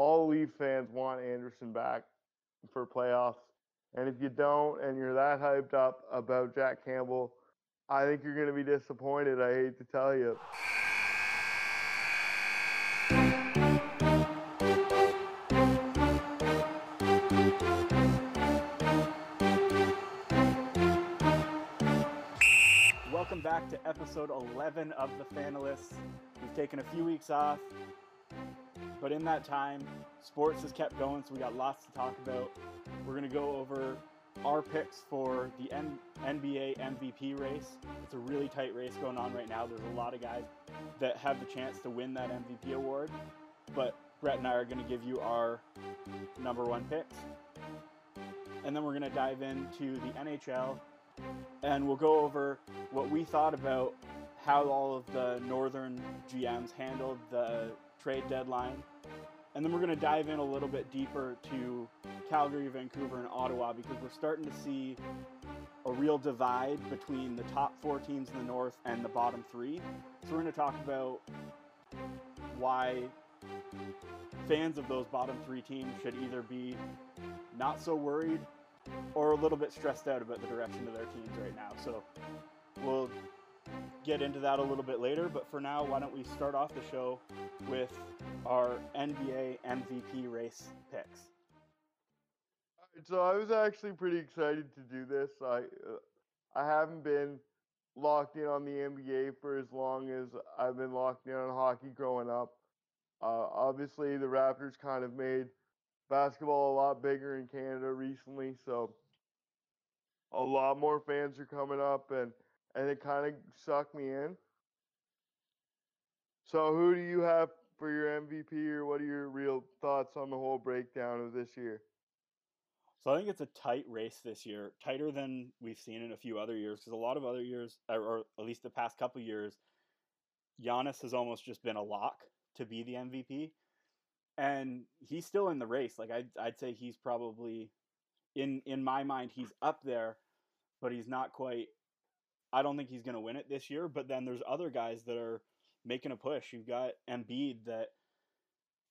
all Leaf fans want Andersen back for playoffs. And if you don't and you're that hyped up about Jack Campbell, I think you're going to be disappointed. I hate to tell you. Welcome back to episode 11 of The Fanalysts. We've taken a few weeks off, but in that time, sports has kept going, so we got lots to talk about. We're going to go over our picks for the N- NBA MVP race. It's a really tight race going on right now. There's a lot of guys that have the chance to win that MVP award, but Brett and I are going to give you our number one picks. And then we're going to dive into the NHL and we'll go over what we thought about how all of the northern GMs handled the trade deadline. And then we're going to dive in a little bit deeper to Calgary, Vancouver, and Ottawa because we're starting to see a real divide between the top four teams in the North and the bottom three. So we're going to talk about why fans of those bottom three teams should either be not so worried or a little bit stressed out about the direction of their teams right now. So we'll get into that a little bit later. But for now, why don't we start off the show with our NBA MVP race picks? So I was actually pretty excited to do this. I uh, I haven't been locked in on the NBA for as long as I've been locked in on hockey growing up. Uh, obviously, the Raptors kind of made basketball a lot bigger in Canada recently, so a lot more fans are coming up, and and it kind of sucked me in. So, who do you have for your MVP, or what are your real thoughts on the whole breakdown of this year? So I think it's a tight race this year, tighter than we've seen in a few other years. Because a lot of other years, or at least the past couple years, Giannis has almost just been a lock to be the MVP, and he's still in the race. Like I'd, I'd say he's probably in in my mind he's up there, but he's not quite. I don't think he's going to win it this year. But then there's other guys that are making a push. You've got Embiid that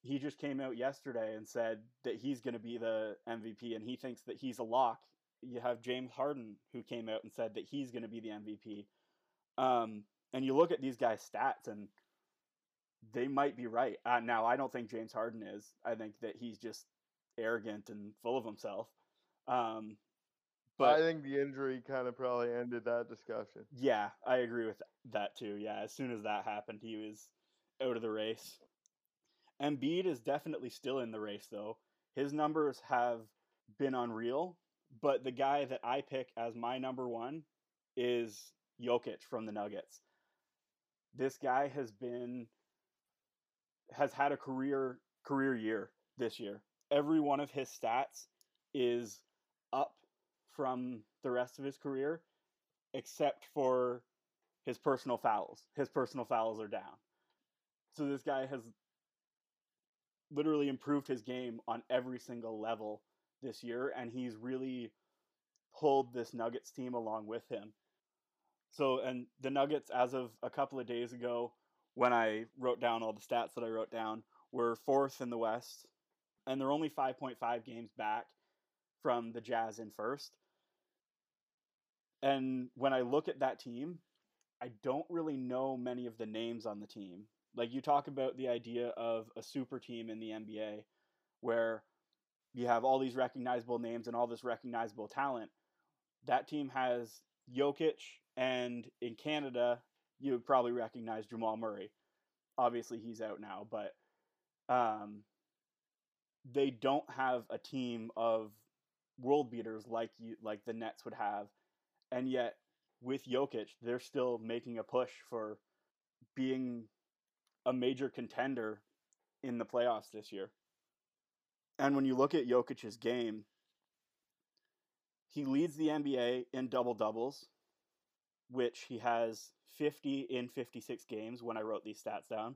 he just came out yesterday and said that he's going to be the MVP and he thinks that he's a lock. You have James Harden who came out and said that he's going to be the MVP. Um, and you look at these guys' stats and they might be right. Uh, now, I don't think James Harden is. I think that he's just arrogant and full of himself. Um, but I think the injury kind of probably ended that discussion. Yeah, I agree with that too. Yeah, as soon as that happened, he was out of the race. Embiid is definitely still in the race though. His numbers have been unreal, but the guy that I pick as my number one is Jokic from the Nuggets. This guy has been has had a career career year this year. Every one of his stats is up from the rest of his career except for his personal fouls. His personal fouls are down. So this guy has literally improved his game on every single level this year, and he's really pulled this Nuggets team along with him. So, and the Nuggets, as of a couple of days ago, when I wrote down all the stats that I wrote down, were fourth in the West, and they're only 5.5 games back from the Jazz in first. And when I look at that team, I don't really know many of the names on the team. Like you talk about the idea of a super team in the NBA where you have all these recognizable names and all this recognizable talent. That team has Jokic, and in Canada, you would probably recognize Jamal Murray. Obviously, he's out now, but um, they don't have a team of world beaters like you like the Nets would have, and yet with Jokic, they're still making a push for being a major contender in the playoffs this year. And when you look at Jokic's game, he leads the NBA in double doubles, which he has 50 in 56 games when I wrote these stats down,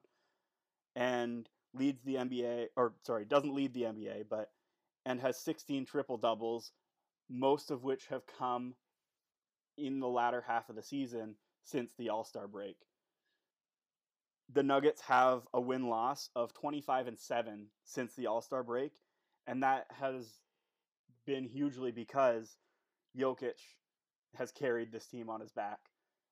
and leads the NBA, or sorry, doesn't lead the NBA, but and has 16 triple doubles, most of which have come in the latter half of the season since the All Star break the Nuggets have a win loss of 25 and 7 since the All Star break, and that has been hugely because Jokic has carried this team on his back.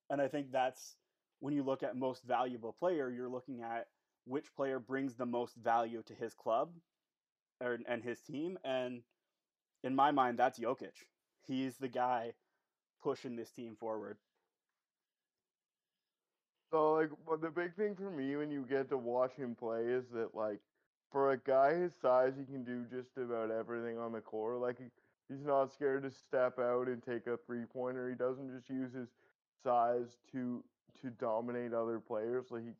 And I think that's when you look at most valuable player, you're looking at which player brings the most value to his club or, and his team. And in my mind, that's Jokic. He's the guy pushing this team forward. So like well, the big thing for me when you get to watch him play is that like for a guy his size he can do just about everything on the court. Like he, he's not scared to step out and take a three pointer. He doesn't just use his size to to dominate other players. Like he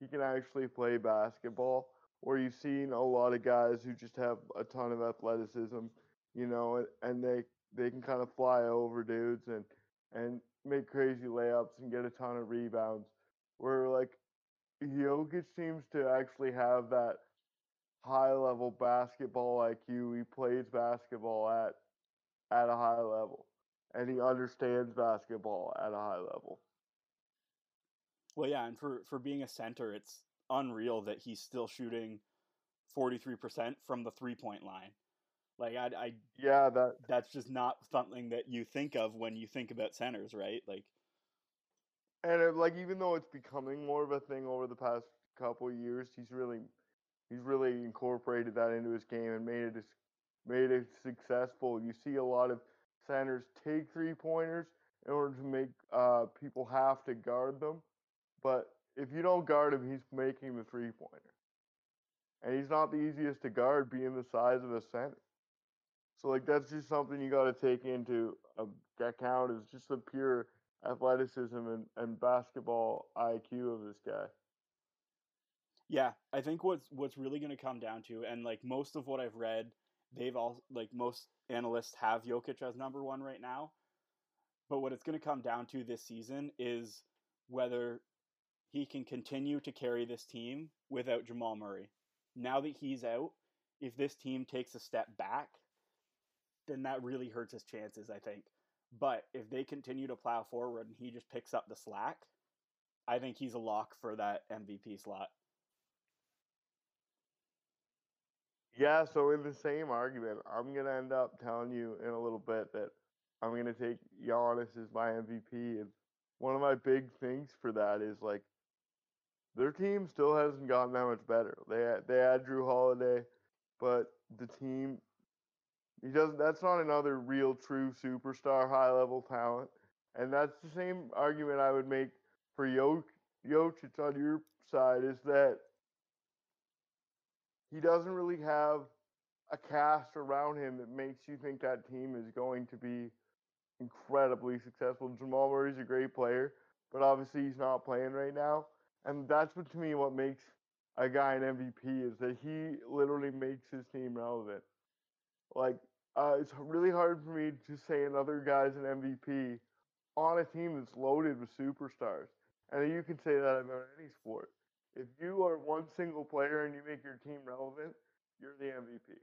he can actually play basketball. Where you've seen a lot of guys who just have a ton of athleticism, you know, and, they they can kind of fly over dudes and and make crazy layups and get a ton of rebounds where like Jokic seems to actually have that high level basketball IQ. He plays basketball at at a high level, and he understands basketball at a high level. Well, yeah, and for for being a center, it's unreal that he's still shooting forty three percent from the three point line. Like I, I, yeah, that that's just not something that you think of when you think about centers, right? Like and it, like even though it's becoming more of a thing over the past couple years, he's really he's really incorporated that into his game and made it made it successful. You see a lot of centers take three pointers in order to make uh, people have to guard them, but if you don't guard him, he's making the three pointer, and he's not the easiest to guard, being the size of a center. So like that's just something you got to take into um, account. Is just the pure athleticism and, and basketball IQ of this guy. Yeah, I think what's what's really going to come down to, and like most of what I've read, they've all like most analysts have Jokic as number one right now. But what it's going to come down to this season is whether he can continue to carry this team without Jamal Murray. Now that he's out, if this team takes a step back, then that really hurts his chances, I think. But if they continue to plow forward and he just picks up the slack, I think he's a lock for that MVP slot. Yeah, so in the same argument, I'm gonna end up telling you in a little bit that I'm gonna take Giannis as my MVP, and one of my big things for that is like their team still hasn't gotten that much better. They they had Jrue Holiday, but the team he doesn't. That's not another real, true superstar, high level talent. And that's the same argument I would make for Jokic on your side is that he doesn't really have a cast around him that makes you think that team is going to be incredibly successful. Jamal Murray's a great player, but obviously he's not playing right now. And that's what to me what makes a guy an MVP is that he literally makes his team relevant. Like uh, it's really hard for me to say another guy's an MVP on a team that's loaded with superstars. And you can say that about any sport. If you are one single player and you make your team relevant, you're the MVP.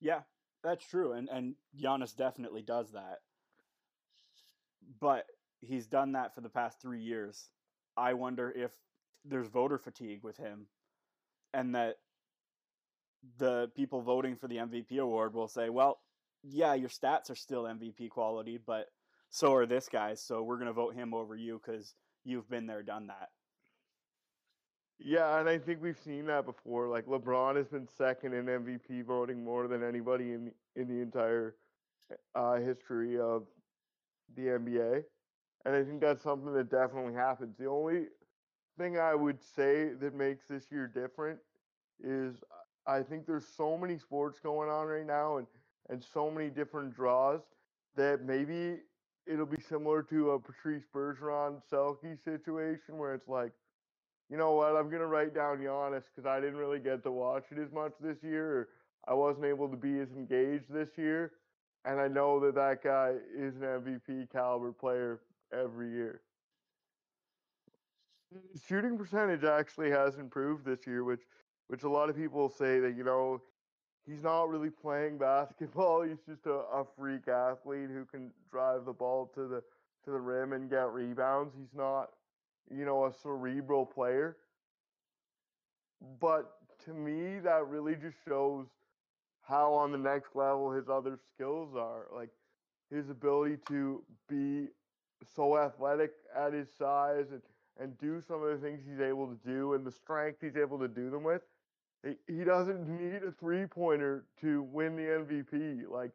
Yeah, that's true. And and Giannis definitely does that. But he's done that for the past three years. I wonder if there's voter fatigue with him and that the people voting for the MVP award will say, well, yeah, your stats are still MVP quality, but so are this guy's. So we're going to vote him over you because you've been there, done that. Yeah, and I think we've seen that before. Like LeBron has been second in MVP voting more than anybody in in the entire uh, history of the NBA, and I think that's something that definitely happens. The only thing I would say that makes this year different is uh, I think there's so many sports going on right now and, and so many different draws that maybe it'll be similar to a Patrice Bergeron Selke situation where it's like, you know what, I'm gonna write down Giannis because I didn't really get to watch it as much this year, or I wasn't able to be as engaged this year, and I know that that guy is an MVP caliber player every year. Shooting percentage actually has improved this year, which which a lot of people say that you know he's not really playing basketball. He's just a, a freak athlete who can drive the ball to the to the rim and get rebounds. He's not you know, a cerebral player. But to me, that really just shows how on the next level his other skills are. Like his ability to be so athletic at his size and, and do some of the things he's able to do and the strength he's able to do them with. He he doesn't need a three pointer to win the MVP. Like,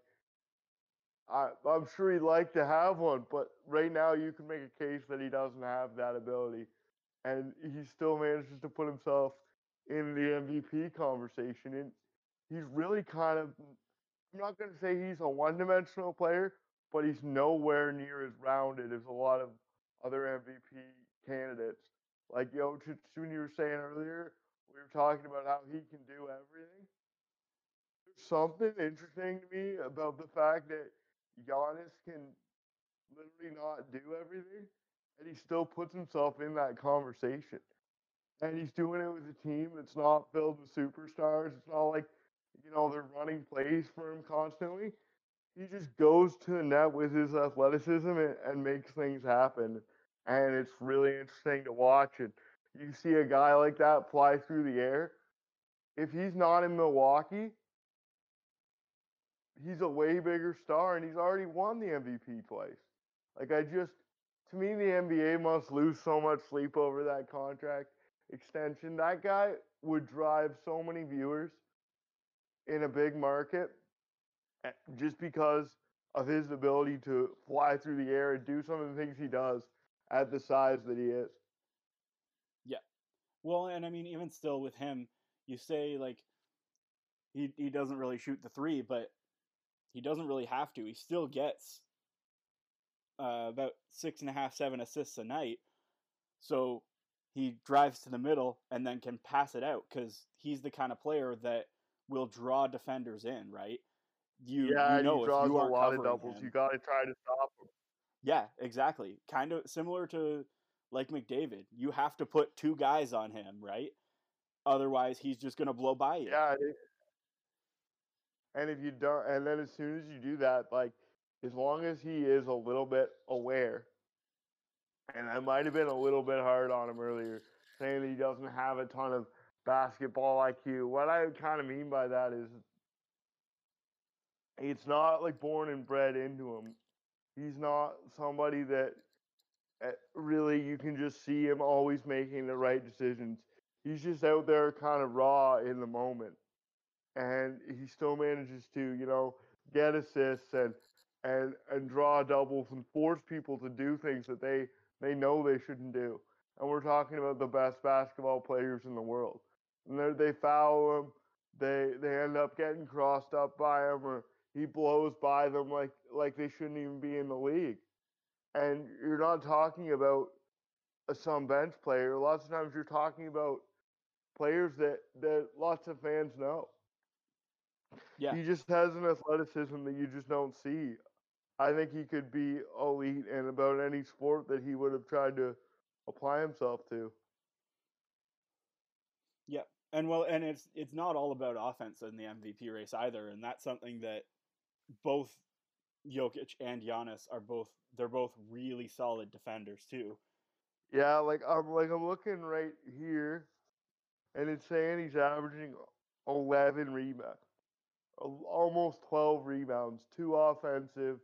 I, I'm sure he'd like to have one, but right now you can make a case that he doesn't have that ability. And he still manages to put himself in the MVP conversation. And he's really kind of, I'm not going to say he's a one dimensional player, but he's nowhere near as rounded as a lot of other MVP candidates. Like Jokic, when you were saying earlier, we were talking about how he can do everything. There's something interesting to me about the fact that Giannis can literally not do everything, and he still puts himself in that conversation. And he's doing it with a team that's not filled with superstars. It's not like, you know, they're running plays for him constantly he just goes to the net with his athleticism and, and makes things happen. And it's really interesting to watch. And you see a guy like that fly through the air. If he's not in Milwaukee, he's a way bigger star and he's already won the MVP twice. Like I just to me the NBA must lose so much sleep over that contract extension. That guy would drive so many viewers in a big market just because of his ability to fly through the air and do some of the things he does at the size that he is. Yeah. Well, and I mean, even still with him, you say like he he doesn't really shoot the three, but he doesn't really have to. He still gets uh, about six and a half, seven assists a night. So he drives to the middle and then can pass it out because he's the kind of player that will draw defenders in, right? You yeah, you know he draws a lot of doubles. Him, you got to try to stop him. Yeah, exactly. Kind of similar to like McDavid. You have to put two guys on him, right? Otherwise, he's just going to blow by you. Yeah. and if you don't, and then as soon as you do that, like as long as he is a little bit aware, and I might have been a little bit hard on him earlier, saying that he doesn't have a ton of basketball IQ. What I kind of mean by that is it's not like born and bred into him. He's not somebody that eh, really you can just see him always making the right decisions. He's just out there kind of raw in the moment. And he still manages to, you know, get assists and and and draw doubles and force people to do things that they they know they shouldn't do. And we're talking about the best basketball players in the world. And they foul him, they they end up getting crossed up by him or he blows by them like like they shouldn't even be in the league. And you're not talking about a some bench player. Lots of times you're talking about players that that lots of fans know. Yeah. He just has an athleticism that you just don't see. I think he could be elite in about any sport that he would have tried to apply himself to. Yeah. And well, and it's it's not all about offense in the MVP race either, and that's something that both Jokic and Giannis are both they're both really solid defenders too. Yeah, like I'm like I'm looking right here, and it's saying he's averaging 11 rebounds, almost 12 rebounds, two offensive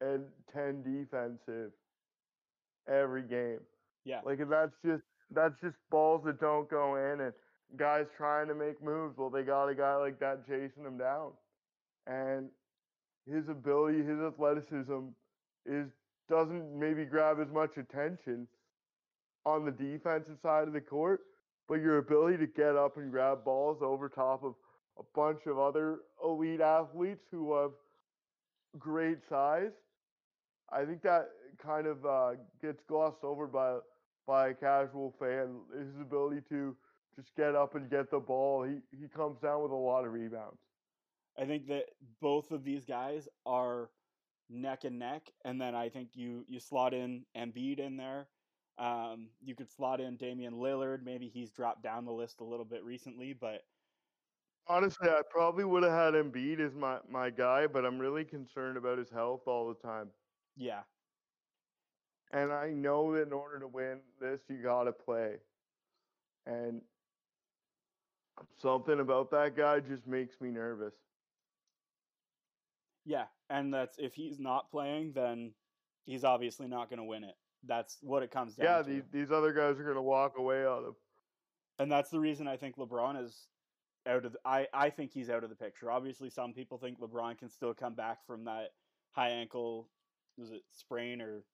and 10 defensive every game. Yeah, like and that's just that's just balls that don't go in and guys trying to make moves. Well, they got a guy like that chasing them down, and his ability, his athleticism is doesn't maybe grab as much attention on the defensive side of the court, but your ability to get up and grab balls over top of a bunch of other elite athletes who have great size, I think that kind of uh, gets glossed over by by a casual fan. His ability to just get up and get the ball. He he comes down with a lot of rebounds. I think that both of these guys are neck and neck, and then I think you you slot in Embiid in there. Um, you could slot in Damian Lillard. Maybe he's dropped down the list a little bit recently, but honestly, I probably would have had Embiid as my my guy, but I'm really concerned about his health all the time. Yeah, And I know that in order to win this, you got to play. And something about that guy just makes me nervous. Yeah, and that's if he's not playing, then he's obviously not going to win it. That's what it comes down Yeah, to. these, these other guys are going to walk away on him. and that's the reason I think LeBron is out of. The, I I think he's out of the picture. Obviously, some people think LeBron can still come back from that high ankle, was it sprain or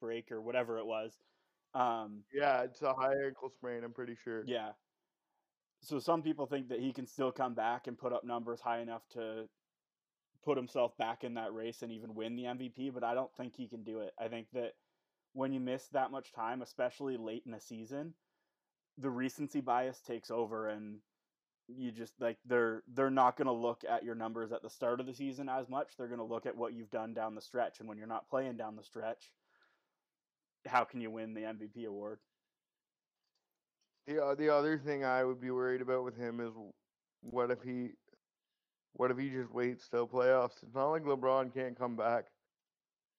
break or whatever it was. Um, Yeah, it's a high ankle sprain, I'm pretty sure. yeah. So some people think that he can still come back and put up numbers high enough to put himself back in that race and even win the MVP, but I don't think he can do it. I think that when you miss that much time, especially late in the season, the recency bias takes over and you just like they're they're not going to look at your numbers at the start of the season as much. They're going to look at what you've done down the stretch and when you're not playing down the stretch, how can you win the MVP award? The o- the other thing I would be worried about with him is what if he what if he just waits till playoffs? It's not like LeBron can't come back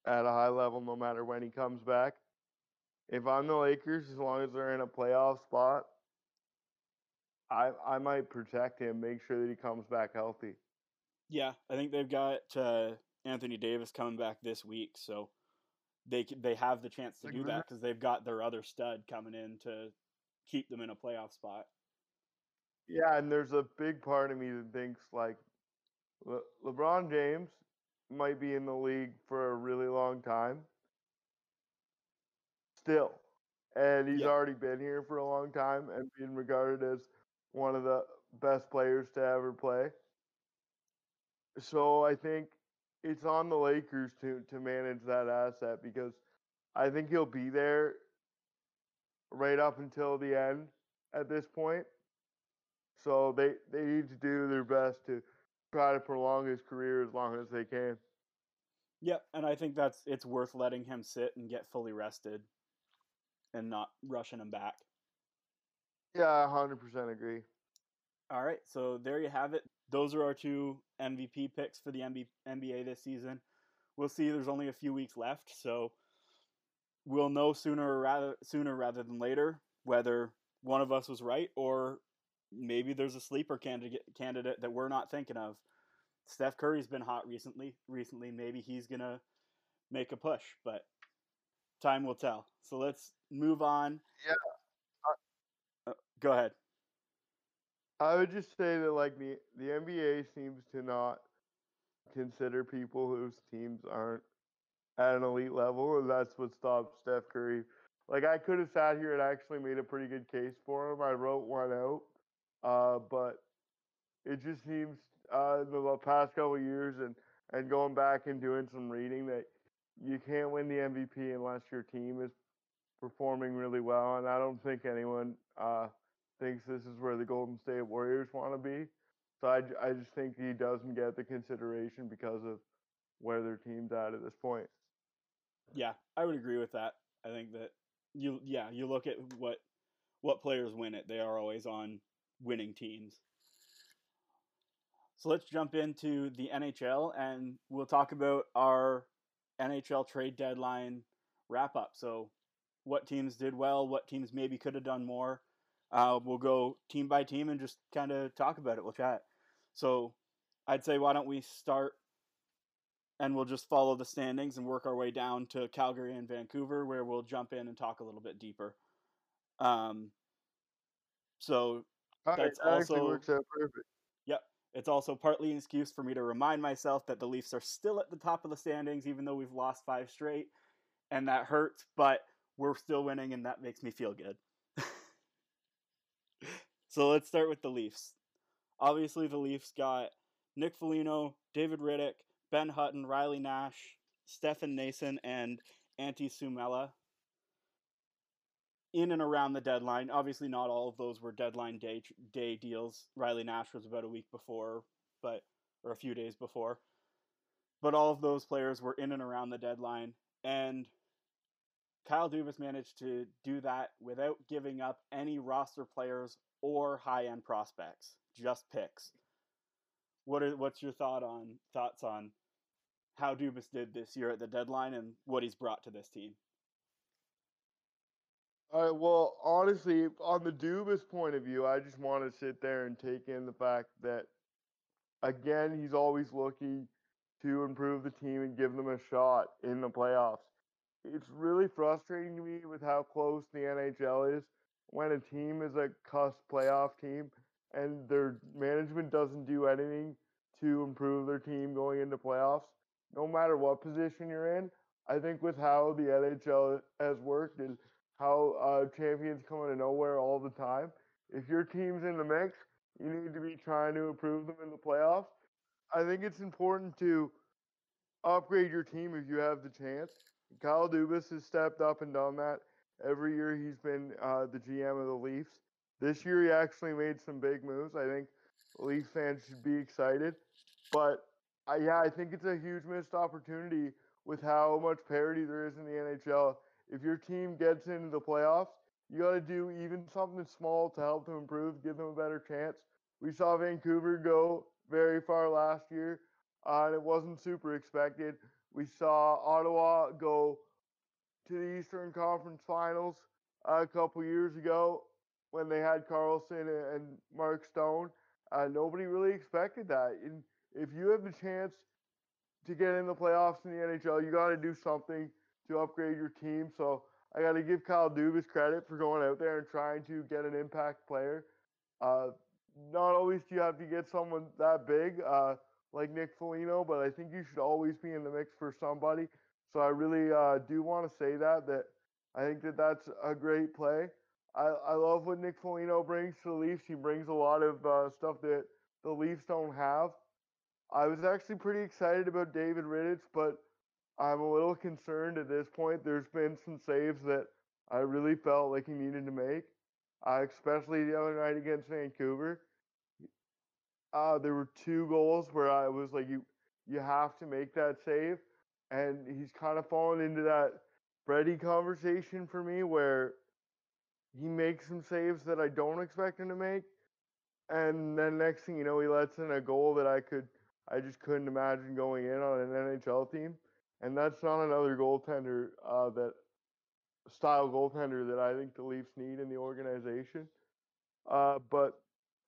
at a high level no matter when he comes back. If I'm the Lakers, as long as they're in a playoff spot, I I might protect him, make sure that he comes back healthy. Yeah, I think they've got uh, Anthony Davis coming back this week, so they they have the chance to Like, do that because they've got their other stud coming in to keep them in a playoff spot. Yeah, and there's a big part of me that thinks like Le- LeBron James might be in the league for a really long time. Still. And he's Yeah. already been here for a long time and being regarded as one of the best players to ever play. So I think it's on the Lakers to to manage that asset because I think he'll be there right up until the end at this point. So they they need to do their best to try to prolong his career as long as they can. Yep, and I think that's it's worth letting him sit and get fully rested, and not rushing him back. Yeah, hundred percent agree. All right, so there you have it. Those are our two MVP picks for the NBA this season. We'll see. There's only a few weeks left, so we'll know sooner rather sooner rather than later whether one of us was right or maybe there's a sleeper candidate candidate that we're not thinking of. Steph Curry's been hot recently. Recently, maybe he's gonna make a push, but time will tell. So let's move on. Yeah. Uh, go ahead. I would just say that like the the NBA seems to not consider people whose teams aren't at an elite level, and that's what stops Steph Curry. Like I could have sat here and actually made a pretty good case for him. I wrote one out, uh, but it just seems uh, the past couple years and and going back and doing some reading that you can't win the MVP unless your team is performing really well, and I don't think anyone. Uh, thinks this is where the Golden State Warriors want to be. So I, I just think he doesn't get the consideration because of where their team's at at this point. Yeah, I would agree with that. I think that you yeah, you look at what what players win it. They are always on winning teams. So let's jump into the NHL and we'll talk about our NHL trade deadline wrap up. So what teams did well, what teams maybe could have done more. Uh, we'll go team by team and just kind of talk about it. We'll chat. So I'd say why don't we start and we'll just follow the standings and work our way down to Calgary and Vancouver, where we'll jump in and talk a little bit deeper. Um, so Uh, That's that also- works out perfect. Yep. It's also partly an excuse for me to remind myself that the Leafs are still at the top of the standings, even though we've lost five straight. And that hurts, but we're still winning, and that makes me feel good. so let's start with the Leafs. Obviously, the Leafs got Nick Foligno, David Rittich, Ben Hutton, Riley Nash, Stefan Noesen, and Antti Suomela in and around the deadline. Obviously, not all of those were deadline day day deals. Riley Nash was about a week before, but or a few days before. But all of those players were in and around the deadline, and Kyle Dubas managed to do that without giving up any roster players or high end prospects, just picks. What are what's your thought on thoughts on how Dubas did this year at the deadline and what he's brought to this team? All right. Well, honestly, on the Dubas point of view, I just want to sit there and take in the fact that, again, he's always looking to improve the team and give them a shot in the playoffs. It's really frustrating to me with how close the NHL is when a team is a cusp playoff team and their management doesn't do anything to improve their team going into playoffs, no matter what position you're in. I think with how the NHL has worked and how uh, champions come out of nowhere all the time, if your team's in the mix, you need to be trying to improve them in the playoffs. I think it's important to upgrade your team if you have the chance. Kyle Dubas has stepped up and done that. Every year he's been uh, the GM of the Leafs. This year he actually made some big moves. I think Leaf fans should be excited. But uh, yeah, I think it's a huge missed opportunity with how much parity there is in the NHL. If your team gets into the playoffs, you got to do even something small to help them improve, give them a better chance. We saw Vancouver go very far last year, uh, and it wasn't super expected. We saw Ottawa go to the Eastern Conference Finals a couple years ago when they had Karlsson and Mark Stone. Uh, nobody really expected that. And if you have the chance to get in the playoffs in the NHL, you got to do something to upgrade your team. So I got to give Kyle Dubas credit for going out there and trying to get an impact player. Uh, not always do you have to get someone that big uh, like Nick Foligno, but I think you should always be in the mix for somebody. So I really uh, do want to say that that I think that that's a great play. I, I love what Nick Foligno brings to the Leafs. He brings a lot of uh, stuff that the Leafs don't have. I was actually pretty excited about David Rittich, but I'm a little concerned at this point. There's been some saves that I really felt like he needed to make, uh, especially the other night against Vancouver. Uh, there were two goals where I was like, you you have to make that save, and he's kind of fallen into that Freddie conversation for me where he makes some saves that I don't expect him to make, and then next thing you know, he lets in a goal that I could I just couldn't imagine going in on an NHL team, and that's not another goaltender uh, that style goaltender that I think the Leafs need in the organization. Uh, but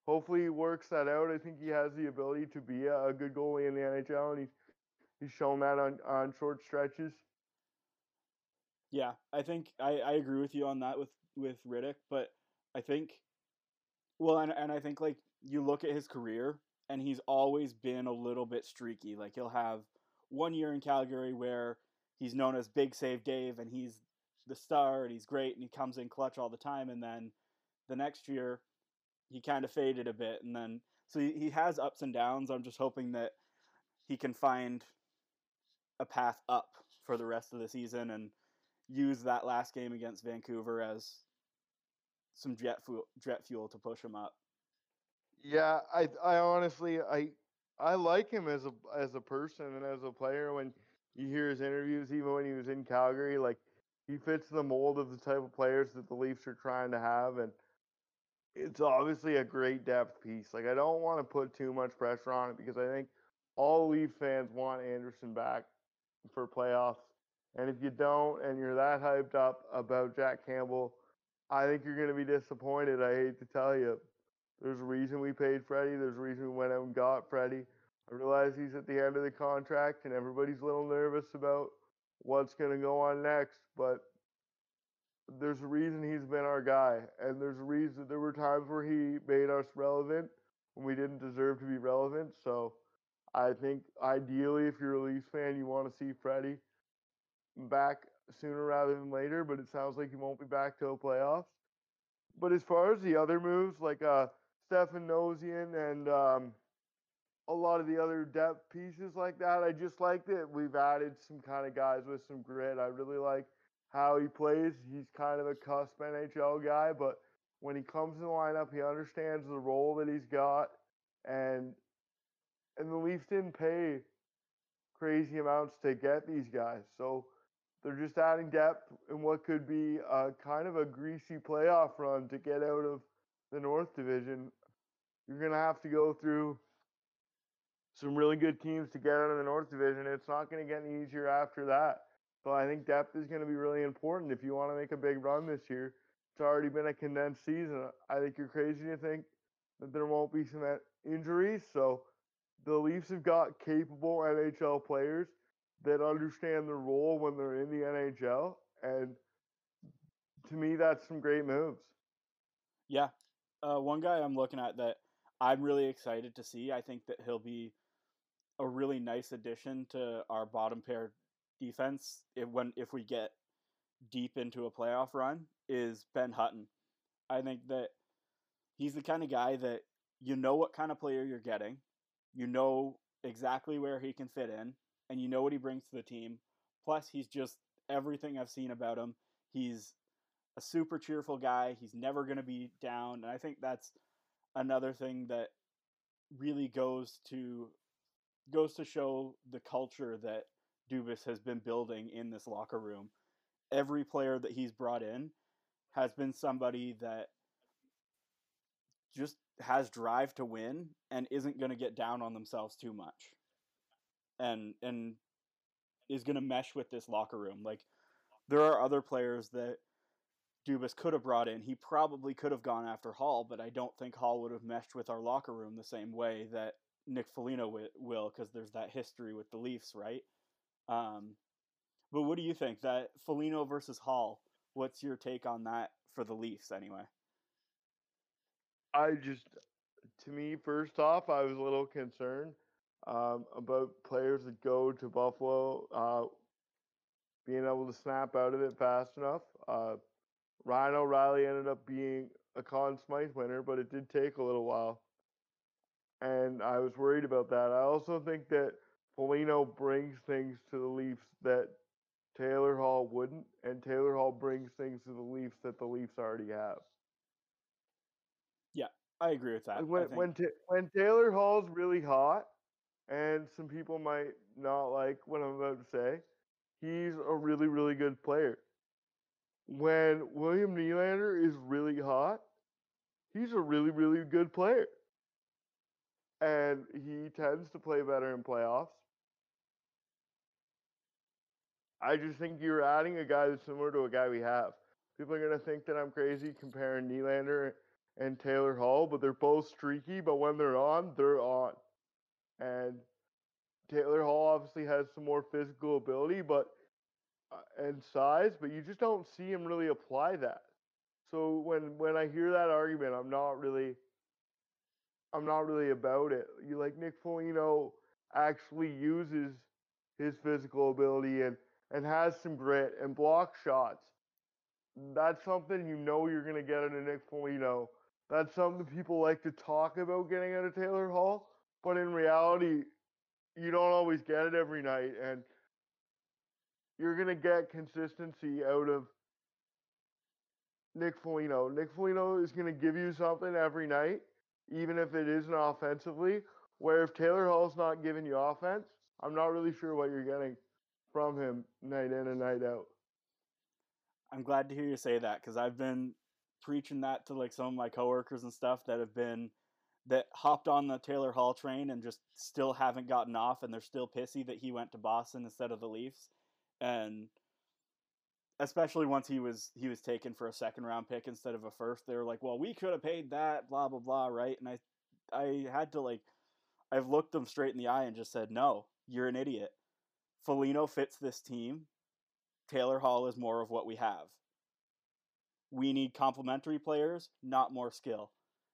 hopefully he works that out. I think he has the ability to be a, a good goalie in the NHL, and he's he's shown that on on short stretches. Yeah, I think I, I agree with you on that with with Rittich, but I think well, and and I think like you look at his career, and he's always been a little bit streaky. Like he'll have one year in Calgary where he's known as Big Save Dave, and he's the star, and he's great, and he comes in clutch all the time, and then the next year he kind of faded a bit, and then so he, he has ups and downs. I'm just hoping that he can find a path up for the rest of the season and use that last game against Vancouver as some jet fuel, jet fuel to push him up. Yeah, I I honestly I I like him as a as a person and as a player when you hear his interviews even when he was in Calgary like he fits the mold of the type of players that the Leafs are trying to have and it's obviously a great depth piece. Like I don't want to put too much pressure on it because I think all Leaf fans want Andersen back for playoffs. And if you don't and you're that hyped up about Jack Campbell, I think you're going to be disappointed. I hate to tell you. There's a reason we paid Freddie. There's a reason we went out and got Freddie. I realize he's at the end of the contract and everybody's a little nervous about what's going to go on next, but there's a reason he's been our guy. And there's a reason there were times where he made us relevant when we didn't deserve to be relevant. So I think ideally, if you're a Leafs fan, you want to see Freddie back sooner rather than later, but it sounds like he won't be back till playoffs. But as far as the other moves, like uh, Stefan Noesen and um, a lot of the other depth pieces like that, I just like that we've added some kind of guys with some grit. I really like how he plays. He's kind of a cusp NHL guy, but when he comes in the lineup, he understands the role that he's got, and and the Leafs didn't pay crazy amounts to get these guys, so they're just adding depth in what could be a kind of a greasy playoff run to get out of the North Division. You're gonna have to go through some really good teams to get out of the North Division. It's not going to get any easier after that. So I think depth is going to be really important if you want to make a big run this year. It's already been a condensed season. I think you're crazy to think that there won't be some injuries. So the Leafs have got capable NHL players that understand their role when they're in the NHL. And to me, that's some great moves. Yeah. Uh, one guy I'm looking at that I'm really excited to see, I think that he'll be a really nice addition to our bottom pair defense if, when if we get deep into a playoff run is Ben Hutton. I think that he's the kind of guy that you know what kind of player you're getting, you know exactly where he can fit in, and you know what he brings to the team. Plus, he's just everything I've seen about him. He's a super cheerful guy. He's never going to be down, and I think that's another thing that really goes to goes to show the culture that Dubas has been building in this locker room. Every player that he's brought in has been somebody that just has drive to win and isn't going to get down on themselves too much. And and is going to mesh with this locker room. Like there are other players that Dubas could have brought in. He probably could have gone after Hall, but I don't think Hall would have meshed with our locker room the same way that Nick Foligno will, because there's that history with the Leafs, right? Um, but what do you think that Foligno versus Hall? What's your take on that for the Leafs, anyway? I just, to me, first off, I was a little concerned um, about players that go to Buffalo uh, being able to snap out of it fast enough. Uh, Ryan O'Reilly ended up being a Conn Smythe winner, but it did take a little while. And I was worried about that. I also think that Foligno brings things to the Leafs that Taylor Hall wouldn't, and Taylor Hall brings things to the Leafs that the Leafs already have. Yeah, I agree with that. When when, when Taylor Hall's really hot, and some people might not like what I'm about to say, he's a really really good player when William Nylander is really hot, he's a really, really good player. And he tends to play better in playoffs. I just think you're adding a guy that's similar to a guy we have. People are going to think that I'm crazy comparing Nylander and Taylor Hall, but they're both streaky, but when they're on, they're on. And Taylor Hall obviously has some more physical ability, but Uh, and size, but you just don't see him really apply that. So when when I hear that argument, I'm not really I'm not really about it. You like Nick Foligno actually uses his physical ability and and has some grit and block shots. That's something you know you're gonna get out of Nick Foligno. That's something people like to talk about getting out of Taylor Hall, but in reality, you don't always get it every night. And you're going to get consistency out of Nick Foligno. Nick Foligno is going to give you something every night, even if it isn't offensively. Where if Taylor Hall's not giving you offense, I'm not really sure what you're getting from him night in and night out. I'm glad to hear you say that because I've been preaching that to like some of my coworkers and stuff that have been that hopped on the Taylor Hall train and just still haven't gotten off and they're still pissy that he went to Boston instead of the Leafs and especially once he was he was taken for a second round pick instead of a first they were like well we could have paid that blah blah blah right? And i i had to like i've looked them straight in the eye and just said no you're an idiot. Foligno fits this team. Taylor hall is more of what we have. We need complementary players not more skill.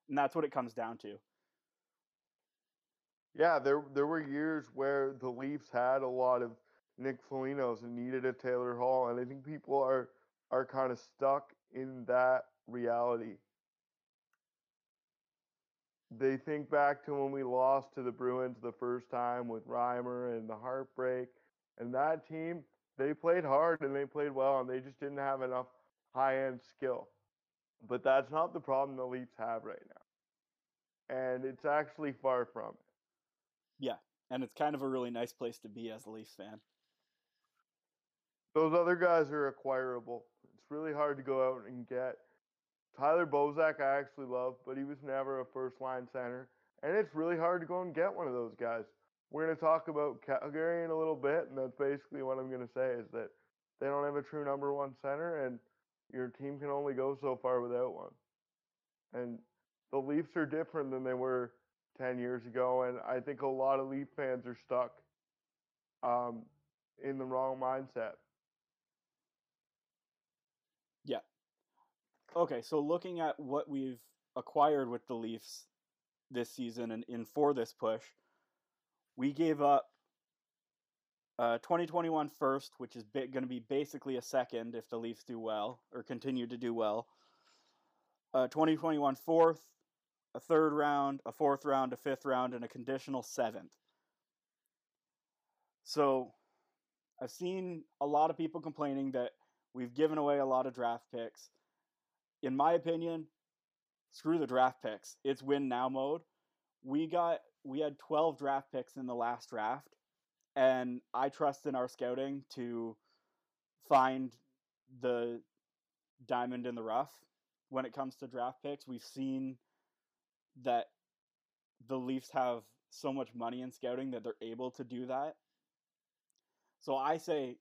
And that's what it comes down to. Yeah there there were years where the leafs had a lot of Nick Foligno's and needed a Taylor Hall, and I think people are are kind of stuck in that reality. They think back to when we lost to the Bruins the first time with Reimer and the heartbreak, and that team they played hard and they played well, and they just didn't have enough high end skill. But that's not the problem the Leafs have right now, and it's actually far from it. Yeah, and it's kind of a really nice place to be as a Leafs fan. Those other guys are acquirable. It's really hard to go out and get. Tyler Bozak, I actually love, but he was never a first line center. And it's really hard to go and get one of those guys. We're going to talk about Calgary in a little bit, and that's basically what I'm going to say is that they don't have a true number one center, and your team can only go so far without one. And the Leafs are different than they were 10 years ago. And I think a lot of Leaf fans are stuck um, in the wrong mindset. Yeah. Okay, so looking at what we've acquired with the Leafs this season and in for this push, we gave up uh, 2021 first, which is going to be basically a second if the Leafs do well or continue to do well. Uh, 2021 fourth, a third round, a fourth round, a fifth round, and a conditional seventh. So I've seen a lot of people complaining that we've given away a lot of draft picks. In my opinion, screw the draft picks. It's win now mode. We got we had 12 draft picks in the last draft and I trust in our scouting to find the diamond in the rough when it comes to draft picks. We've seen that the Leafs have so much money in scouting that they're able to do that. So I say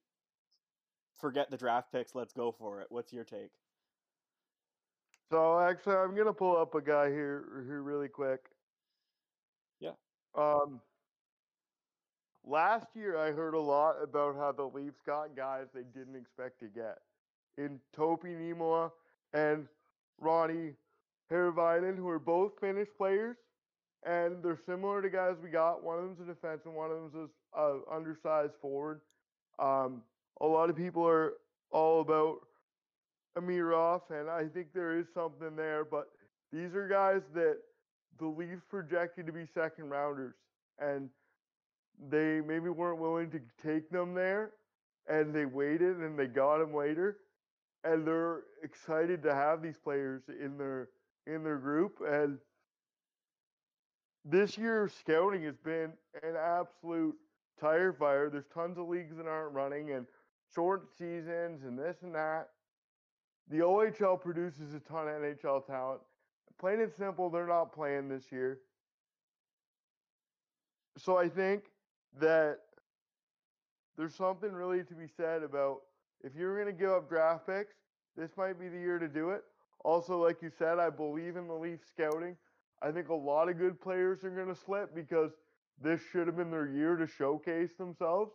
forget the draft picks, let's go for it. What's your take? So actually I'm gonna pull up a guy here here really quick. Yeah. Um last year I heard a lot about how the Leafs got guys they didn't expect to get. In Topi Niemelä and Roni Hirvonen, who are both Finnish players, and they're similar to guys we got. One of them's a defense, and one of them's a uh, undersized forward. Um, a lot of people are all about Amirov, and I think there is something there. But these are guys that the Leafs projected to be second rounders, and they maybe weren't willing to take them there, and they waited and they got them later, and they're excited to have these players in their in their group. And this year's scouting has been an absolute tire fire. There's tons of leagues that aren't running and short seasons and this and that. The OHL produces a ton of NHL talent. Plain and simple, they're not playing this year. So I think that there's something really to be said about if you're going to give up draft picks, this might be the year to do it. Also, like you said, I believe in the Leaf scouting. I think a lot of good players are going to slip because this should have been their year to showcase themselves.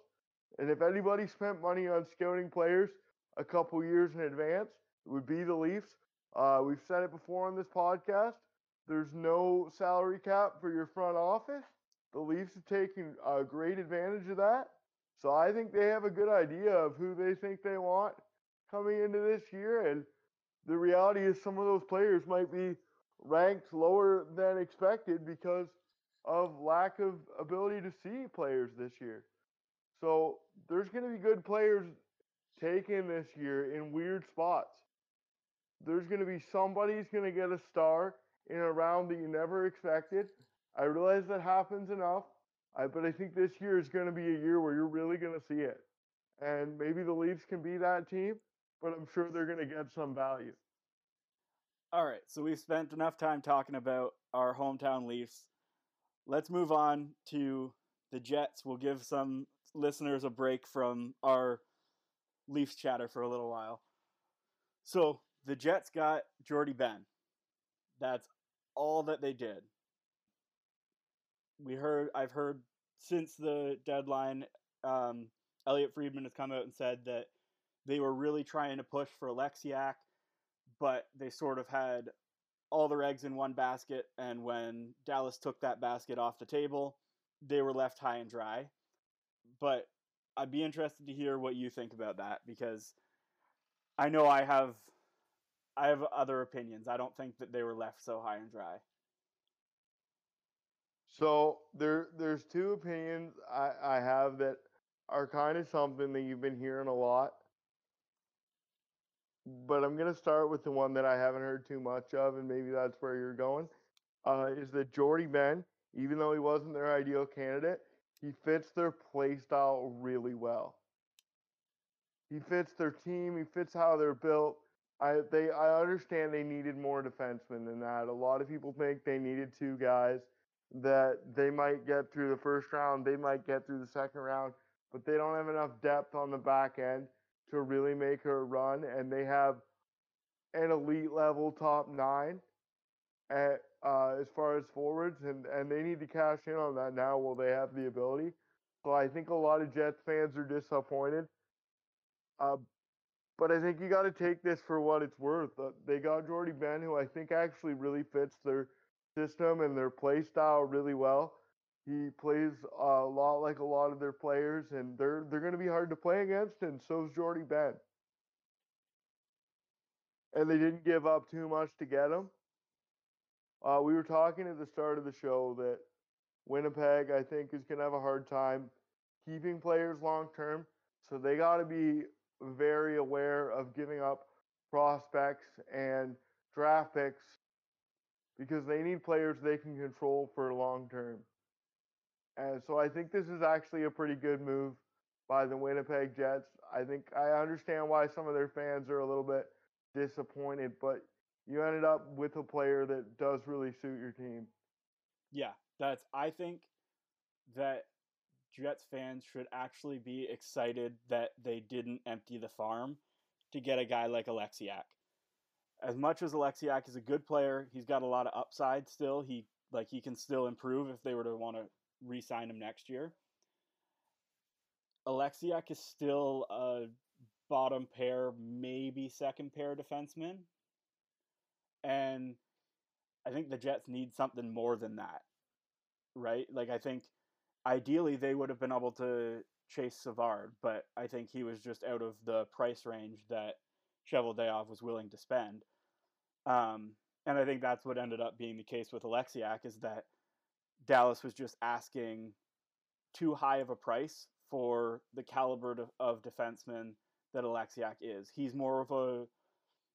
And if anybody spent money on scouting players a couple years in advance, it would be the Leafs. Uh, we've said it before on this podcast. There's no salary cap for your front office. The Leafs have taken a great advantage of that. So I think they have a good idea of who they think they want coming into this year. And the reality is, some of those players might be ranked lower than expected because of lack of ability to see players this year. So there's going to be good players taken this year in weird spots. There's going to be somebody's going to get a star in a round that you never expected. I realize that happens enough, I, but I think this year is going to be a year where you're really going to see it. And maybe the Leafs can be that team, but I'm sure they're going to get some value. All right, so we've spent enough time talking about our hometown Leafs. Let's move on to the Jets. We'll give some listeners a break from our Leafs chatter for a little while. So the Jets got Jordie Benn. That's all that they did we heard I've heard since the deadline, um, Elliotte Friedman has come out and said that they were really trying to push for Oleksiak, but they sort of had all their eggs in one basket, and when Dallas took that basket off the table, they were left high and dry. But I'd be interested to hear what you think about that because I know I have I have other opinions. I don't think that they were left so high and dry. So there, there's two opinions I, I have that are kind of something that you've been hearing a lot. But I'm gonna start with the one that I haven't heard too much of, and maybe that's where you're going. Uh, is that Jordie Benn, even though he wasn't their ideal candidate, he fits their play style really well. He fits their team. He fits how they're built. I they I understand they needed more defensemen than that. A lot of people think they needed two guys that they might get through the first round, they might get through the second round, but they don't have enough depth on the back end to really make a run. And they have an elite level top nine at uh, as far as forwards, and and they need to cash in on that now while they have the ability. So I think a lot of Jets fans are disappointed. Uh, but I think you got to take this for what it's worth. Uh, they got Jordie Benn, who I think actually really fits their system and their play style really well. He plays a lot like a lot of their players, and they're they're going to be hard to play against. And so's Jordie Benn. And they didn't give up too much to get him. Uh, we were talking at the start of the show that Winnipeg, I think, is going to have a hard time keeping players long term. So they got to be very aware of giving up prospects and draft picks because they need players they can control for long term. And so I think this is actually a pretty good move by the Winnipeg Jets. I think I understand why some of their fans are a little bit disappointed, but you ended up with a player that does really suit your team. Yeah, that's I think that Jets fans should actually be excited that they didn't empty the farm to get a guy like Oleksiak. As much as Oleksiak is a good player, he's got a lot of upside still. He like he can still improve if they were to want to re-sign him next year. Oleksiak is still a bottom pair, maybe second pair defenseman. And I think the Jets need something more than that. Right? Like I think ideally they would have been able to chase Savard, but I think he was just out of the price range that Cheveldayoff was willing to spend. Um, and I think that's what ended up being the case with Oleksiak is that Dallas was just asking too high of a price for the caliber of, of defenseman that Oleksiak is. He's more of a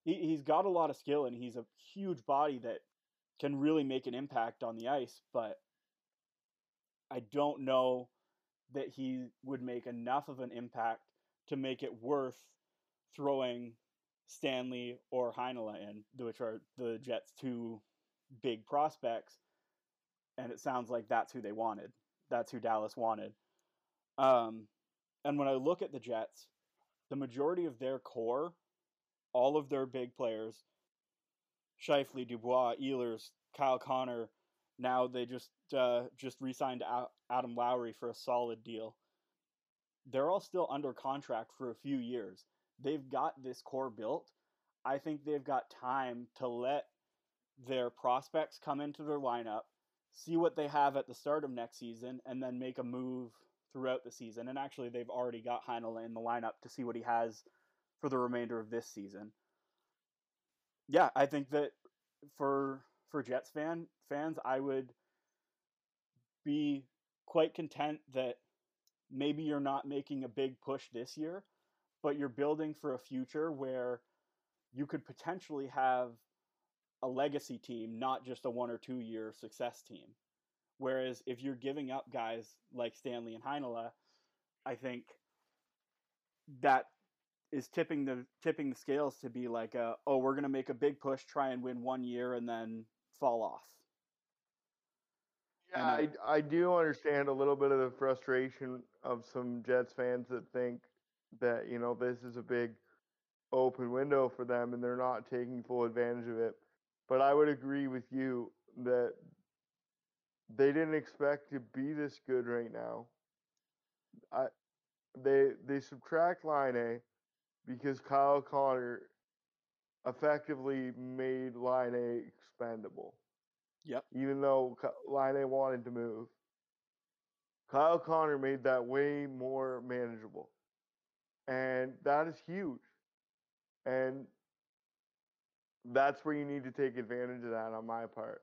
he, he's got a lot of skill and he's a huge body that can really make an impact on the ice, but I don't know that he would make enough of an impact to make it worth throwing Stanley or Heinola in, which are the Jets' two big prospects. And it sounds like that's who they wanted. That's who Dallas wanted. Um, and when I look at the Jets, the majority of their core, all of their big players, Scheifele, Dubois, Ehlers, Kyle Connor, now they just uh, just re-signed Adam Lowry for a solid deal. They're all still under contract for a few years. They've got this core built. I think they've got time to let their prospects come into their lineup, see what they have at the start of next season, and then make a move throughout the season. And actually, they've already got Heinola in the lineup to see what he has for the remainder of this season. Yeah, I think that for for Jets fan fans, I would be quite content that maybe you're not making a big push this year, but you're building for a future where you could potentially have a legacy team, not just a one or two year success team. Whereas if you're giving up guys like Stanley and Heinola, I think that is tipping the tipping the scales to be like a, oh we're gonna make a big push, try and win one year, and then fall off. Yeah, I, I do understand a little bit of the frustration of some Jets fans that think that, you know, this is a big open window for them and they're not taking full advantage of it. But I would agree with you that they didn't expect to be this good right now. I they they subtract Laine because Kyle Connor effectively made Laine expendable. Yep. Even though Laine wanted to move, Kyle Connor made that way more manageable, and that is huge. And that's where you need to take advantage of that on my part.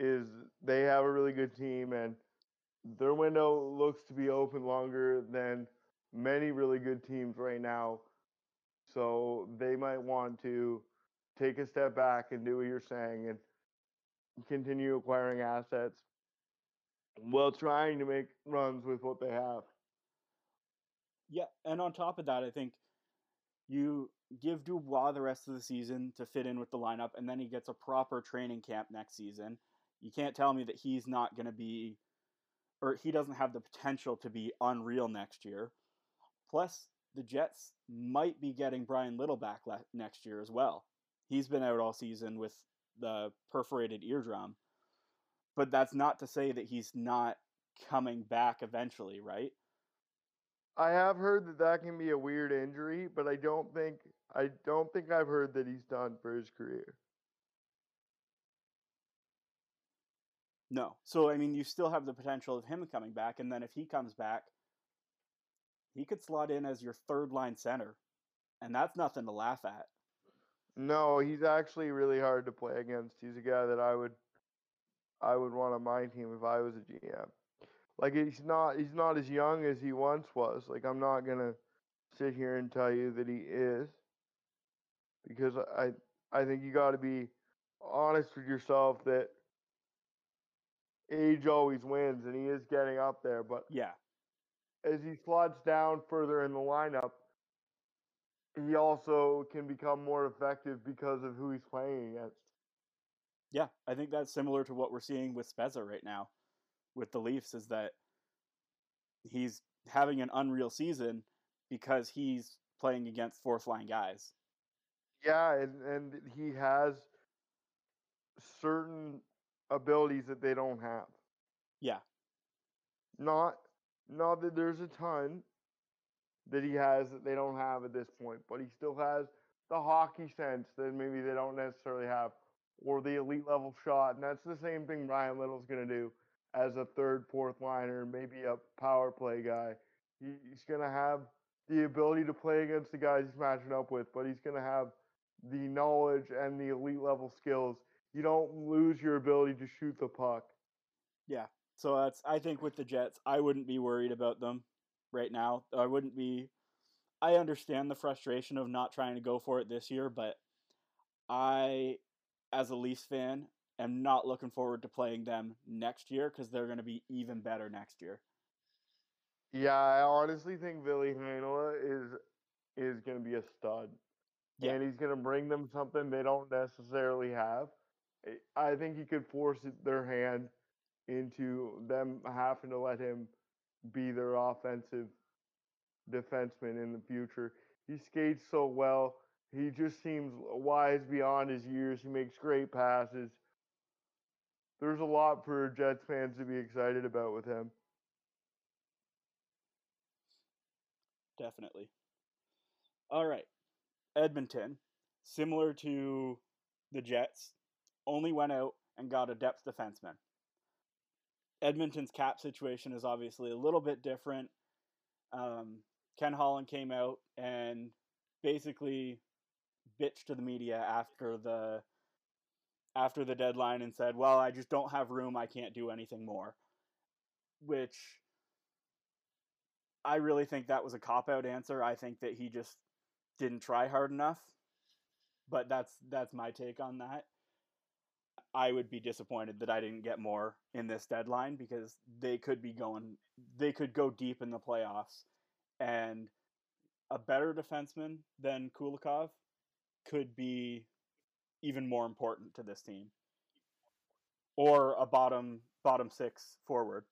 Is they have a really good team and their window looks to be open longer than many really good teams right now so they might want to take a step back and do what you're saying and continue acquiring assets while trying to make runs with what they have. Yeah, and on top of that, I think you give Dubois the rest of the season to fit in with the lineup, and then he gets a proper training camp next season. You can't tell me that he's not going to be, or he doesn't have the potential to be unreal next year. Plus, the Jets might be getting Bryan Little back next year as well. He's been out all season with the perforated eardrum, but that's not to say that he's not coming back eventually, right? I have heard that that can be a weird injury, but I don't think I don't think I've heard that he's done for his career. No. So I mean, you still have the potential of him coming back, and then if he comes back, he could slot in as your third line center, and that's nothing to laugh at. No, he's actually really hard to play against. He's a guy that I would I would want on my team if I was a GM. Like he's not he's not as young as he once was. Like I'm not gonna sit here and tell you that he is because I I think you got to be honest with yourself that age always wins, and he is getting up there. But Yeah. As he slots down further in the lineup, he also can become more effective because of who he's playing against. Yeah, I think that's similar to what we're seeing with Spezza right now with the Leafs is that he's having an unreal season because he's playing against fourth line guys. Yeah, and, and he has certain abilities that they don't have. Yeah. Not not that there's a ton that he has that they don't have at this point, but he still has the hockey sense that maybe they don't necessarily have, or the elite level shot, and that's the same thing Bryan Little's gonna do as a third, fourth liner, maybe a power play guy. He's gonna have the ability to play against the guys he's matching up with, but he's gonna have the knowledge and the elite level skills. You don't lose your ability to shoot the puck. Yeah. So that's I think with the Jets, I wouldn't be worried about them right now. I wouldn't be I understand the frustration of not trying to go for it this year, but I as a Leafs fan am not looking forward to playing them next year cuz they're going to be even better next year. Yeah, I honestly think Ville Heinola is is going to be a stud. Yeah. And he's going to bring them something they don't necessarily have. I think he could force their hand into them having to let him be their offensive defenseman in the future. He skates so well. He just seems wise beyond his years. He makes great passes. There's a lot for Jets fans to be excited about with him. Definitely. All right. Edmonton, similar to the Jets, only went out and got a depth defenseman. Edmonton's cap situation is obviously a little bit different. Um, Ken Holland came out and basically bitched to the media after the after the deadline and said, "Well, I just don't have room. I can't do anything more." Which I really think that was a cop out answer. I think that he just didn't try hard enough. But that's that's my take on that. I would be disappointed that I didn't get more in this deadline because they could be going they could go deep in the playoffs and a better defenseman than Kulikov could be even more important to this team. Or a bottom bottom 6 forward.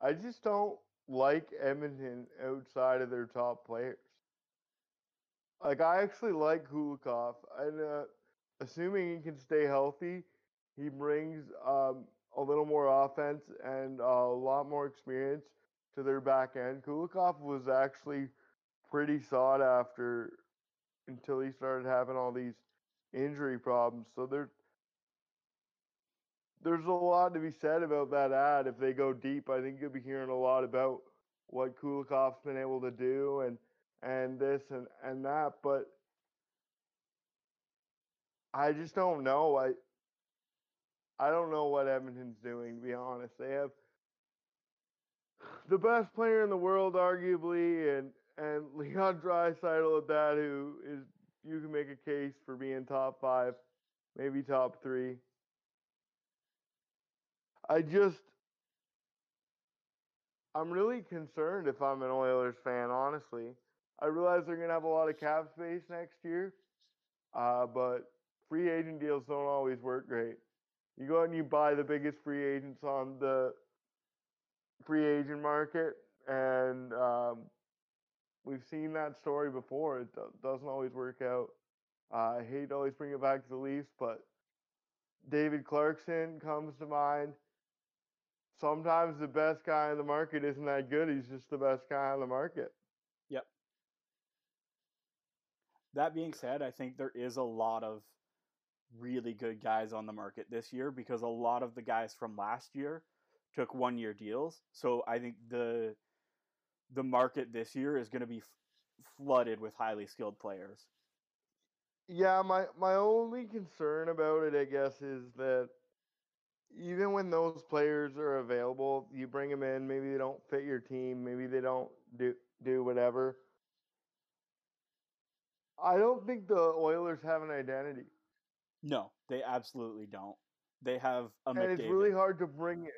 I just don't like Edmonton outside of their top players. Like I actually like Kulikov, and uh, assuming he can stay healthy, he brings um, a little more offense and a lot more experience to their back end. Kulikov was actually pretty sought after until he started having all these injury problems. So there's there's a lot to be said about that ad. If they go deep, I think you'll be hearing a lot about what Kulikov's been able to do and and this and and that. But I just don't know. I I don't know what Edmonton's doing. To be honest, they have the best player in the world, arguably, and and Leon Draisaitl at that, who is you can make a case for being top five, maybe top three. I just I'm really concerned if I'm an Oilers fan, honestly. I realize they're gonna have a lot of cap space next year, uh, but free agent deals don't always work great. You go out and you buy the biggest free agents on the free agent market, and um, we've seen that story before. It do- doesn't always work out. Uh, I hate always bring it back to the Leafs, but David Clarkson comes to mind. Sometimes the best guy in the market isn't that good. He's just the best guy on the market. Yep. That being said, I think there is a lot of really good guys on the market this year because a lot of the guys from last year took one year deals. So I think the the market this year is going to be f- flooded with highly skilled players. Yeah, my my only concern about it, I guess, is that even when those players are available, you bring them in. Maybe they don't fit your team. Maybe they don't do do whatever. I don't think the Oilers have an identity, No, they absolutely don't. They have a and McDavid. it's really hard to bring in.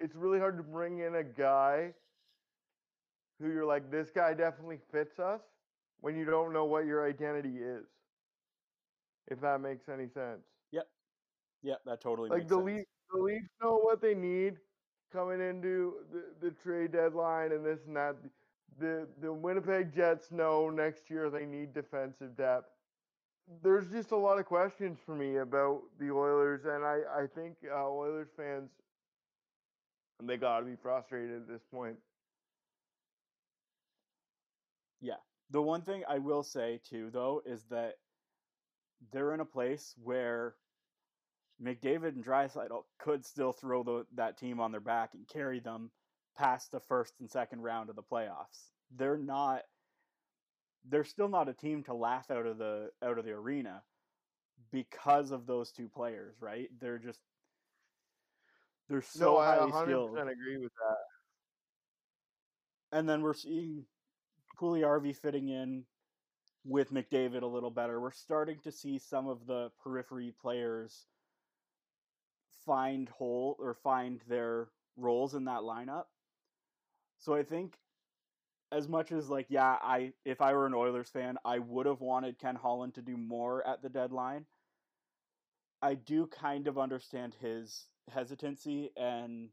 It's really hard to bring in a guy who you're like, this guy definitely fits us, when you don't know what your identity is. If that makes any sense. Yep. Yep, that totally like makes the sense. Leafs, the Leafs know what they need coming into the, the trade deadline and this and that. The the Winnipeg Jets know next year they need defensive depth. There's just a lot of questions for me about the Oilers, and I I think uh, Oilers fans they got to be frustrated at this point. Yeah, the one thing I will say too, though, is that they're in a place where McDavid and Draisaitl could still throw the, that team on their back and carry them past the first and second round of the playoffs. They're not. They're still not a team to laugh out of the out of the arena because of those two players, right? They're just they're so no, I highly 100% skilled. agree with that. and then we're seeing Puljujärvi fitting in with McDavid a little better. We're starting to see some of the periphery players find hole or find their roles in that lineup. So I think as much as like yeah, I if I were an Oilers fan, I would have wanted Ken Holland to do more at the deadline. I do kind of understand his hesitancy and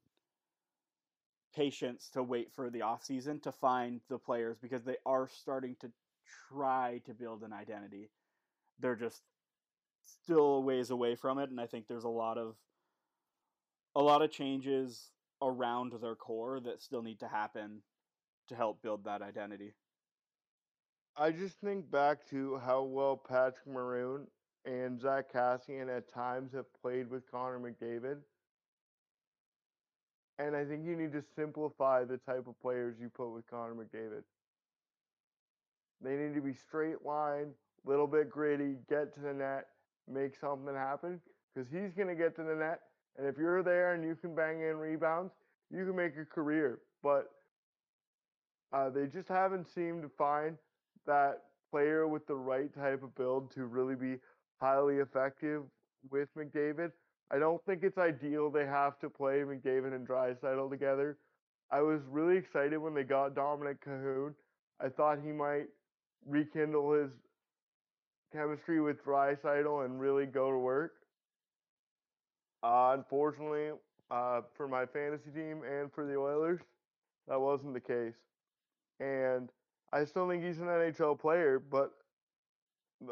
patience to wait for the offseason to find the players because they are starting to try to build an identity. They're just still ways away from it and I think there's a lot of a lot of changes around their core that still need to happen to help build that identity. I just think back to how well Patrick Maroon and Zack Kassian at times have played with Connor McDavid. And I think you need to simplify the type of players you put with Connor McDavid. They need to be straight line, little bit gritty, get to the net, make something happen. Because he's going to get to the net. And if you're there and you can bang in rebounds, you can make a career. But uh, they just haven't seemed to find that player with the right type of build to really be highly effective with McDavid. I don't think it's ideal they have to play McDavid and Draisaitl together. I was really excited when they got Dominik Kahun. I thought he might rekindle his chemistry with Draisaitl and really go to work. Uh, unfortunately, uh, for my fantasy team and for the Oilers, that wasn't the case. And I still think he's an NHL player, but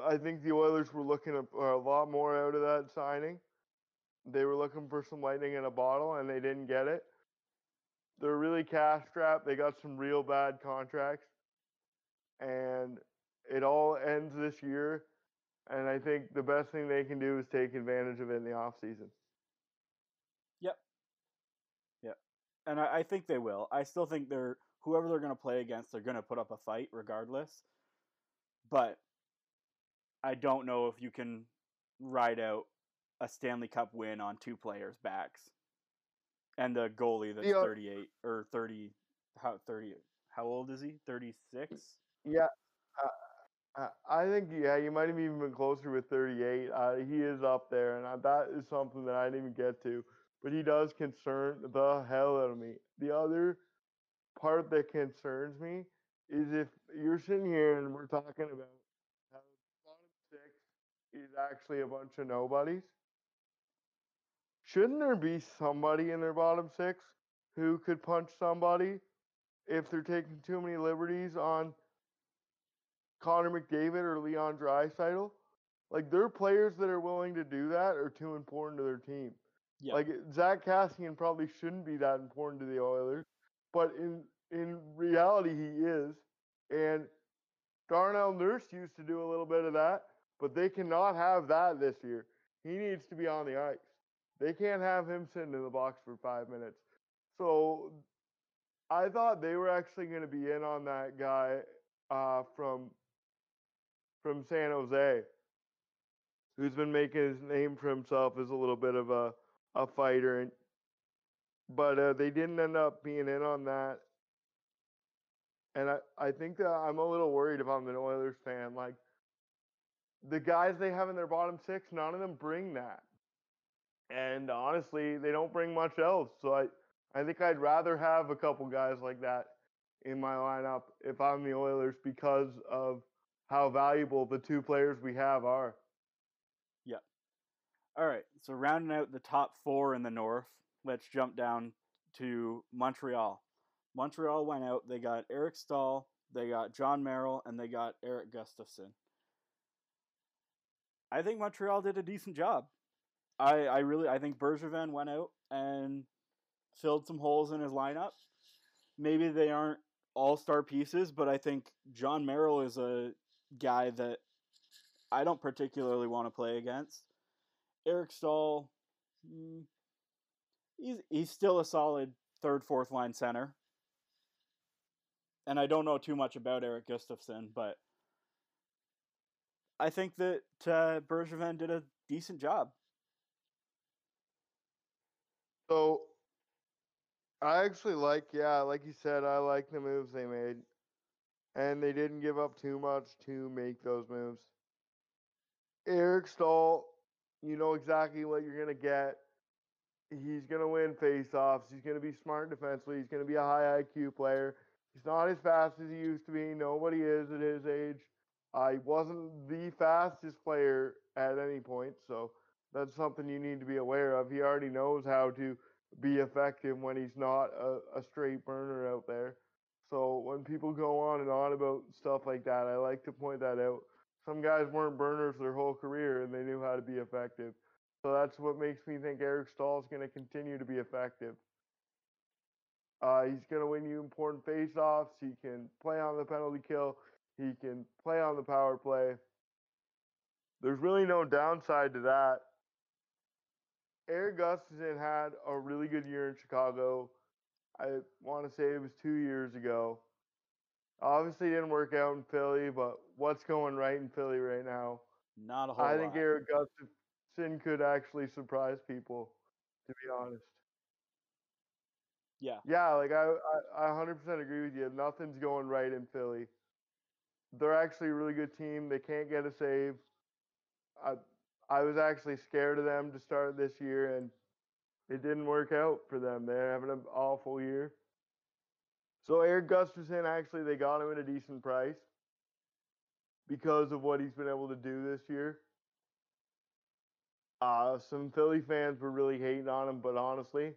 I think the Oilers were looking a, uh, a lot more out of that signing. They were looking for some lightning in a bottle, and they didn't get it. They're really cash strapped. They got some real bad contracts, and it all ends this year. And I think the best thing they can do is take advantage of it in the off season. Yep. Yep. And I, I think they will. I still think they're whoever they're going to play against, they're going to put up a fight regardless. But I don't know if you can ride out a Stanley Cup win on two players' backs, and the goalie that's Yeah. thirty eight or thirty. How thirty? How old is he? Thirty six. Yeah, uh, uh, I think yeah, you might have even been closer with 38. Uh, he is up there, and uh, that is something that I didn't even get to. But he does concern the hell out of me. The other part that concerns me is if you're sitting here and we're talking about how the bottom six is actually a bunch of nobodies. Shouldn't there be somebody in their bottom six who could punch somebody if they're taking too many liberties on Connor McDavid or Leon Draisaitl. Like they're players that are willing to do that are too important to their team. Yeah. Like Zack Kassian probably shouldn't be that important to the Oilers, but in in reality he is. And Darnell Nurse used to do a little bit of that, but they cannot have that this year. He needs to be on the ice. They can't have him sitting in the box for five minutes. So I thought they were actually going to be in on that guy uh, from from San Jose, who's been making his name for himself as a little bit of a a fighter, and but uh, they didn't end up being in on that. And I, I think that I'm a little worried if I'm an Oilers fan. Like the guys they have in their bottom six, none of them bring that. And honestly, they don't bring much else. So I, I think I'd rather have a couple guys like that in my lineup if I'm the Oilers because of how valuable the two players we have are. Yeah. All right, so rounding out the top four in the North, let's jump down to Montreal. Montreal went out. They got Eric Staal, they got Jon Merrill, and they got Erik Gustafsson. I think Montreal did a decent job. I, I really I think Bergevin went out and filled some holes in his lineup. Maybe they aren't all star pieces, but I think Jon Merrill is a guy that I don't particularly want to play against. Eric Staal, mm, he's he's still a solid third, fourth line center. And I don't know too much about Erik Gustafsson, but I think that uh, Bergevin did a decent job. So I actually like, yeah, like you said, I like the moves they made. And they didn't give up too much to make those moves. Eric Staal, you know exactly what you're going to get. He's going to win faceoffs. He's going to be smart defensively. He's going to be a high IQ player. He's not as fast as he used to be. Nobody is at his age. Uh, he wasn't the fastest player at any point, so that's something you need to be aware of. He already knows how to be effective when he's not a, a straight burner out there. So when people go on and on about stuff like that, I like to point that out. Some guys weren't burners their whole career and they knew how to be effective. So that's what makes me think Eric Staal is going to continue to be effective. Uh, he's going to win you important faceoffs. He can play on the penalty kill. He can play on the power play. There's really no downside to that. Erik Gustafsson had a really good year in Chicago. I want to say it was two years ago. Obviously, didn't work out in Philly, but what's going right in Philly right now? Not a whole I lot. think Erik Gustafsson could actually surprise people, to be honest. yeah. Yeah, like I, I, I 100% agree with you. Nothing's going right in Philly. They're actually a really good team. They can't get a save. I, I was actually scared of them to start this year, and it didn't work out for them. They're having an awful year. So Erik Gustafsson, actually, they got him at a decent price because of what he's been able to do this year. Uh, some Philly fans were really hating on him, but honestly,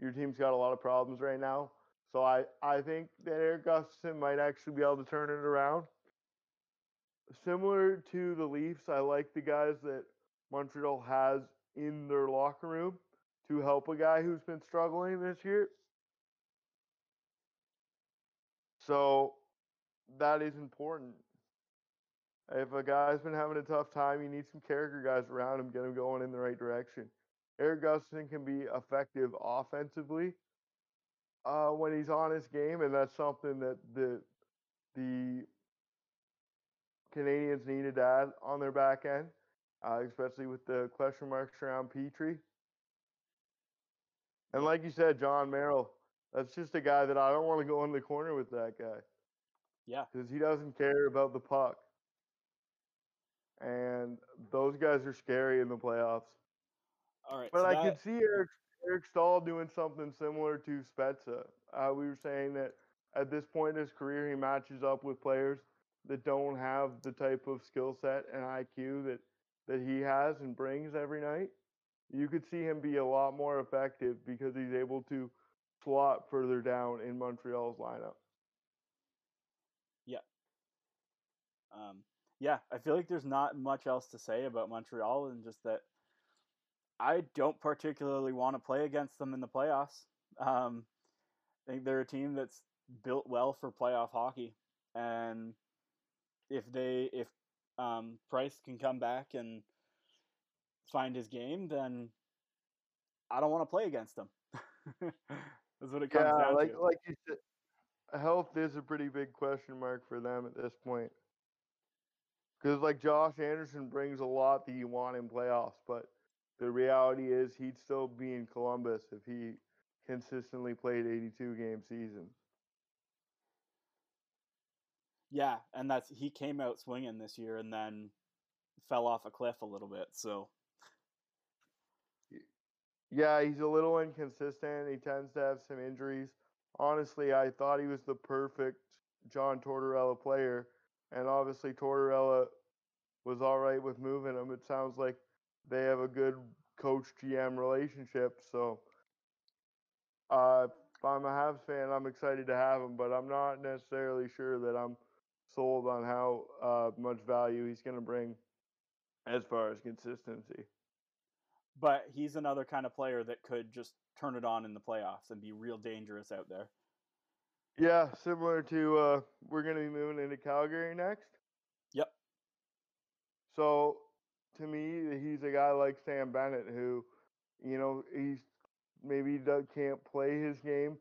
your team's got a lot of problems right now. So I, I think that Erik Gustafsson might actually be able to turn it around. Similar to the Leafs, I like the guys that Montreal has in their locker room to help a guy who's been struggling this year. So that is important. If a guy's been having a tough time, you need some character guys around him, get him going in the right direction. Erik Gustafsson can be effective offensively uh, when he's on his game, and that's something that the the Canadiens needed to add on their back end, uh, especially with the question marks around Petry. And like you said, Jon Merrill, that's just a guy that I don't want to go in the corner with that guy Yeah. because he doesn't care about the puck. And those guys are scary in the playoffs. All right. But so I that- could see Eric Eric Staal doing something similar to Spezza. Uh, we were saying that at this point in his career, he matches up with players that don't have the type of skill set and IQ that that he has and brings every night. You could see him be a lot more effective because he's able to slot further down in Montreal's lineup. Yeah. Um, yeah, I feel like there's not much else to say about Montreal, and just that I don't particularly want to play against them in the playoffs. Um, I think they're a team that's built well for playoff hockey, and if they if um, Price can come back and find his game, then I don't want to play against them. That's what it comes yeah, down like to. like you said, health is a pretty big question mark for them at this point. Because like Josh Anderson brings a lot that you want in playoffs, but the reality is he'd still be in Columbus if he consistently played 82 game seasons. Yeah, and that's he came out swinging this year and then fell off a cliff a little bit. So Yeah, he's a little inconsistent. He tends to have some injuries. Honestly, I thought he was the perfect John Tortorella player, and obviously Tortorella was all right with moving him. It sounds like they have a good coach GM relationship. So, uh, if I'm a Habs fan, I'm excited to have him, but I'm not necessarily sure that I'm sold on how uh, much value he's going to bring as far as consistency. but he's another kind of player that could just turn it on in the playoffs and be real dangerous out there. Yeah, similar to uh, we're going to be moving into Calgary next. Yep. So to me, he's a guy like Sam Bennett who, you know, he's maybe can't play his game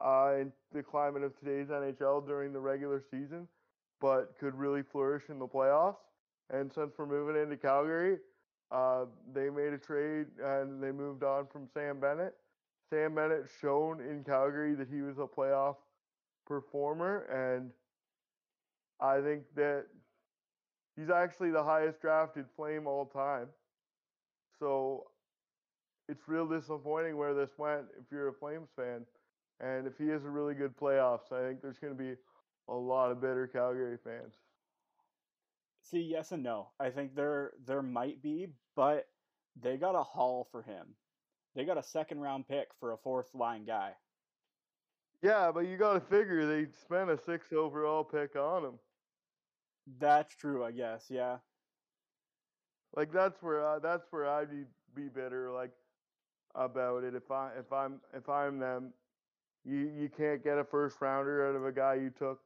uh, in the climate of today's NHL during the regular season, but could really flourish in the playoffs. And since we're moving into Calgary, uh, they made a trade and they moved on from Sam Bennett. Sam Bennett shown in Calgary that he was a playoff performer, and I think that he's actually the highest drafted Flame all time. So it's real disappointing where this went if you're a Flames fan. And if he has a really good playoffs, I think there's going to be a lot of bitter Calgary fans. See, yes and no. I think there there might be, but they got a haul for him. They got a second round pick for a fourth line guy. Yeah, but you got to figure they spent a six overall pick on him. That's true, I guess. Yeah. Like that's where I, that's where I'd be, be bitter like about it. If I if I'm if I'm them, you you can't get a first rounder out of a guy you took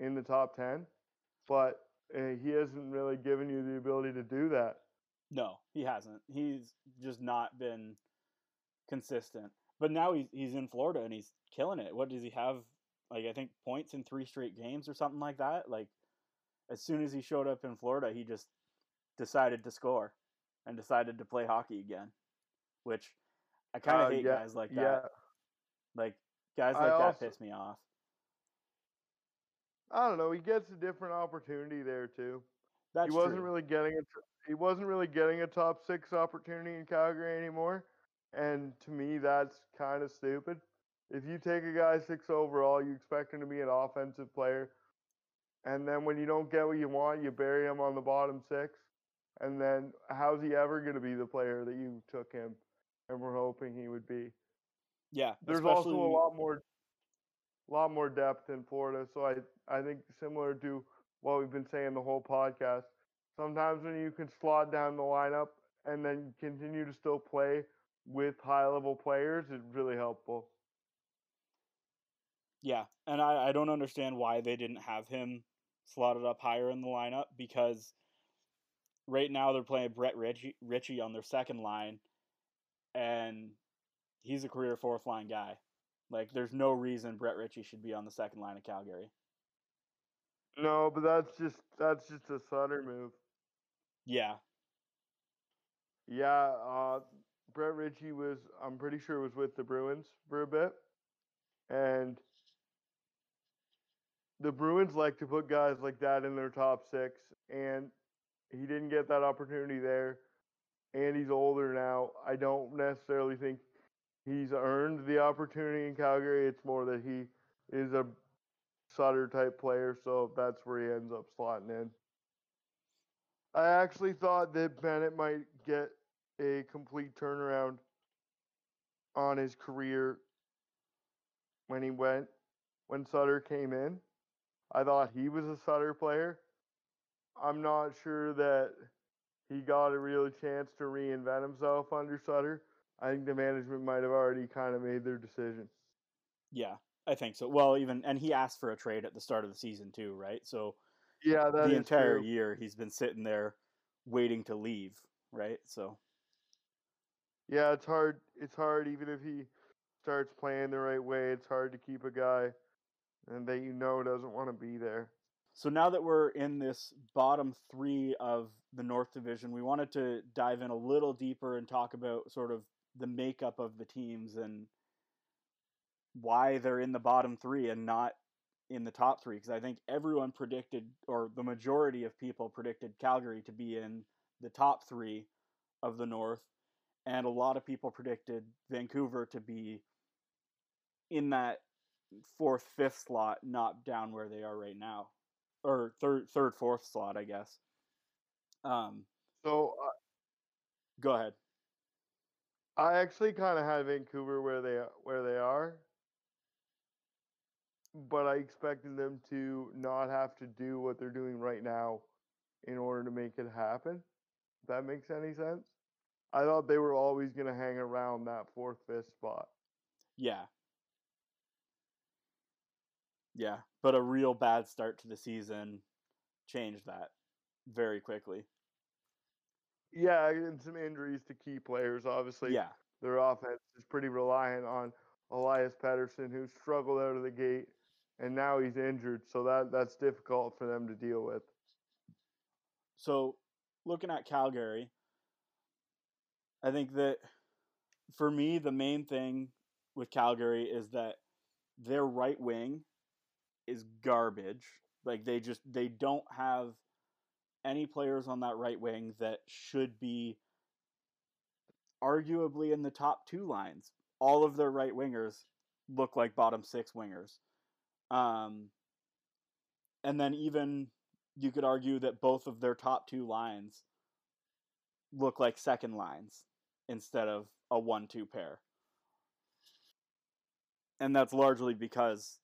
in the top ten, but uh, he hasn't really given you the ability to do that. No, he hasn't. He's just not been consistent. But now he's he's in Florida and he's killing it. What does he have? Like I think points in three straight games or something like that. Like as soon as he showed up in Florida, he just decided to score and decided to play hockey again. Which I kind of Uh, hate yeah, guys like that. Yeah, Like guys I like that also- piss me off. I don't know. He gets a different opportunity there too. That's he wasn't true. really getting a he wasn't really getting a top six opportunity in Calgary anymore, and to me that's kind of stupid. If you take a guy six overall, you expect him to be an offensive player, and then when you don't get what you want, you bury him on the bottom six, and then how's he ever going to be the player that you took him, and we're hoping he would be? yeah, There's also a lot more, lot more depth in Florida. So I, I think similar to what we've been saying the whole podcast. Sometimes when you can slot down the lineup and then continue to still play with high level players, it's really helpful. Yeah, and I, I don't understand why they didn't have him slotted up higher in the lineup because right now they're playing Brett Ritchie, Ritchie on their second line, and he's a career fourth line guy. Like, there's no reason Brett Ritchie should be on the second line of Calgary. No, but that's just that's just a Sutter move. Yeah, Yeah, uh, Brett Ritchie was I'm pretty sure was with the Bruins for a bit, and the Bruins like to put guys like that in their top six, and he didn't get that opportunity there. And he's older now. I don't necessarily think he's earned the opportunity in Calgary. It's more that he is a Sutter type player, so that's where he ends up slotting in. I actually thought that Bennett might get a complete turnaround on his career when he went when Sutter came in. I thought he was a Sutter player. I'm not sure that he got a real chance to reinvent himself under Sutter. I think the management might have already kind of made their decision. Yeah, I think so. Well, even and he asked for a trade at the start of the season too, right? So yeah, the entire true. year he's been sitting there waiting to leave, right? So yeah, it's hard. It's hard even if he starts playing the right way. It's hard to keep a guy and that you know doesn't want to be there. So now that we're in this bottom three of the North Division, we wanted to dive in a little deeper and talk about sort of the makeup of the teams and why they're in the bottom three and not in the top three. Because I think everyone predicted, or the majority of people predicted Calgary to be in the top three of the North, and a lot of people predicted Vancouver to be in that fourth, fifth slot, not down where they are right now, or third, third, fourth slot, I guess. Um. So, uh, go ahead. I actually kind of had Vancouver where they where they are, but I expected them to not have to do what they're doing right now in order to make it happen. If that makes any sense. I thought they were always going to hang around that fourth, fifth spot. Yeah, yeah, but a real bad start to the season changed that very quickly. Yeah, and some injuries to key players. Obviously, yeah, their offense is pretty reliant on Elias Pettersson, who struggled out of the gate, and now he's injured. So that that's difficult for them to deal with. So, looking at Calgary, I think that for me, the main thing with Calgary is that their right wing is garbage. Like they just they don't have any players on that right wing that should be arguably in the top two lines. All of their right wingers look like bottom six wingers. Um, and then even you could argue that both of their top two lines look like second lines instead of a one two pair. And that's largely because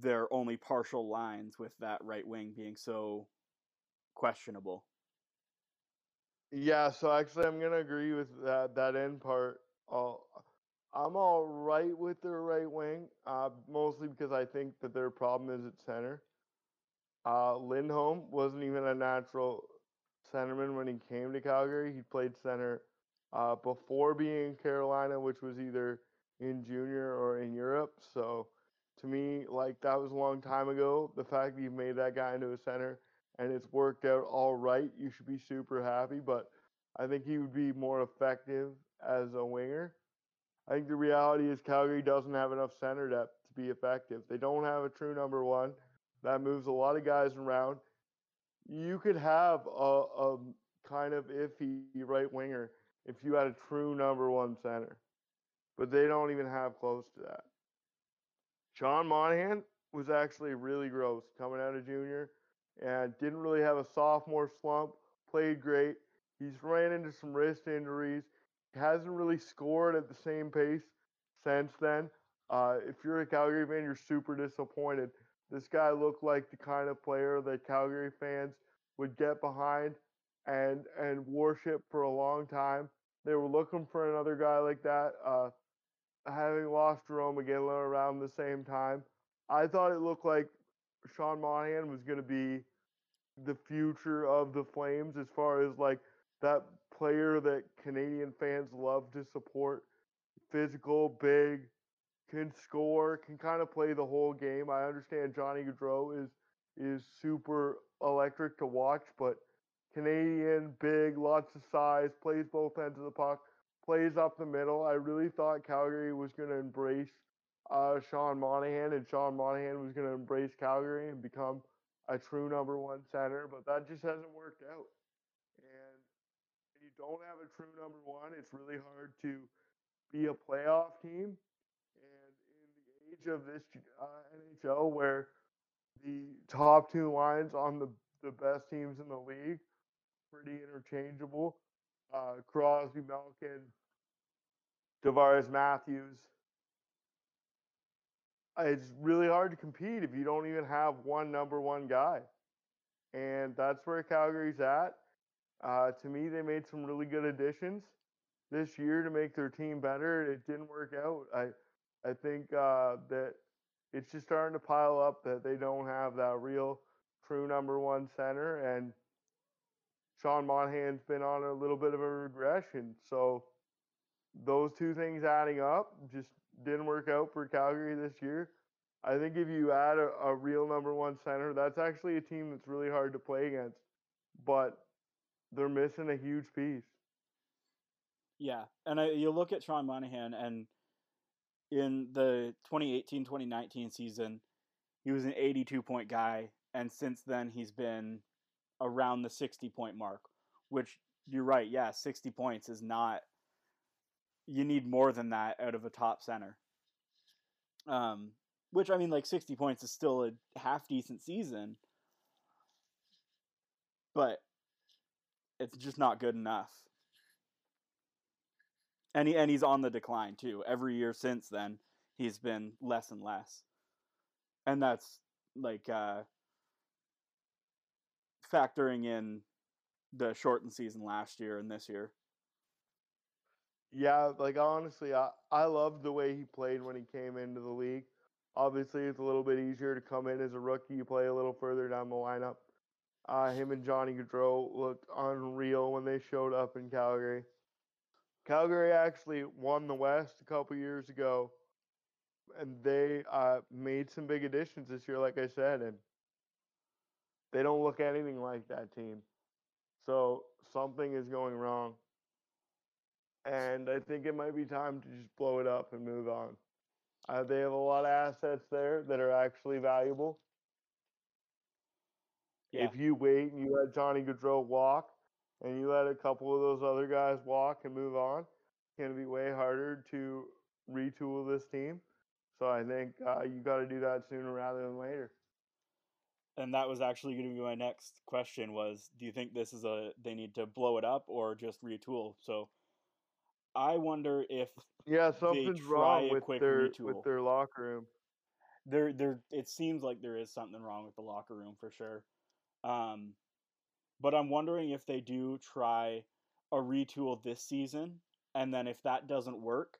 they're only partial lines with that right wing being so questionable. Yeah, so actually, I'm gonna agree with that that end part. I'll, I'm all right with their right wing, uh, mostly because I think that their problem is at center. Uh, Lindholm wasn't even a natural centerman when he came to Calgary. He played center uh, before being in Carolina, which was either in junior or in Europe. So to me, like that was a long time ago. The fact that you've made that guy into a center and it's worked out all right, you should be super happy. But I think he would be more effective as a winger. I think the reality is Calgary doesn't have enough center depth to be effective. They don't have a true number one. That moves a lot of guys around. You could have a, a kind of iffy right winger if you had a true number one center, but they don't even have close to that. Sean Monahan was actually really gross coming out of junior and didn't really have a sophomore slump. Played great. He's ran into some wrist injuries. Hasn't really scored at the same pace since then. Uh, if you're a Calgary fan, you're super disappointed. This guy looked like the kind of player that Calgary fans would get behind and and worship for a long time. They were looking for another guy like that. Uh, having lost Jarome Iginla around the same time, I thought it looked like Sean Monahan was going to be the future of the Flames as far as like that player that Canadian fans love to support. Physical, big, can score, can kind of play the whole game. I understand Johnny Gaudreau is is super electric to watch, but Canadian, big, lots of size, plays both ends of the puck plays up the middle. I really thought Calgary was going to embrace uh, Sean Monahan, and Sean Monahan was going to embrace Calgary and become a true number one center, but that just hasn't worked out. Don't have a true number one, it's really hard to be a playoff team. And in the age of this uh, NHL, where the top two lines on the, the best teams in the league pretty interchangeable uh, Crosby, Malkin, Tavares Matthews. it's really hard to compete if you don't even have one number one guy. And that's where Calgary's at. Uh, to me, they made some really good additions this year to make their team better. It didn't work out. I I think uh, that it's just starting to pile up that they don't have that real true number one center, and Sean Monahan's been on a little bit of a regression. So those two things adding up just didn't work out for Calgary this year. I think if you add a, a real number one center, that's actually a team that's really hard to play against. But they're missing a huge piece. Yeah, and I, you look at Sean Monahan, and in the 2018-2019 season, he was an 82 point guy, and since then he's been around the 60 point mark. Which you're right, yeah, 60 points is not. You need more than that out of a top center. Um, which I mean, like 60 points is still a half decent season, but it's just not good enough. And he, and he's on the decline too. Every year since then, he's been less and less. And that's like uh, factoring in the shortened season last year and this year. Yeah, like honestly, I I loved the way he played when he came into the league. Obviously, it's a little bit easier to come in as a rookie. You play a little further down the lineup. Uh, him and Johnny Gaudreau looked unreal when they showed up in Calgary. Calgary actually won the West a couple years ago, and they uh, made some big additions this year, like I said, and they don't look anything like that team. So something is going wrong. And I think it might be time to just blow it up and move on. Uh, they have a lot of assets there that are actually valuable. Yeah. If you wait and you let Johnny Gaudreau walk and you let a couple of those other guys walk and move on, it's going to be way harder to retool this team. So I think uh, you got to do that sooner rather than later. and that was actually going to be my next question was do you think this is a they need to blow it up or just retool so i wonder if Yeah, something's wrong with their retool. with their locker room. there there it seems like there is something wrong with the locker room for sure um but i'm wondering if they do try a retool this season and then if that doesn't work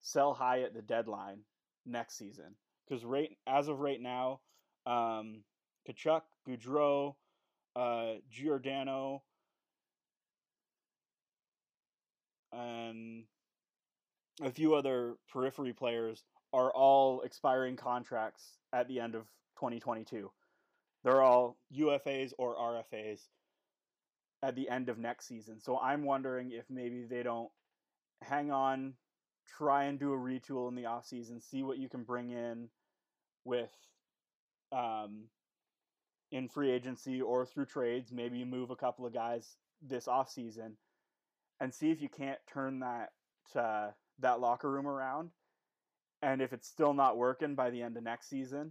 sell high at the deadline next season because right as of right now um Tkachuk, Gaudreau, uh, Giordano, and a few other periphery players are all expiring contracts at the end of 2022. They're all UFAs or RFAs at the end of next season. So I'm wondering if maybe they don't hang on, try and do a retool in the offseason, see what you can bring in with um, in free agency or through trades. Maybe you move a couple of guys this offseason and see if you can't turn that uh, that locker room around. And if it's still not working by the end of next season,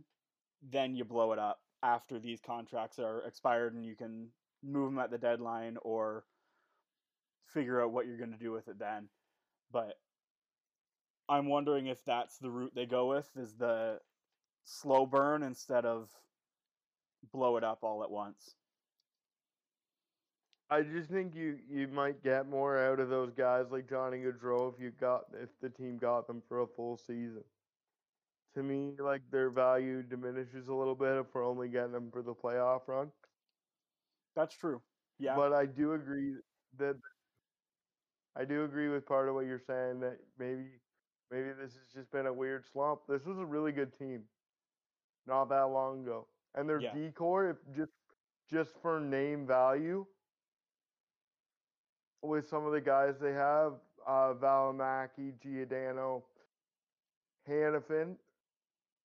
then you blow it up after these contracts are expired and you can move them at the deadline or figure out what you're going to do with it then. But I'm wondering if that's the route they go with is the slow burn instead of blow it up all at once. I just think you you might get more out of those guys like Johnny Gaudreau if you got if the team got them for a full season. To me, like their value diminishes a little bit if we're only getting them for the playoff run. That's true. Yeah. But I do agree that I do agree with part of what you're saying that maybe maybe this has just been a weird slump. This was a really good team not that long ago. And their Yeah. decor, if just just for name value, with some of the guys they have, uh, Valimaki, Giordano, Hanifin,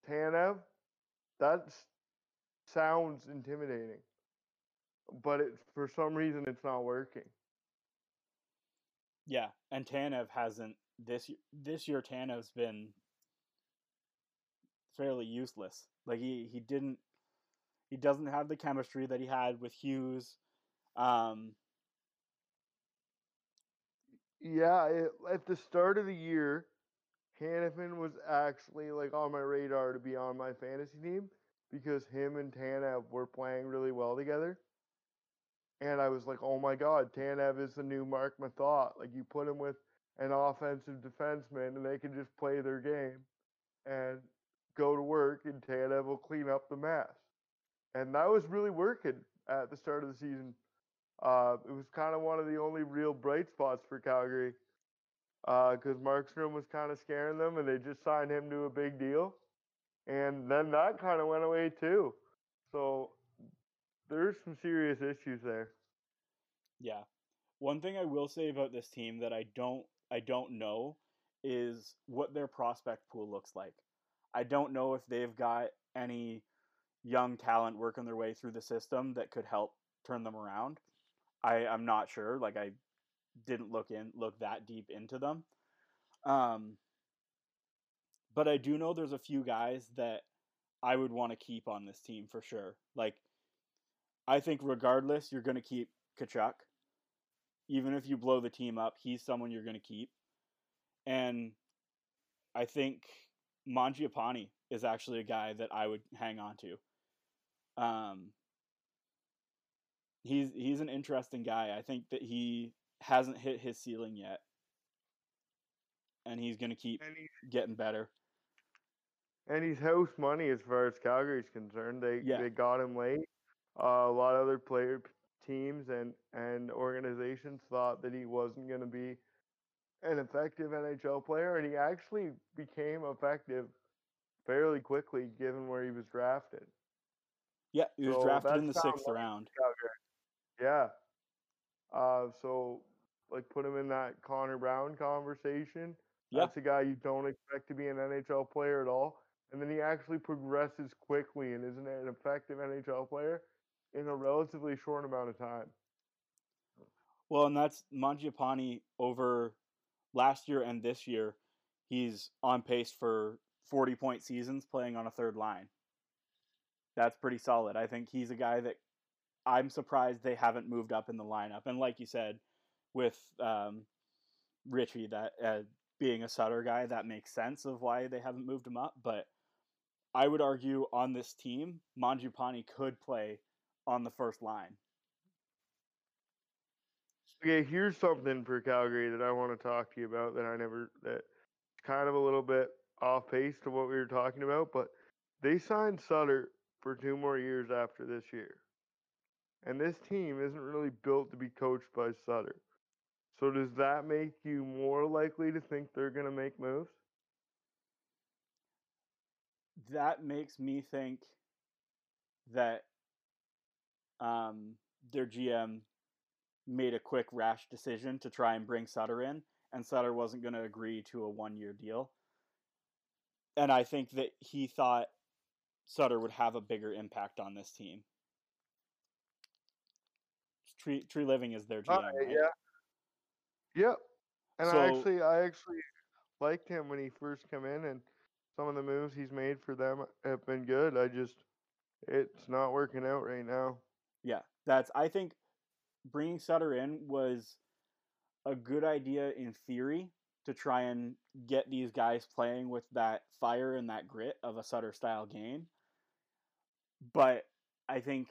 Tanev, that sounds intimidating. But it, for some reason, it's not working. Yeah, and Tanev hasn't this this year. Tanev's been fairly useless. Like he he didn't he doesn't have the chemistry that he had with Hughes. Um, Yeah, it, at the start of the year, Hannah Hanifin was actually like on my radar to be on my fantasy team because him and Tanev were playing really well together. And I was like, oh my God, Tanev is the new Marc Methot. Like you put him with an offensive defenseman and they can just play their game and go to work and Tanev will clean up the mess. And that was really working at the start of the season. Uh, it was kind of one of the only real bright spots for Calgary because uh, Markstrom was kind of scaring them, and they just signed him to a big deal, and then that kind of went away too. So there's some serious issues there. Yeah, one thing I will say about this team that I don't I don't know is what their prospect pool looks like. I don't know if they've got any young talent working their way through the system that could help turn them around. I, I'm not sure. Like I didn't look in look that deep into them. Um, but I do know there's a few guys that I would want to keep on this team for sure. Like, I think regardless, you're going to keep Tkachuk. Even if you blow the team up, he's someone you're going to keep. And I think Mangiapane is actually a guy that I would hang on to. Um, he's he's an interesting guy. I think that he hasn't hit his ceiling yet, and he's going to keep getting better. And he's house money as far as Calgary's concerned. They yeah. they got him late. Uh, a lot of other player teams and and organizations thought that he wasn't going to be an effective NHL player, and he actually became effective fairly quickly, given where he was drafted. Yeah, he was so drafted in the sixth round. Yeah. Uh, so like put him in that Connor Brown conversation. Yeah. That's a guy you don't expect to be an NHL player at all. And then he actually progresses quickly and is an effective NHL player in a relatively short amount of time. Well, and that's Mangiapane over last year and this year. He's on pace for 40 point seasons playing on a third line. That's pretty solid. I think he's a guy that I'm surprised they haven't moved up in the lineup. And like you said, with um, Ritchie, that uh, being a Sutter guy, that makes sense of why they haven't moved him up. But I would argue on this team, Mangiapane could play on the first line. Okay, here's something for Calgary that I want to talk to you about that I never that kind of a little bit off pace to what we were talking about, but they signed Sutter for two more years after this year. And this team isn't really built to be coached by Sutter. So does that make you more likely to think they're going to make moves? That makes me think that um, their GM made a quick, rash decision to try and bring Sutter in, and Sutter wasn't going to agree to a one year deal. And I think that he thought Sutter would have a bigger impact on this team. Tree Treliving is their GM. Uh, right? Yeah. Yep. And so, I actually, I actually liked him when he first came in, and some of the moves he's made for them have been good. I just, it's not working out right now. Yeah, that's. I think bringing Sutter in was a good idea in theory to try and get these guys playing with that fire and that grit of a Sutter style game. But I think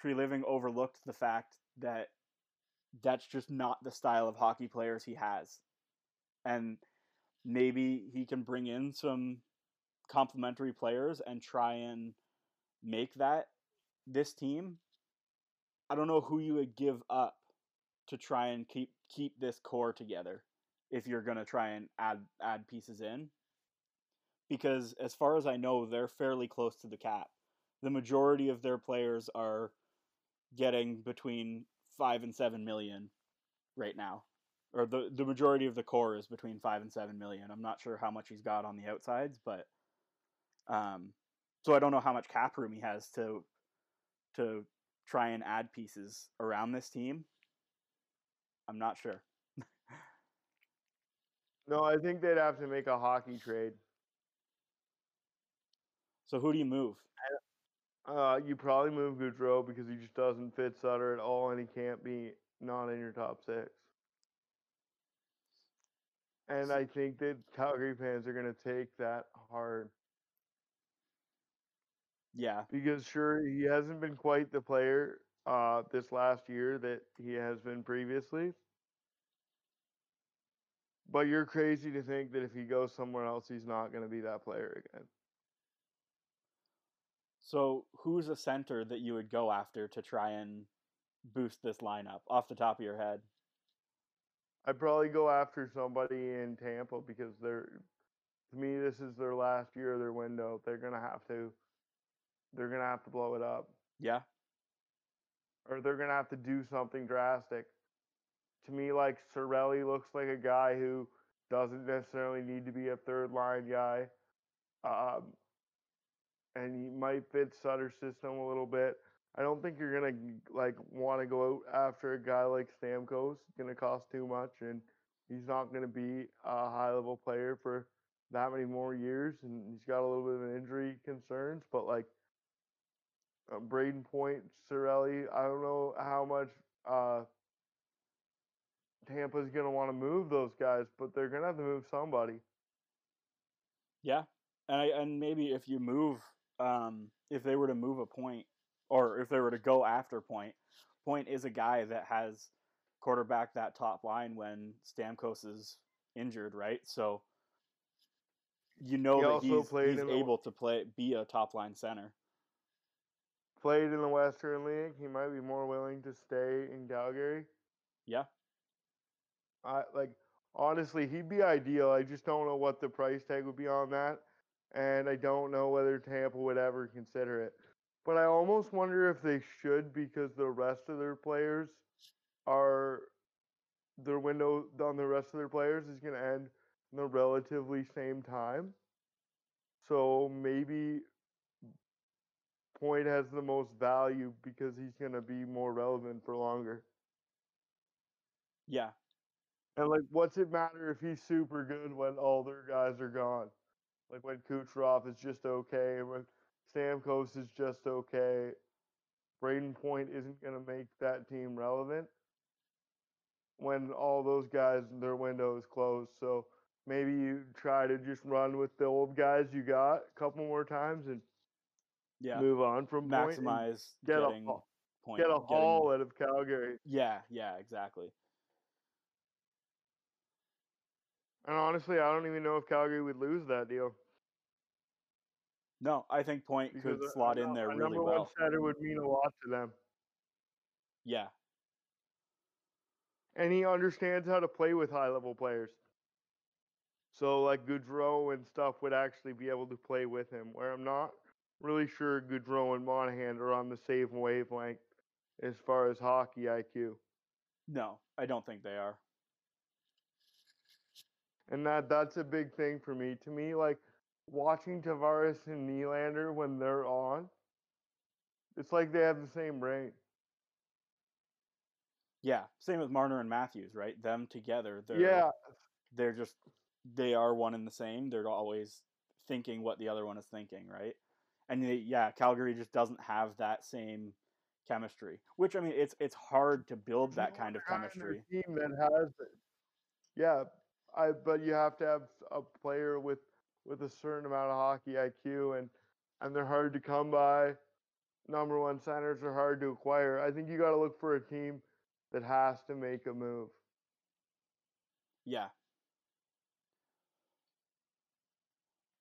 Treliving overlooked the fact that that's just not the style of hockey players he has. And maybe he can bring in some complementary players and try and make that this team. I don't know who you would give up to try and keep keep this core together if you're going to try and add add pieces in. Because as far as I know, they're fairly close to the cap. The majority of their players are getting between five and seven million right now, or the the majority of the core is between five and seven million. I'm not sure how much he's got on the outsides, but um, so I don't know how much cap room he has to to try and add pieces around this team. I'm not sure. no, I think they'd have to make a hockey trade. So who do you move? Uh, you probably move Gaudreau because he just doesn't fit Sutter at all, and he can't be not in your top six. And I think that Calgary fans are going to take that hard Yeah, because sure he hasn't been quite the player uh, this last year that he has been previously. But you're crazy to think that if he goes somewhere else, he's not going to be that player again. So, who's a center that you would go after to try and boost this lineup off the top of your head? I'd probably go after somebody in Tampa because they're to me this is their last year of their window. They're gonna have to they're gonna have to blow it up. Yeah, Or they're gonna have to do something drastic. To me, like Cirelli looks like a guy who doesn't necessarily need to be a third line guy. Um, and you might fit Sutter's system a little bit. I don't think you're gonna like want to go out after a guy like Stamkos. It's gonna cost too much, and he's not gonna be a high level player for that many more years. And he's got a little bit of injury concerns. But like uh, Brayden Point, Cirelli, I don't know how much uh, Tampa's gonna want to move those guys, but they're gonna have to move somebody. yeah, and I, and maybe if you move, um, if they were to move a point, or if they were to go after point, point is a guy that has quarterback that top line when Stamkos is injured, right? So you know He that he's, he's in the- able to play be a top line center. Played in the Western League, he might be more willing to stay in Calgary. Yeah, I like honestly, he'd be ideal. I just don't know what the price tag would be on that, and I don't know whether Tampa would ever consider it. But I almost wonder if they should because the rest of their players are their window on the rest of their players is going to end in the relatively same time. So maybe Point has the most value because he's going to be more relevant for longer. yeah, And like, what's it matter if he's super good when all their guys are gone? Like when Kucherov is just okay, when Stamkos is just okay. Brayden Point isn't going to make that team relevant when all those guys their window is closed. So maybe you try to just run with the old guys you got a couple more times and yeah. move on from Point Maximize get a point. get a getting- haul out of Calgary. Yeah, yeah, exactly. And honestly, I don't even know if Calgary would lose that deal. No, I think Point Because could a slot in there really number well. one center would mean a lot to them. Yeah, and he understands how to play with high level players. So like Gaudreau and stuff would actually be able to play with him. Where I'm not really sure Gaudreau and Monahan are on the same wavelength as far as hockey IQ, no, I don't think they are. And that that's a big thing for me. To me, like watching Tavares and Nylander when they're on, it's like they have the same brain. Yeah, same with Marner and Matthews, right? Them together, they're Yeah, they're just they are one and the same. They're always thinking what the other one is thinking, right? And they, yeah, Calgary just doesn't have that same chemistry. Which I mean, it's it's hard to build that kind of other guy on their chemistry. Team that has it. Yeah, I but you have to have a player with with a certain amount of hockey IQ and and they're hard to come by. Number one centers are hard to acquire. I think you got to look for a team that has to make a move. Yeah.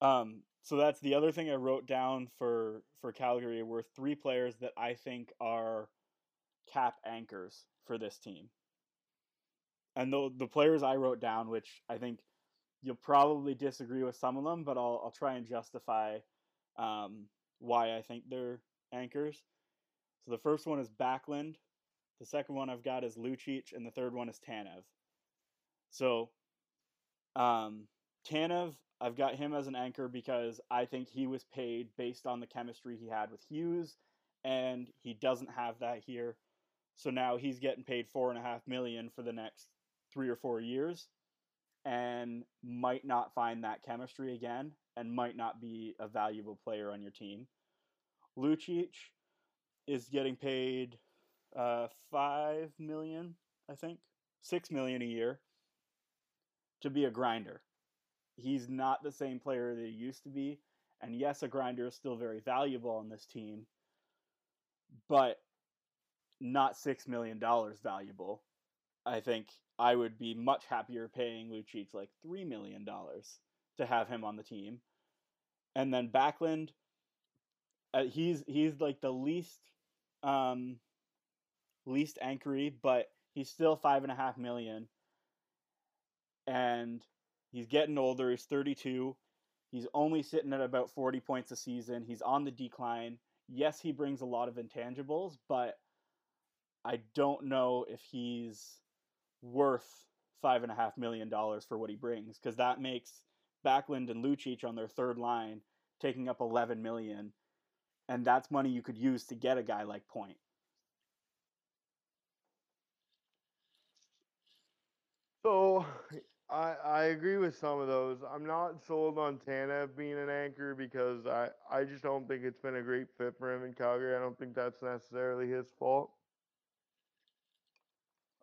Um, so that's the other thing I wrote down for for Calgary were three players that I think are cap anchors for this team. And the the players I wrote down, which I think you'll probably disagree with some of them, but I'll I'll try and justify um, why I think they're anchors. So the first one is Backlund, the second one I've got is Lucic, and the third one is Tanev. So, um, Tanev, I've got him as an anchor because I think he was paid based on the chemistry he had with Hughes, and he doesn't have that here. So now he's getting paid four and a half million for the next three or four years, and might not find that chemistry again, and might not be a valuable player on your team. Lucic is getting paid uh, five million, I think, six million a year to be a grinder. He's not the same player that he used to be. And yes, a grinder is still very valuable on this team, but not $6 million valuable. I think I would be much happier paying Lucic like $3 million to have him on the team. And then Backlund, uh, he's he's like the least um, least anchory, but he's still five and a half million. And he's getting older. He's 32. He's only sitting at about 40 points a season. He's on the decline. Yes, he brings a lot of intangibles, but I don't know if he's worth five and a half million dollars for what he brings because that makes Backlund and Lucic on their third line taking up 11 million and that's money you could use to get a guy like Point. So I I agree with some of those. I'm not sold on Tanev being an anchor because I I just don't think it's been a great fit for him in Calgary. I don't think that's necessarily his fault.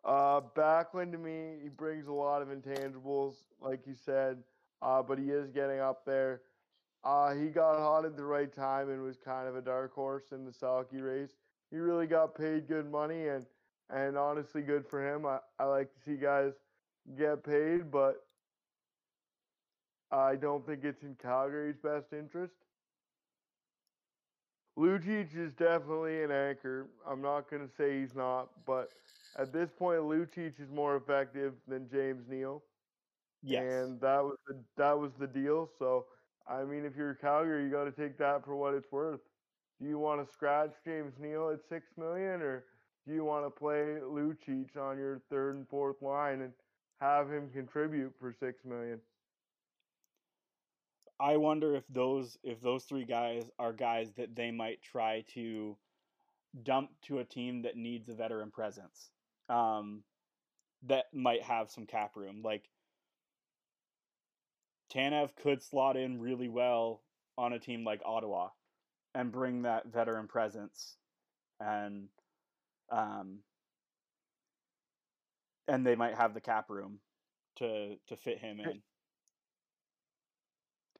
Uh, Backlund to me, he brings a lot of intangibles, like you said, uh, but he is getting up there. Uh, he got hot at the right time and was kind of a dark horse in the Selke race. He really got paid good money and and honestly good for him. I, I like to see guys get paid, but I don't think it's in Calgary's best interest. Lucic is definitely an anchor. I'm not going to say he's not, but at this point, Lucic is more effective than James Neal. Yes. And that was the that was the deal. So I mean, if you're a Calgary, you got to take that for what it's worth. Do you want to scratch James Neal at six million, or do you want to play Lucic on your third and fourth line and have him contribute for six million? I wonder if those if those three guys are guys that they might try to dump to a team that needs a veteran presence, um, that might have some cap room. Like Tanev could slot in really well on a team like Ottawa and bring that veteran presence and um and they might have the cap room to to fit him in.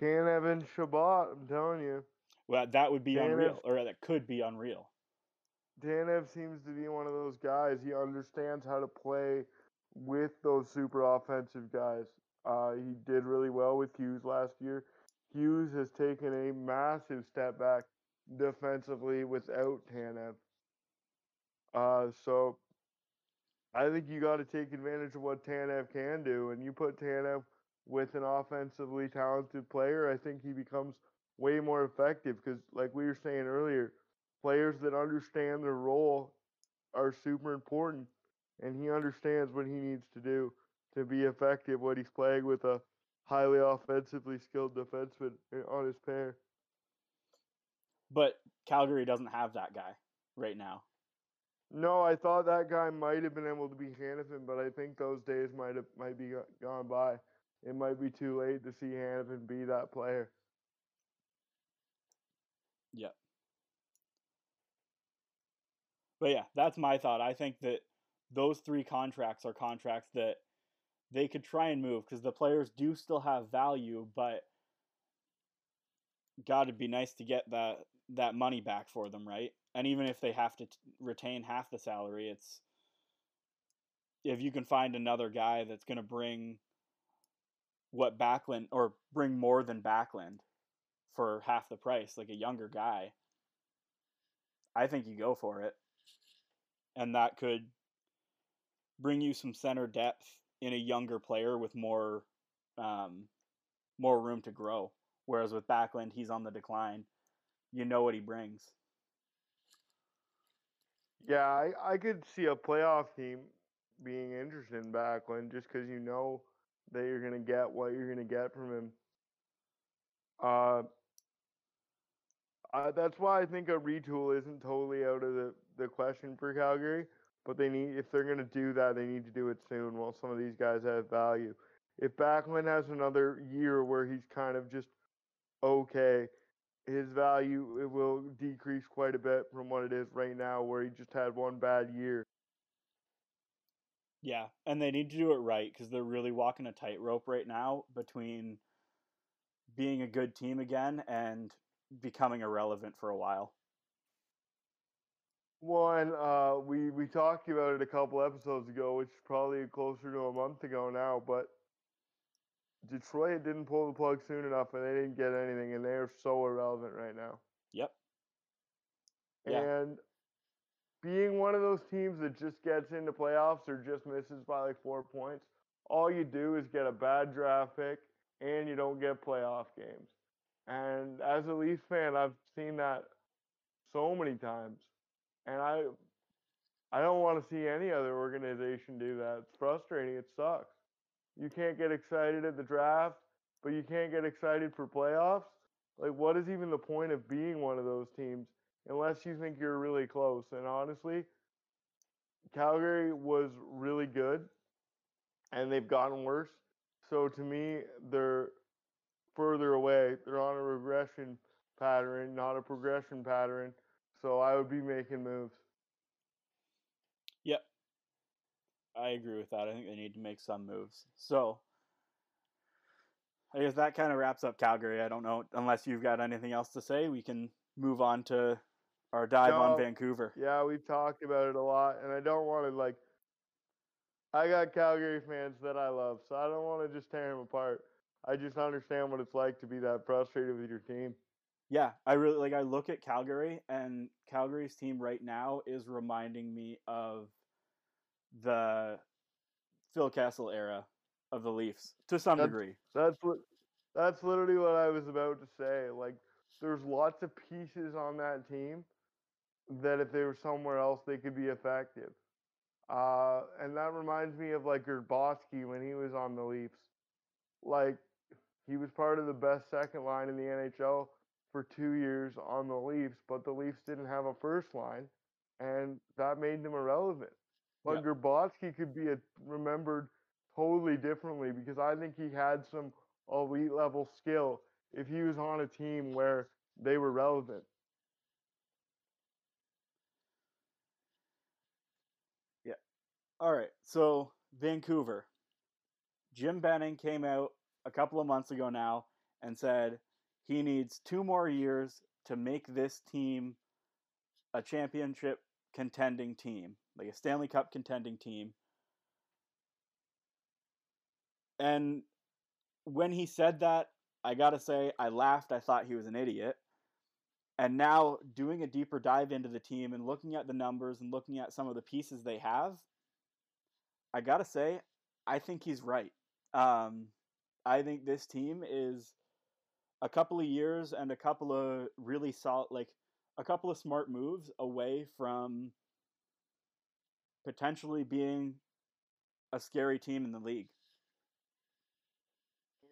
Tanev and Chabot, I'm telling you. Well, that would be unreal, or that could be unreal. Tanev seems to be one of those guys. He understands how to play with those super offensive guys. Uh, he did really well with Hughes last year. Hughes has taken a massive step back defensively without Tanev. Uh, so I think you got to take advantage of what Tanev can do, and you put Tanev with an offensively talented player, I think he becomes way more effective because, like we were saying earlier, players that understand their role are super important, and he understands what he needs to do to be effective when he's playing with a highly offensively skilled defenseman eh, on his pair. But Calgary doesn't have that guy right now. No, I thought that guy might have been able to be Hanifin, but I think those days might have might be gone by. It might be too late to see Hanifin be that player. Yep. But yeah, that's my thought. I think that those three contracts are contracts that they could try and move because the players do still have value, but God, it'd be nice to get that that money back for them, right? And even if they have to t- retain half the salary, it's if you can find another guy that's going to bring what Backlund or bring more than Backlund for half the price, like a younger guy, I think you go for it. And that could bring you some center depth in a younger player with more um, more room to grow. Whereas with Backlund, he's on the decline. You know what he brings. Yeah, I, I could see a playoff team being interested in Backlund just because you know that you're going to get what you're going to get from him. Uh, that's why I think a retool isn't totally out of the, the question for Calgary. But they need if they're gonna do that, they need to do it soon while some of these guys have value. If Backlund has another year where he's kind of just okay, his value it will decrease quite a bit from what it is right now, where he just had one bad year. Yeah, and they need to do it right because they're really walking a tightrope right now between being a good team again and becoming irrelevant for a while. One, uh, we we talked about it a couple episodes ago, which is probably closer to a month ago now. But Detroit didn't pull the plug soon enough, and they didn't get anything, and they are so irrelevant right now. Yep. Yeah. And being one of those teams that just gets into playoffs or just misses by like four points, all you do is get a bad draft pick and you don't get playoff games. And as a Leafs fan, I've seen that so many times. And I I don't want to see any other organization do that. It's frustrating. It sucks. You can't get excited at the draft, but you can't get excited for playoffs. Like what is even the point of being one of those teams unless you think you're really close? And honestly, Calgary was really good and they've gotten worse. So to me, they're further away. They're on a regression pattern, not a progression pattern. So I would be making moves. Yep. I agree with that. I think they need to make some moves. So I guess that kind of wraps up Calgary. I don't know unless you've got anything else to say, we can move on to our dive no, on Vancouver. Yeah, we've talked about it a lot and I don't want to like I got Calgary fans that I love, so I don't want to just tear them apart. I just understand what it's like to be that frustrated with your team. Yeah, I really like. I look at Calgary, and Calgary's team right now is reminding me of the Phil Kessel era of the Leafs to some that's, degree. That's what. That's literally what I was about to say. Like, there's lots of pieces on that team that if they were somewhere else, they could be effective. Uh, and that reminds me of like Grabovski when he was on the Leafs. Like he was part of the best second line in the NHL for two years on the Leafs, but the Leafs didn't have a first line, and that made them irrelevant. But yeah. Could be a, remembered totally differently because I think he had some elite level skill if he was on a team where they were relevant. All right, so Vancouver. Jim Benning came out a couple of months ago now and said he needs two more years to make this team a championship contending team, like a Stanley Cup contending team. And when he said that, I got to say, I laughed. I thought he was an idiot. And now, doing a deeper dive into the team and looking at the numbers and looking at some of the pieces they have, I gotta say, I think he's right. Um, I think this team is a couple of years and a couple of really solid, like a couple of smart moves away from potentially being a scary team in the league.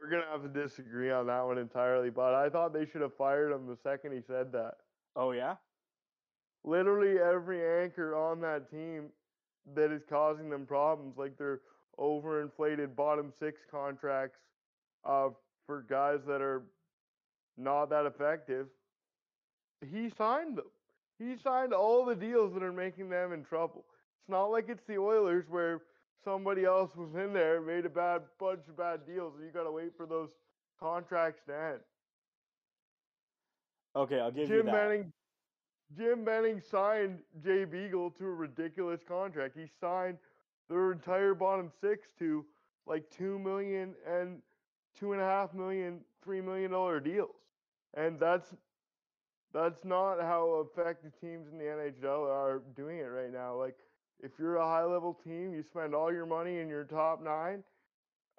We're gonna have to disagree on that one entirely, but I thought they should have fired him the second he said that. Oh yeah. Literally every anchor on that team that is causing them problems, like their overinflated bottom six contracts uh, for guys that are not that effective. He signed them. He signed all the deals that are making them in trouble. It's not like it's the Oilers where somebody else was in there made a bad bunch of bad deals and you got to wait for those contracts to end. Okay, I'll give Jim you that. Benning Jim Benning signed Jay Beagle to a ridiculous contract. He signed their entire bottom six to like two million and two and a half million, three million dollar deals, and that's that's not how effective teams in the NHL are doing it right now. Like if you're a high level team, you spend all your money in your top nine,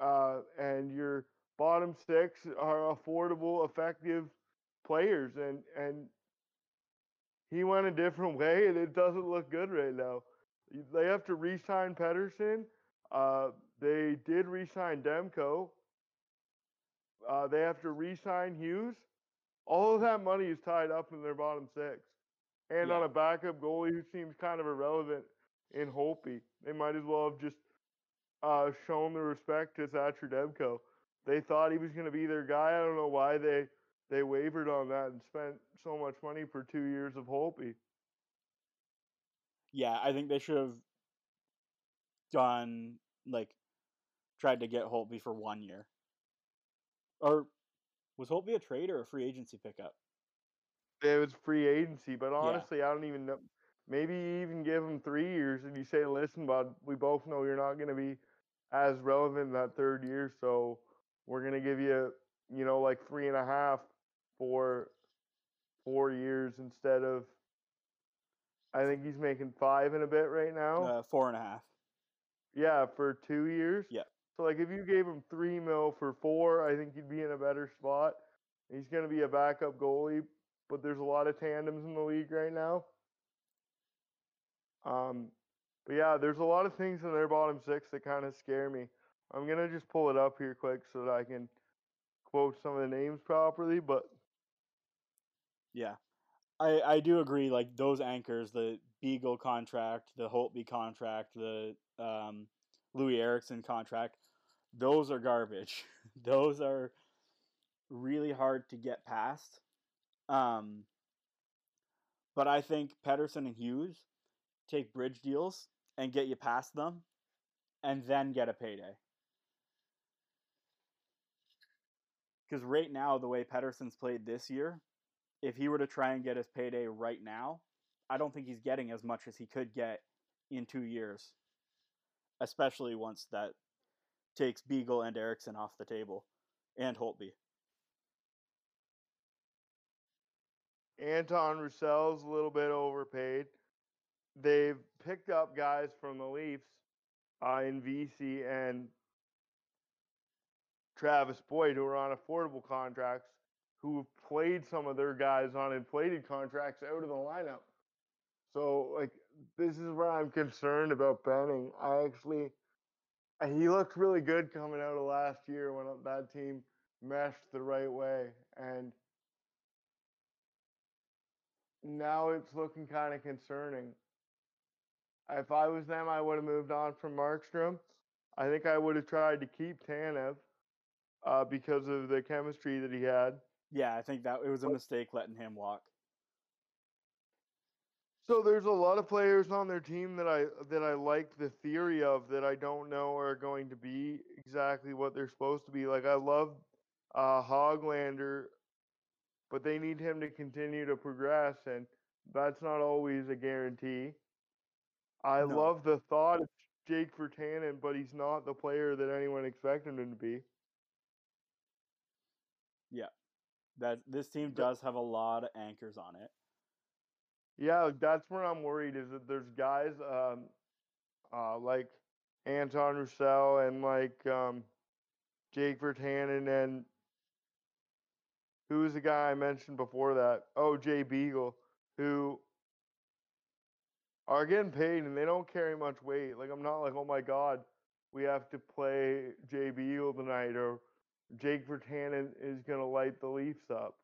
uh, and your bottom six are affordable, effective players, and and he went a different way, and it doesn't look good right now. They have to re-sign Pettersson. Uh, they did re-sign Demko. Uh, they have to re-sign Hughes. All of that money is tied up in their bottom six, and yeah. on a backup goalie who seems kind of irrelevant in Holtby. They might as well have just uh, shown the respect to Thatcher Demko. They thought he was going to be their guy. I don't know why they they wavered on that and spent so much money for two years of Holtby. Yeah, I think they should have done like tried to get Holtby for one year. Or was Holtby a trade or a free agency pickup? It was free agency, but honestly, yeah. I don't even know. Maybe you even give him three years and you say, listen, bud, we both know you're not going to be as relevant that third year, so we're going to give you, you know, like three and a half for four years instead of. I think he's making five and a bit right now. Uh, four and a half. Yeah, for two years. Yeah. So like if you gave him three mil for four, I think he'd be in a better spot. He's going to be a backup goalie, but there's a lot of tandems in the league right now. Um, but yeah, there's a lot of things in their bottom six that kind of scare me. I'm gonna just pull it up here quick so that I can quote some of the names properly. But yeah, I I do agree. Like those anchors, the Beagle contract, the Holtby contract, the um, Loui Eriksson contract, those are garbage. those are really hard to get past. Um, but I think Pettersson and Hughes take bridge deals and get you past them and then get a payday. Because right now, the way Pettersson's played this year, if he were to try and get his payday right now, I don't think he's getting as much as he could get in two years, especially once that takes Beagle and Eriksson off the table and Holtby. Anton Roussel's a little bit overpaid. They've picked up guys from the Leafs uh, in Vesey and Travis Boyd who are on affordable contracts who played some of their guys on inflated contracts out of the lineup. So, like, this is where I'm concerned about Benning. I actually, he looked really good coming out of last year when that team meshed the right way. And now it's looking kind of concerning. If I was them, I would have moved on from Markstrom. I think I would have tried to keep Tanev uh, because of the chemistry that he had. Yeah, I think that it was a mistake letting him walk. So there's a lot of players on their team that I that I like the theory of that I don't know are going to be exactly what they're supposed to be. Like I love uh, Hoglander, but they need him to continue to progress, and that's not always a guarantee. I no. love the thought of Jake Virtanen, but he's not the player that anyone expected him to be. Yeah, that this team does have a lot of anchors on it. Yeah, that's where I'm worried. Is that there's guys um, uh, like Anton Roussel and like um, Jake Virtanen and who was the guy I mentioned before that? Oh, Jay Beagle, who are getting paid and they don't carry much weight. Like I'm not like, oh my god, we have to play Jay Beagle tonight or Jake Virtanen is gonna light the Leafs up.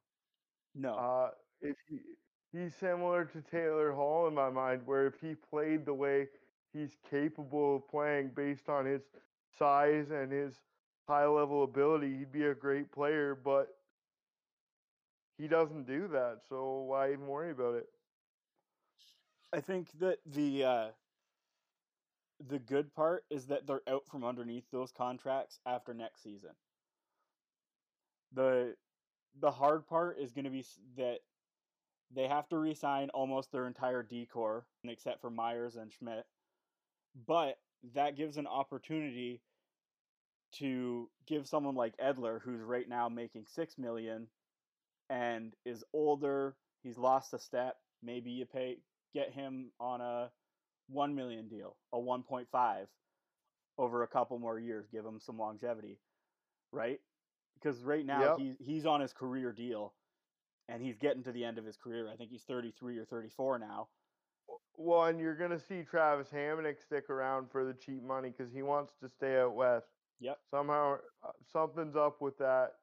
No. Uh, if he, he's similar to Taylor Hall in my mind, where if he played the way he's capable of playing based on his size and his high level ability, he'd be a great player, but he doesn't do that, so why even worry about it? I think that the uh, the good part is that they're out from underneath those contracts after next season. The The hard part is going to be that they have to resign almost their entire decor, except for Myers and Schmidt. But that gives an opportunity to give someone like Edler, who's right now making six million, and is older. He's lost a step. Maybe you pay get him on a 1 million deal, a 1.5 over a couple more years, give him some longevity, right? Because right now yep. he's he's on his career deal and he's getting to the end of his career. I think he's 33 or 34 now. Well, and you're going to see Travis Hamonic stick around for the cheap money because he wants to stay out west. Yep. Somehow, uh, something's up with that.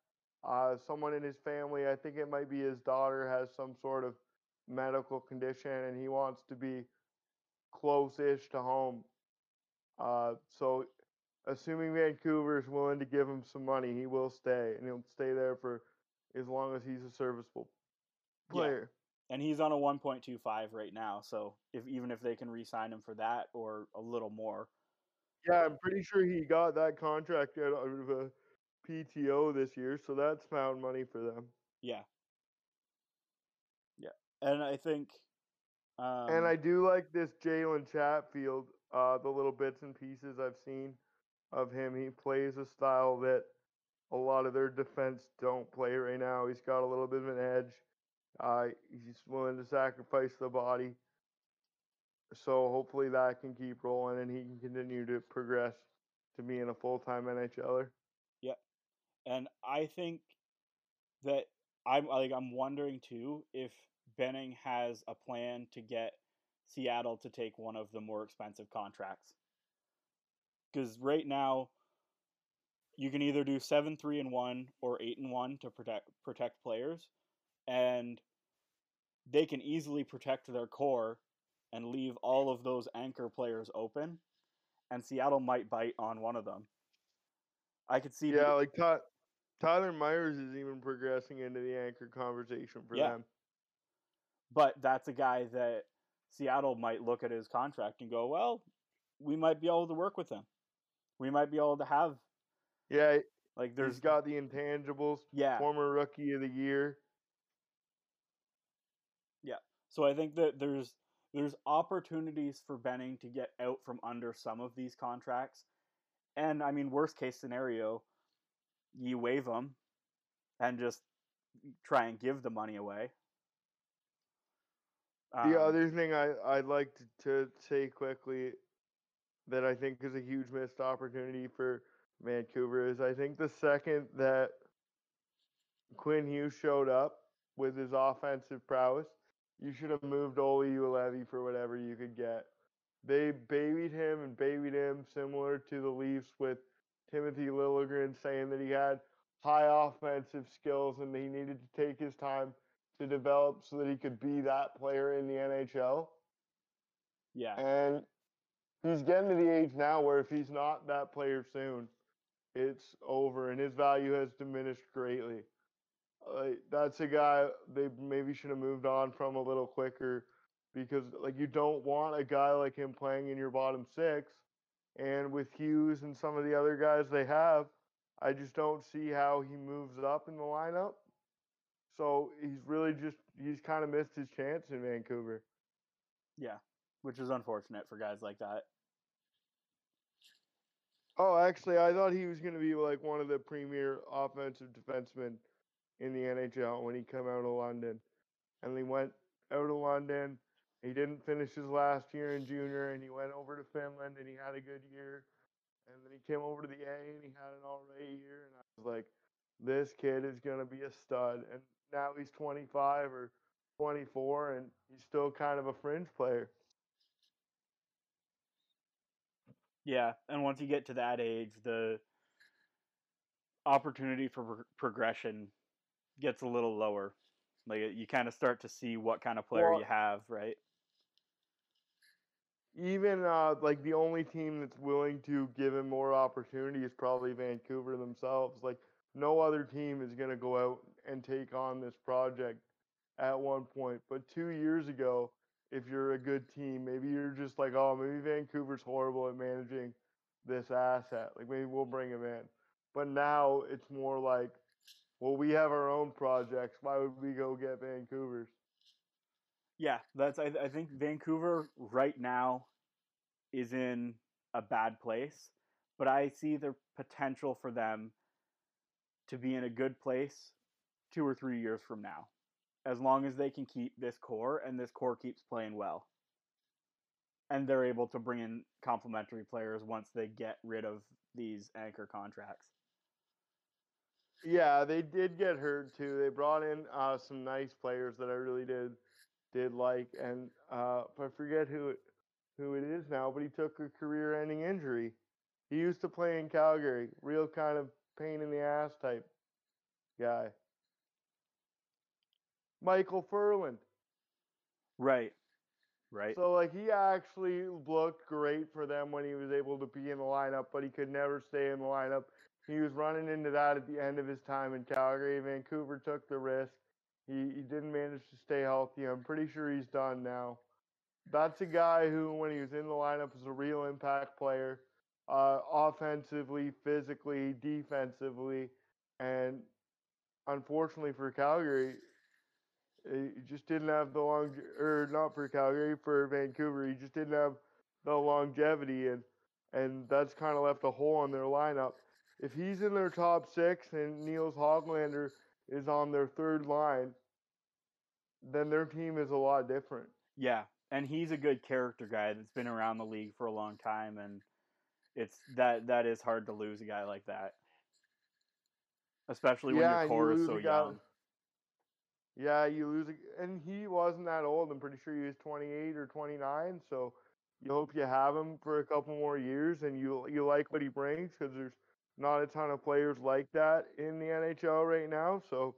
Uh, someone in his family, I think it might be his daughter, has some sort of medical condition and he wants to be close-ish to home. Uh, so, assuming Vancouver is willing to give him some money, he will stay, and he'll stay there for as long as he's a serviceable player. Yeah. And he's on a 1.25 right now, so if even if they can re-sign him for that or a little more. Yeah, I'm pretty sure he got that contract out of a PTO this year, so that's found money for them. Yeah. Yeah. And I think um, and I do like this Jalen Chatfield, uh, the little bits and pieces I've seen of him. He plays a style that a lot of their defense don't play right now. He's got a little bit of an edge. Uh, he's willing to sacrifice the body. So hopefully that can keep rolling and he can continue to progress to being a full time NHLer. Yep. And I think that I'm like I'm wondering too if Benning has a plan to get Seattle to take one of the more expensive contracts. Because right now, you can either do seven three and one or eight and one to protect protect players, and they can easily protect their core and leave all of those anchor players open, and Seattle might bite on one of them. I could see. Yeah, the, like Ty- Tyler Myers is even progressing into the anchor conversation for yeah. them. But that's a guy that Seattle might look at his contract and go, well, we might be able to work with him. We might be able to have. Yeah, like there's got the intangibles. Yeah, former rookie of the year. Yeah, so I think that there's there's opportunities for Benning to get out from under some of these contracts, and I mean, worst case scenario, you waive them, and just try and give the money away. The um, other thing I, I'd like to, to say quickly that I think is a huge missed opportunity for Vancouver is I think the second that Quinn Hughes showed up with his offensive prowess, you should have moved Olli Juolevi for whatever you could get. They babied him and babied him similar to the Leafs with Timothy Liljegren saying that he had high offensive skills and he needed to take his time to develop so that he could be that player in the NHL. Yeah. And he's getting to the age now where if he's not that player soon, it's over and his value has diminished greatly. Uh, that's a guy they maybe should have moved on from a little quicker because like you don't want a guy like him playing in your bottom six and with Hughes and some of the other guys they have, I just don't see how he moves up in the lineup. So he's really just he's kind of missed his chance in Vancouver. Yeah, which is unfortunate for guys like that. Oh, actually, I thought he was going to be like one of the premier offensive defensemen in the NHL when he came out of London, and he went out of London. He didn't finish his last year in junior, and he went over to Finland, and he had a good year. And then he came over to the A, and he had an all right year. And I was like, this kid is going to be a stud. And now he's 25 or 24, and he's still kind of a fringe player. Yeah, and once you get to that age, the opportunity for pro- progression gets a little lower. Like you kind of start to see what kind of player well, you have, right? Even uh, like the only team that's willing to give him more opportunity is probably Vancouver themselves. Like no other team is going to go out and take on this project at one point. But two years ago, if you're a good team, maybe you're just like, oh, maybe Vancouver's horrible at managing this asset. Like maybe we'll mm. bring him in. But now it's more like, well, we have our own projects. Why would we go get Vancouver's? Yeah, that's. I, I think Vancouver right now is in a bad place, but I see the potential for them to be in a good place two or three years from now, as long as they can keep this core and this core keeps playing well. And they're able to bring in complementary players once they get rid of these anchor contracts. Yeah, they did get hurt too. They brought in uh, some nice players that I really did did like, and uh, I forget who it, who it is now, but he took a career-ending injury. He used to play in Calgary, real kind of pain in the ass type guy. Micheal Ferland. Right. Right. So like he actually looked great for them when he was able to be in the lineup, but he could never stay in the lineup. He was running into that at the end of his time in Calgary. Vancouver took the risk. He he didn't manage to stay healthy. I'm pretty sure he's done now. That's a guy who, when he was in the lineup, was a real impact player. uh, offensively, physically, defensively, and unfortunately for Calgary, he just didn't have the long or not for Calgary for Vancouver. He just didn't have the longevity, and and that's kind of left a hole in their lineup. If he's in their top six and Nils Hoglander is on their third line, then their team is a lot different. Yeah, and he's a good character guy that's been around the league for a long time, and it's that that is hard to lose a guy like that, especially when yeah, your core you is so young. guy. Yeah, you lose, a, and he wasn't that old. I'm pretty sure he was 28 or 29. So you hope you have him for a couple more years, and you you like what he brings because there's not a ton of players like that in the NHL right now. So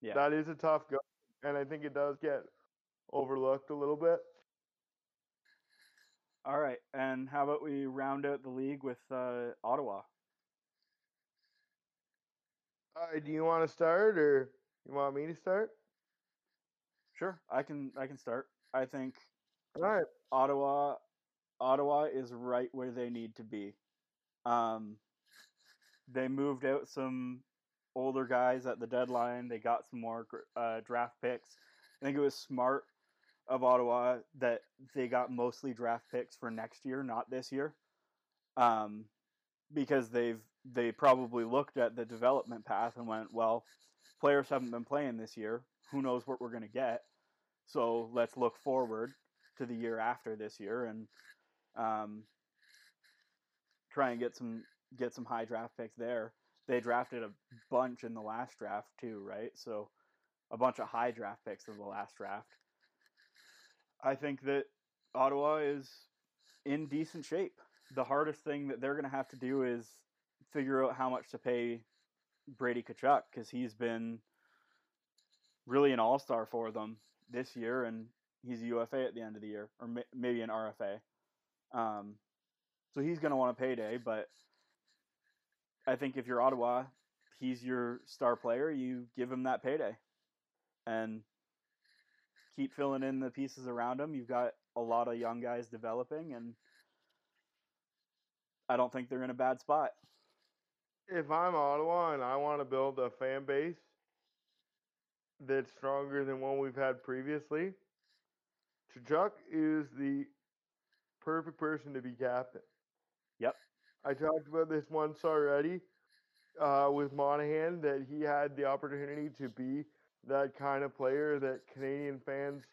Yeah, that is a tough go, and I think it does get overlooked a little bit. All right, and how about we round out the league with uh, Ottawa? Uh, do you want to start, or you want me to start? Sure, I can I can start. I think All right. Ottawa Ottawa is right where they need to be. Um, they moved out some older guys at the deadline. They got some more uh, draft picks. I think it was smart of Ottawa that they got mostly draft picks for next year, not this year, um, because they've they probably looked at the development path and went, well, players haven't been playing this year. Who knows what we're going to get? So let's look forward to the year after this year and um, try and get some get some high draft picks there. They drafted a bunch in the last draft too, right? So a bunch of high draft picks in the last draft. I think that Ottawa is in decent shape. The hardest thing that they're going to have to do is figure out how much to pay Brady Tkachuk because he's been really an all star for them this year, and he's a UFA at the end of the year, or may, maybe an RFA. Um, so he's going to want a payday, but I think if you're Ottawa, he's your star player. You give him that payday, and keep filling in the pieces around him. You've got a lot of young guys developing, and I don't think they're in a bad spot. If I'm Ottawa and I want to build a fan base that's stronger than one we've had previously, Tkachuk is the perfect person to be captain. Yep. I talked about this once already uh, with Monahan that he had the opportunity to be that kind of player that Canadian fans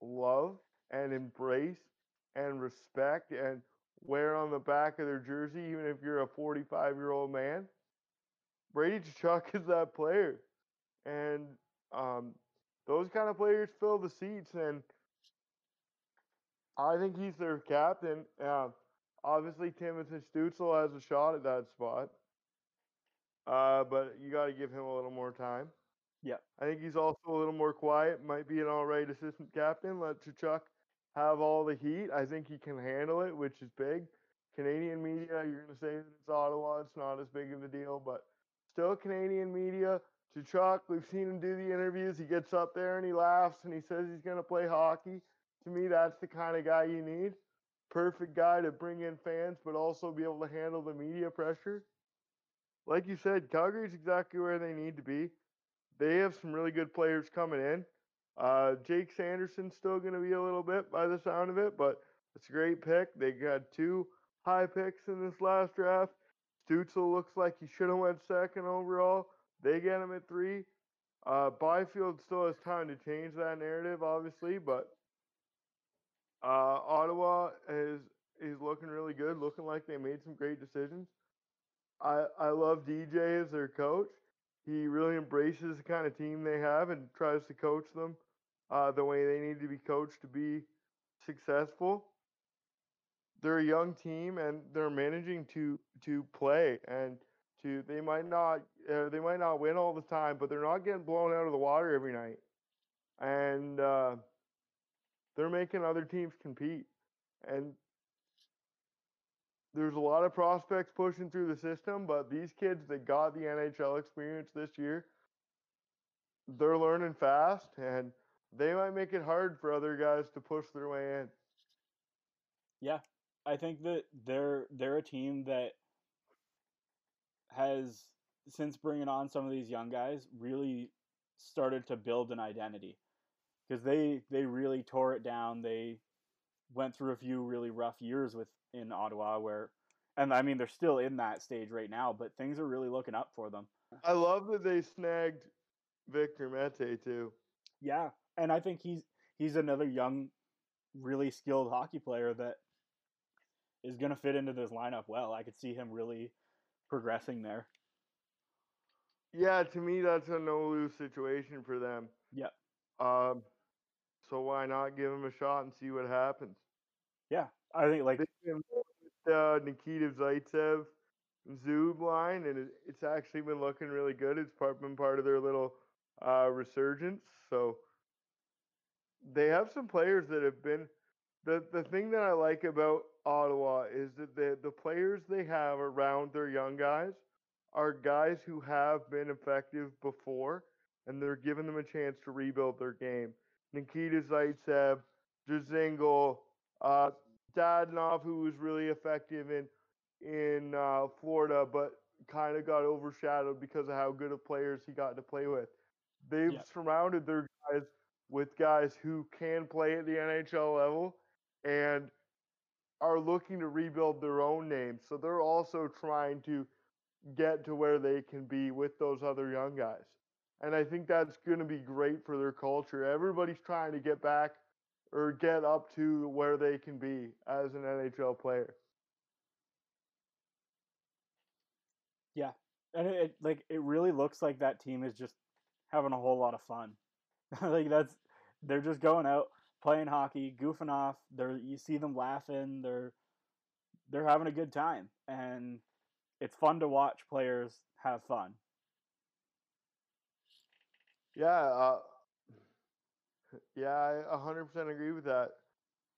love and embrace and respect and wear on the back of their jersey, even if you're a 45 year old man. Brady Tkachuk is that player. And um, those kind of players fill the seats, and I think he's their captain. Uh, obviously, Timothy Stützle has a shot at that spot, uh, but you got to give him a little more time. Yeah. I think he's also a little more quiet. Might be an all right assistant captain. Let Tkachuk have all the heat. I think he can handle it, which is big. Canadian media, you're going to say that it's Ottawa. It's not as big of a deal, but still Canadian media. Tkachuk, we've seen him do the interviews. He gets up there and he laughs and he says he's going to play hockey. To me, that's the kind of guy you need. Perfect guy to bring in fans, but also be able to handle the media pressure. Like you said, Calgary's exactly where they need to be. They have some really good players coming in. Uh, Jake Sanderson's still going to be a little bit by the sound of it, but it's a great pick. They got two high picks in this last draft. Stützle looks like he should have went second overall. They get him at three. Uh, Byfield still has time to change that narrative, obviously, but uh, Ottawa is is looking really good, looking like they made some great decisions. I I love DJ as their coach. He really embraces the kind of team they have and tries to coach them uh, the way they need to be coached to be successful. They're a young team and they're managing to to play and to they might not uh, they might not win all the time, but they're not getting blown out of the water every night, and uh, they're making other teams compete. And there's a lot of prospects pushing through the system, but these kids that got the NHL experience this year, they're learning fast, and they might make it hard for other guys to push their way in. Yeah, I think that they're they're a team that has since bringing on some of these young guys really started to build an identity because they they really tore it down. They went through a few really rough years with in Ottawa where and I mean they're still in that stage right now, but things are really looking up for them. I love that they snagged Victor Mete too. Yeah, and I think he's he's another young, really skilled hockey player that is going to fit into this lineup well. I could see him really progressing there. Yeah, to me that's a no lose situation for them. Yeah. Um, so why not give him a shot and see what happens? Yeah, I think like They've been with uh, Nikita Zaitsev Zub line, and it's actually been looking really good. It's part, been part of their little uh, resurgence. So they have some players that have been. The, the thing that I like about Ottawa is that the, the players they have around their young guys are guys who have been effective before, and they're giving them a chance to rebuild their game. Nikita Zaitsev, Dzingel, uh, Dadonov, who was really effective in in uh, Florida, but kind of got overshadowed because of how good of players he got to play with. They've Yep. surrounded their guys with guys who can play at the NHL level and are looking to rebuild their own names. So they're also trying to get to where they can be with those other young guys. And I think that's going to be great for their culture. Everybody's trying to get back or get up to where they can be as an NHL player. Yeah. And it, it like it really looks like that team is just having a whole lot of fun. like that's they're just going out playing hockey, goofing off. They're you see them laughing. They're they're having a good time, and it's fun to watch players have fun. Yeah, uh, yeah, I 100% agree with that.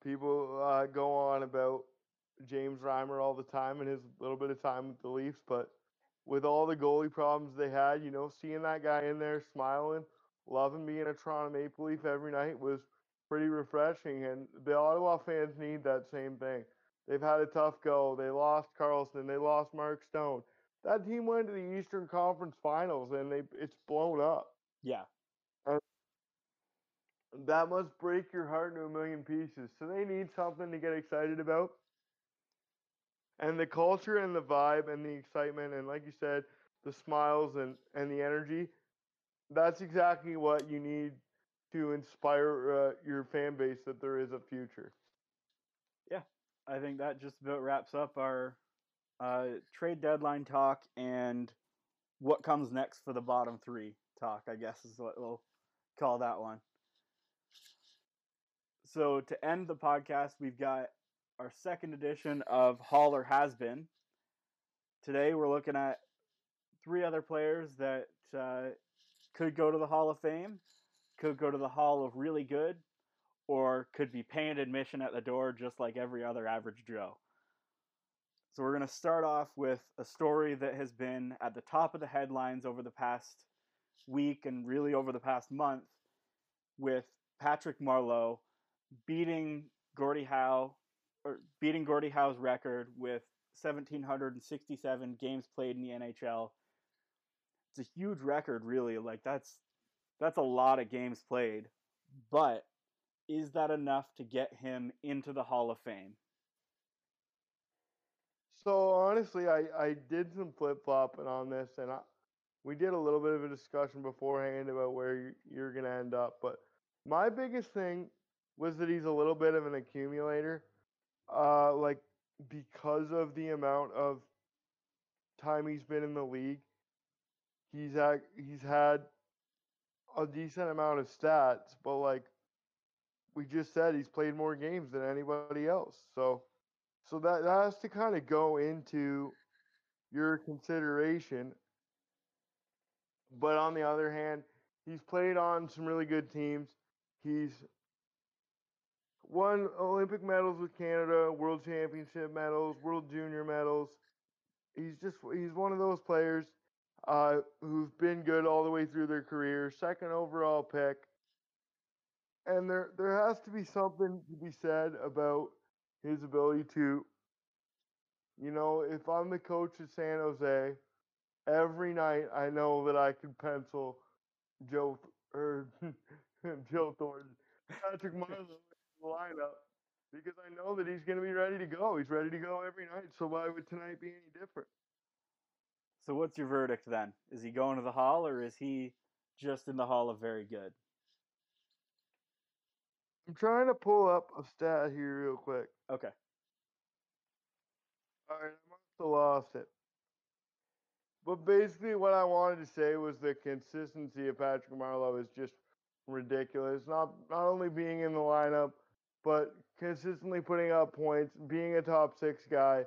People uh, go on about James Reimer all the time and his little bit of time with the Leafs, but with all the goalie problems they had, you know, seeing that guy in there smiling, loving being a Toronto Maple Leaf every night was pretty refreshing. And the Ottawa fans need that same thing. They've had a tough go. They lost Karlsson. They lost Mark Stone. That team went to the Eastern Conference Finals, and they it's blown up. Yeah, That must break your heart into a million pieces. So they need something to get excited about. And the culture and the vibe and the excitement and like you said, the smiles and, and the energy, that's exactly what you need to inspire uh, your fan base that there is a future. Yeah, I think that just about wraps up our uh, trade deadline talk and what comes next for the bottom three talk. I guess is what we'll call that one. So to end the podcast, we've got our second edition of Hall or Has Been. Today we're looking at three other players that uh, could go to the Hall of Fame, could go to the Hall of Really Good, or could be paying admission at the door just like every other average Joe. So we're going to start off with a story that has been at the top of the headlines over the past week and really over the past month with Patrick Marleau beating Gordie Howe or beating Gordie Howe's record with 1767 games played in the NHL. It's a huge record really, like that's that's a lot of games played. But is that enough to get him into the Hall of Fame? So honestly, I, I did some flip flopping on this, and I, we did a little bit of a discussion beforehand about where you- you're going to end up. But my biggest thing was that he's a little bit of an accumulator, uh, like because of the amount of time he's been in the league. He's had he's had a decent amount of stats, but like we just said, he's played more games than anybody else. So so that, that has to kind of go into your consideration. But on the other hand, he's played on some really good teams. He's won Olympic medals with Canada, World Championship medals, World Junior medals. He's just he's one of those players uh, who've been good all the way through their career. Second overall pick, and there there has to be something to be said about his ability to You know, if I'm the coach of San Jose, every night I know that I can pencil Joe or Joe Thornton, Patrick Marleau in the lineup because I know that he's going to be ready to go. He's ready to go every night. So why would tonight be any different? So what's your verdict then? Is he going to the Hall or is he just in the Hall of Very Good? I'm trying to pull up a stat here real quick. Okay. All right, I must have lost it. But basically, what I wanted to say was the consistency of Patrick Marleau is just ridiculous. Not not only being in the lineup, but consistently putting up points, being a top six guy.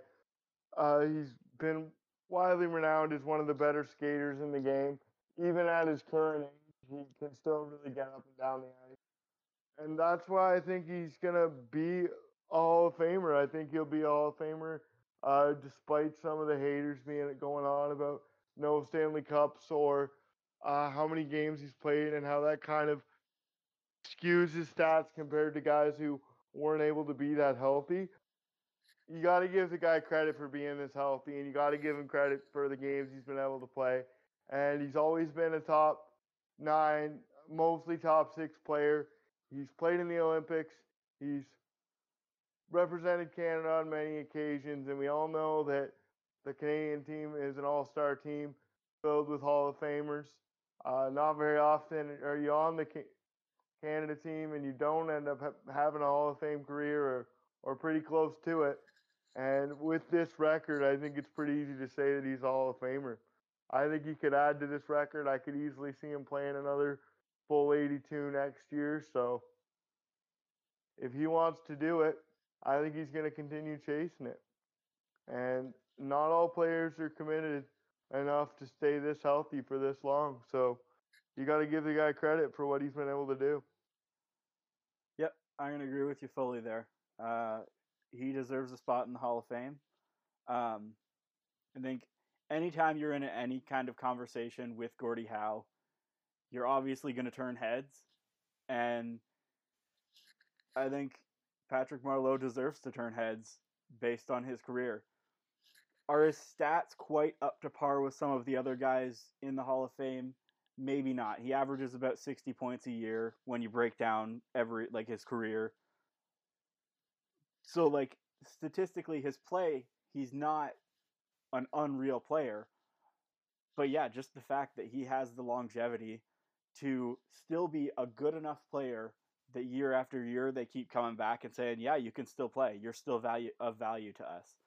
Uh, he's been widely renowned as one of the better skaters in the game. Even at his current age, he can still really get up and down the ice. And that's why I think he's going to be a Hall of Famer. I think he'll be a Hall of Famer uh, despite some of the haters being going on about no Stanley Cups or uh, how many games he's played and how that kind of skews his stats compared to guys who weren't able to be that healthy. You got to give the guy credit for being this healthy, and you got to give him credit for the games he's been able to play. And he's always been a top nine, mostly top six player. He's played in the Olympics. He's represented Canada on many occasions, and we all know that the Canadian team is an all star team filled with Hall of Famers. Uh, not very often are you on the Canada team and you don't end up ha- having a Hall of Fame career or, or pretty close to it. And with this record, I think it's pretty easy to say that he's a Hall of Famer. I think he could add to this record. I could easily see him playing another full 82 next year. So if he wants to do it, I think he's going to continue chasing it. And not all players are committed enough to stay this healthy for this long. So you got to give the guy credit for what he's been able to do. Yep, I'm going to agree with you fully there. Uh, he deserves a spot in the Hall of Fame. Um, I think anytime you're in any kind of conversation with Gordie Howe, you're obviously going to turn heads. And I think Patrick Marleau deserves to turn heads based on his career. Are his stats quite up to par with some of the other guys in the Hall of Fame? Maybe not. He averages about 60 points a year when you break down every like his career. So like statistically his play, he's not an unreal player. But yeah, just the fact that he has the longevity to still be a good enough player that year after year they keep coming back and saying, "Yeah, you can still play. You're still value of value to us."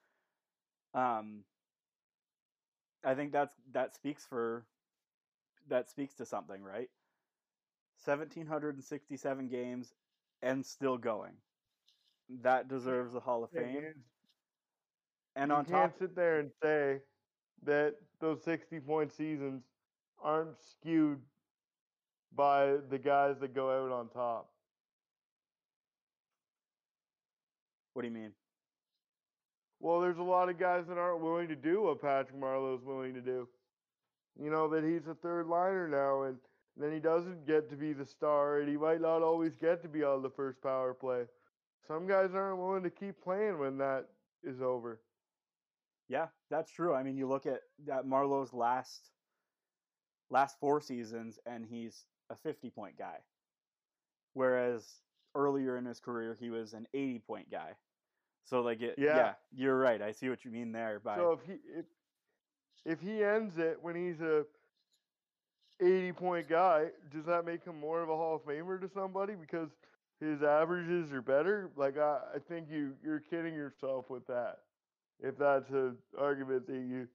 Um, I think that's that speaks for that speaks to something, right? Seventeen hundred and sixty-seven games and still going. That deserves a Hall of Fame. And you on can't top, sit there and say that those sixty-point seasons aren't skewed by the guys that go out on top. What do you mean? Well, there's a lot of guys that aren't willing to do what Patrick Marleau's willing to do. You know, that he's a third liner now, and then he doesn't get to be the star, and he might not always get to be on the first power play. Some guys aren't willing to keep playing when that is over. Yeah, that's true. I mean, you look at that Marleau's last last four seasons, and he's a 50 point guy, whereas earlier in his career he was an 80 point guy. So like it, yeah. yeah, you're right. I see what you mean there. By so if he if if he ends it when he's a 80 point guy, does that make him more of a Hall of Famer to somebody because his averages are better? Like I, I think you you're kidding yourself with that. If that's an argument that you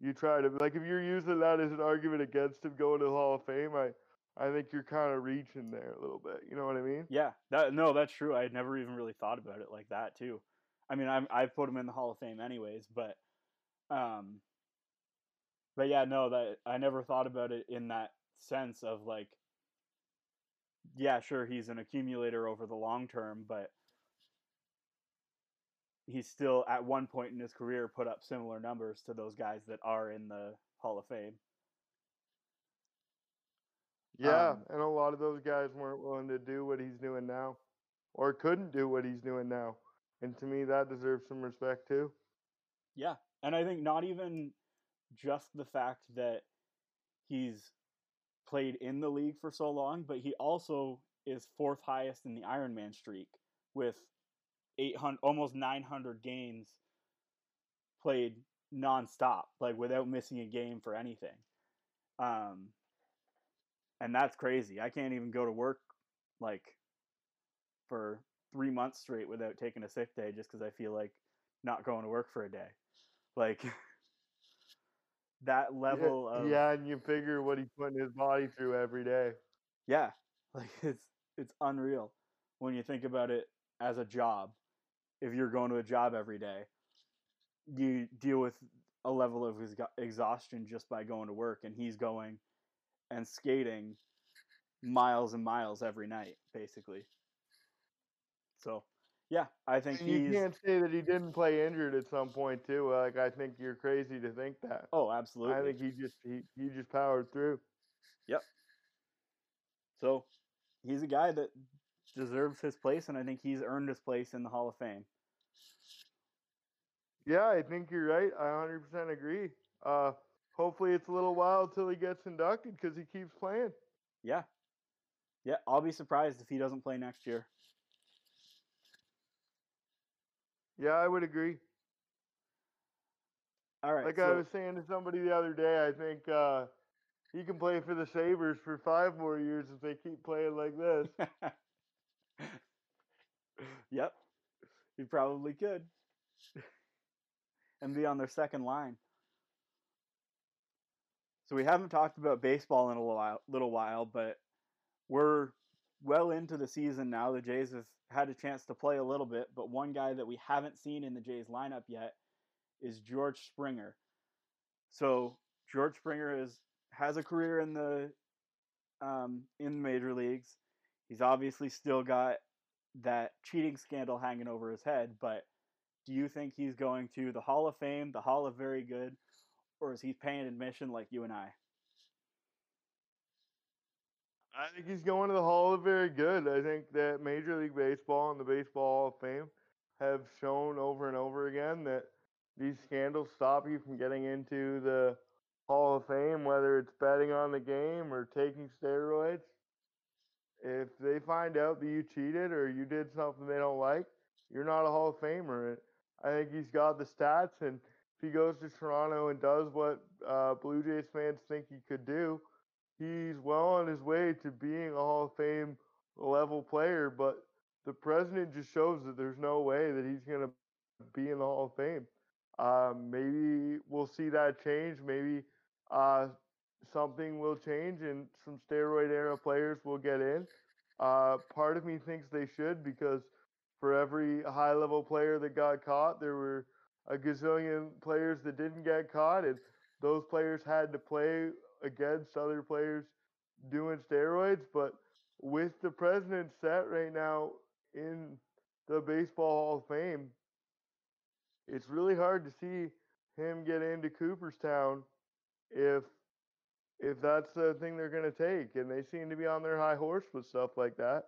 you try to like if you're using that as an argument against him going to the Hall of Fame, I I think you're kind of reaching there a little bit. You know what I mean? Yeah, that no, that's true. I had never even really thought about it like that too. I mean, I'm I've put him in the Hall of Fame anyways, but um, but yeah, no, that I never thought about it in that sense of like, yeah, sure, he's an accumulator over the long term, but he's still at one point in his career put up similar numbers to those guys that are in the Hall of Fame. Yeah, um, and a lot of those guys weren't willing to do what he's doing now, or couldn't do what he's doing now. And to me, that deserves some respect too. Yeah, and I think not even just the fact that he's played in the league for so long, but he also is fourth highest in the Ironman streak with 800 almost 900 games played nonstop, like without missing a game for anything. Um, and that's crazy. I can't even go to work like for three months straight without taking a sick day just because I feel like not going to work for a day. Like that level yeah, of yeah, and you figure what he's putting his body through every day. yeah, like it's it's unreal when you think about it as a job. If you're going to a job every day, you deal with a level of exhaustion just by going to work, and he's going and skating miles and miles every night, basically. So, yeah, I think you can't say that he didn't play injured at some point too. Like I think you're crazy to think that. Oh, absolutely. I think he just he, he just powered through. Yep. So he's a guy that deserves his place, and I think he's earned his place in the Hall of Fame. Yeah, I think you're right. I 100% agree. Uh, hopefully it's a little while till he gets inducted because he keeps playing. Yeah. Yeah, I'll be surprised if he doesn't play next year. Yeah, I would agree. All right. Like I was saying to somebody the other day, I think uh, he can play for the Sabres for five more years if they keep playing like this. yep. He probably could. and be on their second line. So we haven't talked about baseball in a little while, little while, but we're well into the season now. The Jays have had a chance to play a little bit, but one guy that we haven't seen in the Jays lineup yet is George Springer. So George Springer is has a career in the um, in the major leagues. He's obviously still got that cheating scandal hanging over his head, but do you think he's going to the Hall of Fame, the Hall of Very Good, or is he paying admission like you and I? I think he's going to the Hall of Very Good. I think that Major League Baseball and the Baseball Hall of Fame have shown over and over again that these scandals stop you from getting into the Hall of Fame, whether it's betting on the game or taking steroids. If they find out that you cheated or you did something they don't like, you're not a Hall of Famer. I think he's got the stats, and if he goes to Toronto and does what uh, Blue Jays fans think he could do, he's well on his way to being a Hall of Fame level player. But the president just shows that there's no way that he's going to be in the Hall of Fame. Uh, maybe we'll see that change. Maybe uh, something will change and some steroid era players will get in. Uh, part of me thinks they should because for every high level player that got caught, there were a gazillion players that didn't get caught, and those players had to play against other players doing steroids. But with the president set right now in the Baseball Hall of Fame, it's really hard to see him get into Cooperstown if if that's the thing they're going to take and they seem to be on their high horse with stuff like that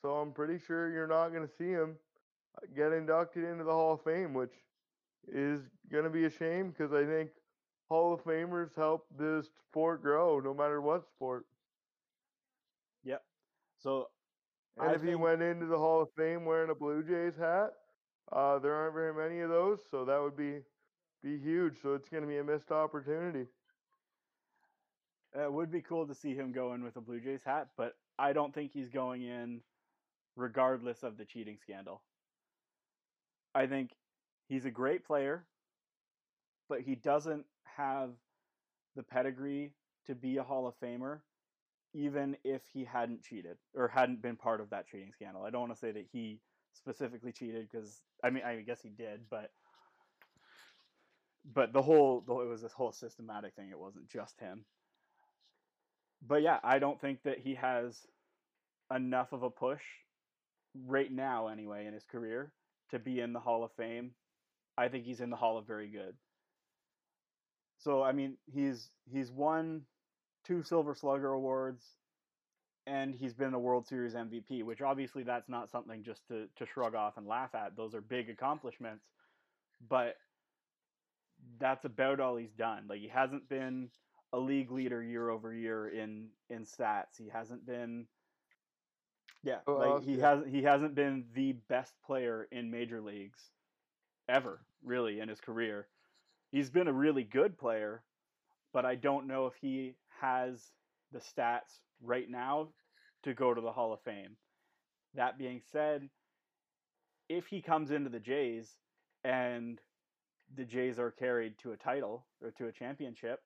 so i'm pretty sure you're not going to see him uh, get inducted into the hall of fame which is going to be a shame because i think hall of famers help this sport grow no matter what sport Yep. So and I if he went into the hall of fame wearing a blue jays hat uh, there aren't very many of those so that would be be huge so it's going to be a missed opportunity it would be cool to see him go in with a Blue Jays hat, but I don't think he's going in regardless of the cheating scandal. I think he's a great player, but he doesn't have the pedigree to be a Hall of Famer, even if he hadn't cheated or hadn't been part of that cheating scandal. I don't want to say that he specifically cheated because I mean I guess he did, but but the whole it was this whole systematic thing. It wasn't just him. But yeah, I don't think that he has enough of a push right now, anyway, in his career to be in the Hall of Fame. I think he's in the Hall of Very Good. So I mean, he's he's won two Silver Slugger awards, and he's been a World Series MVP. Which obviously that's not something just to to shrug off and laugh at. Those are big accomplishments, but that's about all he's done. Like he hasn't been a league leader year over year in in stats. He hasn't been yeah, Oh, like oh, he okay. hasn't he hasn't been the best player in major leagues ever, really, in his career. He's been a really good player, but I don't know if he has the stats right now to go to the Hall of Fame. That being said, if he comes into the Jays and the Jays are carried to a title or to a championship,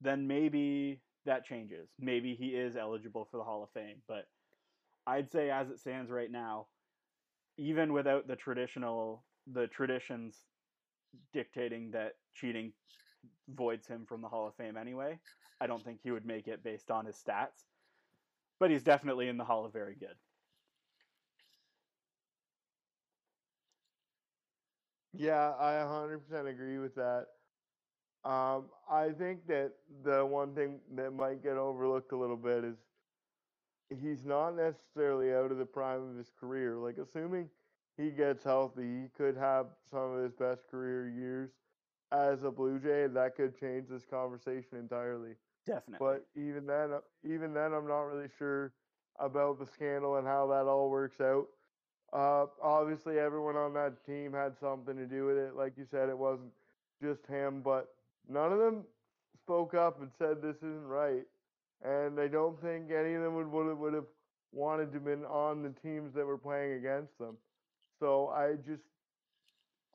then maybe that changes. Maybe he is eligible for the Hall of Fame. But I'd say as it stands right now, even without the traditional the traditions dictating that cheating voids him from the Hall of Fame anyway, I don't think he would make it based on his stats. But he's definitely in the Hall of Very Good. Yeah, I 100% agree with that. Um, I think that the one thing that might get overlooked a little bit is he's not necessarily out of the prime of his career. Like, assuming he gets healthy, he could have some of his best career years as a Blue Jay, and that could change this conversation entirely. Definitely. But even then, uh, even then, I'm not really sure about the scandal and how that all works out. Uh, obviously, everyone on that team had something to do with it. Like you said, it wasn't just him, but none of them spoke up and said this isn't right. And I don't think any of them would would have, would have wanted to been on the teams that were playing against them. So I just,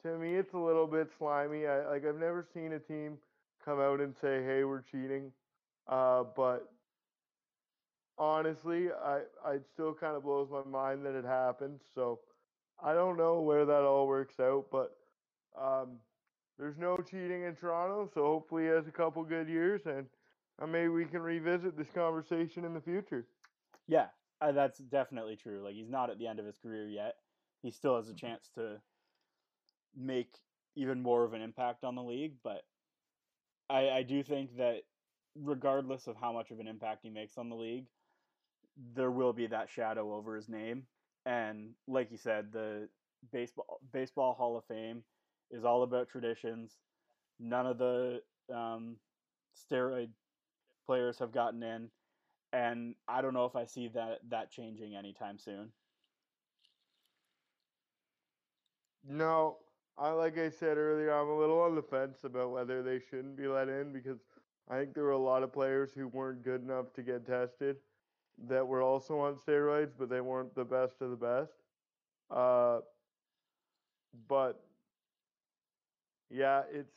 to me, it's a little bit slimy. I like I've never seen a team come out and say, "Hey, we're cheating," uh, but honestly, I I still kind of blows my mind that it happened. So I don't know where that all works out, but um, there's no cheating in Toronto. So hopefully, he has a couple good years, and maybe we can revisit this conversation in the future. Yeah, uh, that's definitely true. Like he's not at the end of his career yet. He still has a chance to make even more of an impact on the league, but I, I do think that regardless of how much of an impact he makes on the league, there will be that shadow over his name. And like you said, the baseball baseball Hall of Fame is all about traditions. None of the um, steroid players have gotten in, and I don't know if I see that that changing anytime soon. No, I like I said earlier, I'm a little on the fence about whether they shouldn't be let in because I think there were a lot of players who weren't good enough to get tested that were also on steroids, but they weren't the best of the best. Uh, but yeah, it's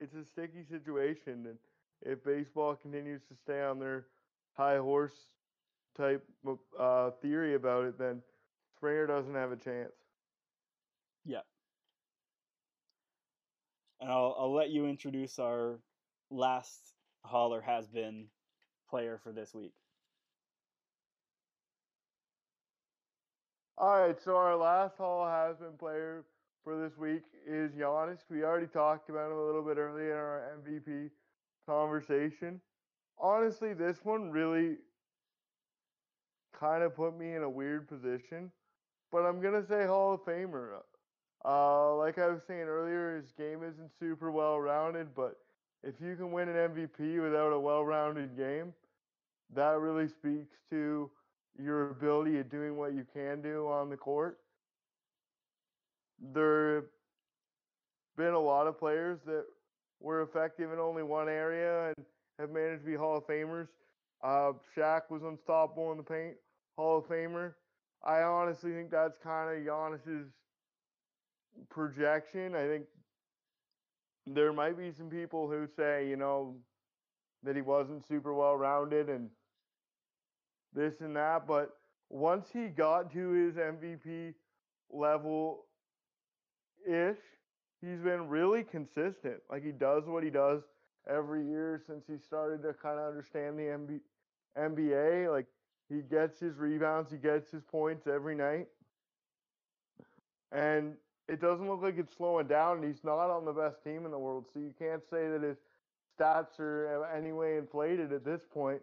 it's a sticky situation, and if baseball continues to stay on their high horse type uh, theory about it, then Springer doesn't have a chance. Yeah. And I'll I'll let you introduce our last Hall or has been player for this week. All right, so our last Hall has been player for this week is Giannis. We already talked about him a little bit earlier in our MVP conversation. Honestly, this one really kind of put me in a weird position, but I'm gonna say Hall of Famer. Uh, Uh, like I was saying earlier, his game isn't super well rounded, but if you can win an MVP without a well rounded game, that really speaks to your ability at doing what you can do on the court. There have been a lot of players that were effective in only one area and have managed to be Hall of Famers. Uh, Shaq was unstoppable in the paint, Hall of Famer. I honestly think that's kind of Giannis's projection. I think there might be some people who say, you know, that he wasn't super well rounded and this and that, but once he got to his MVP level ish, he's been really consistent. Like he does what he does every year since he started to kind of understand the MB- NBA. Like he gets his rebounds, he gets his points every night. And it doesn't look like it's slowing down. And he's not on the best team in the world, so you can't say that his stats are uh, anyway inflated at this point.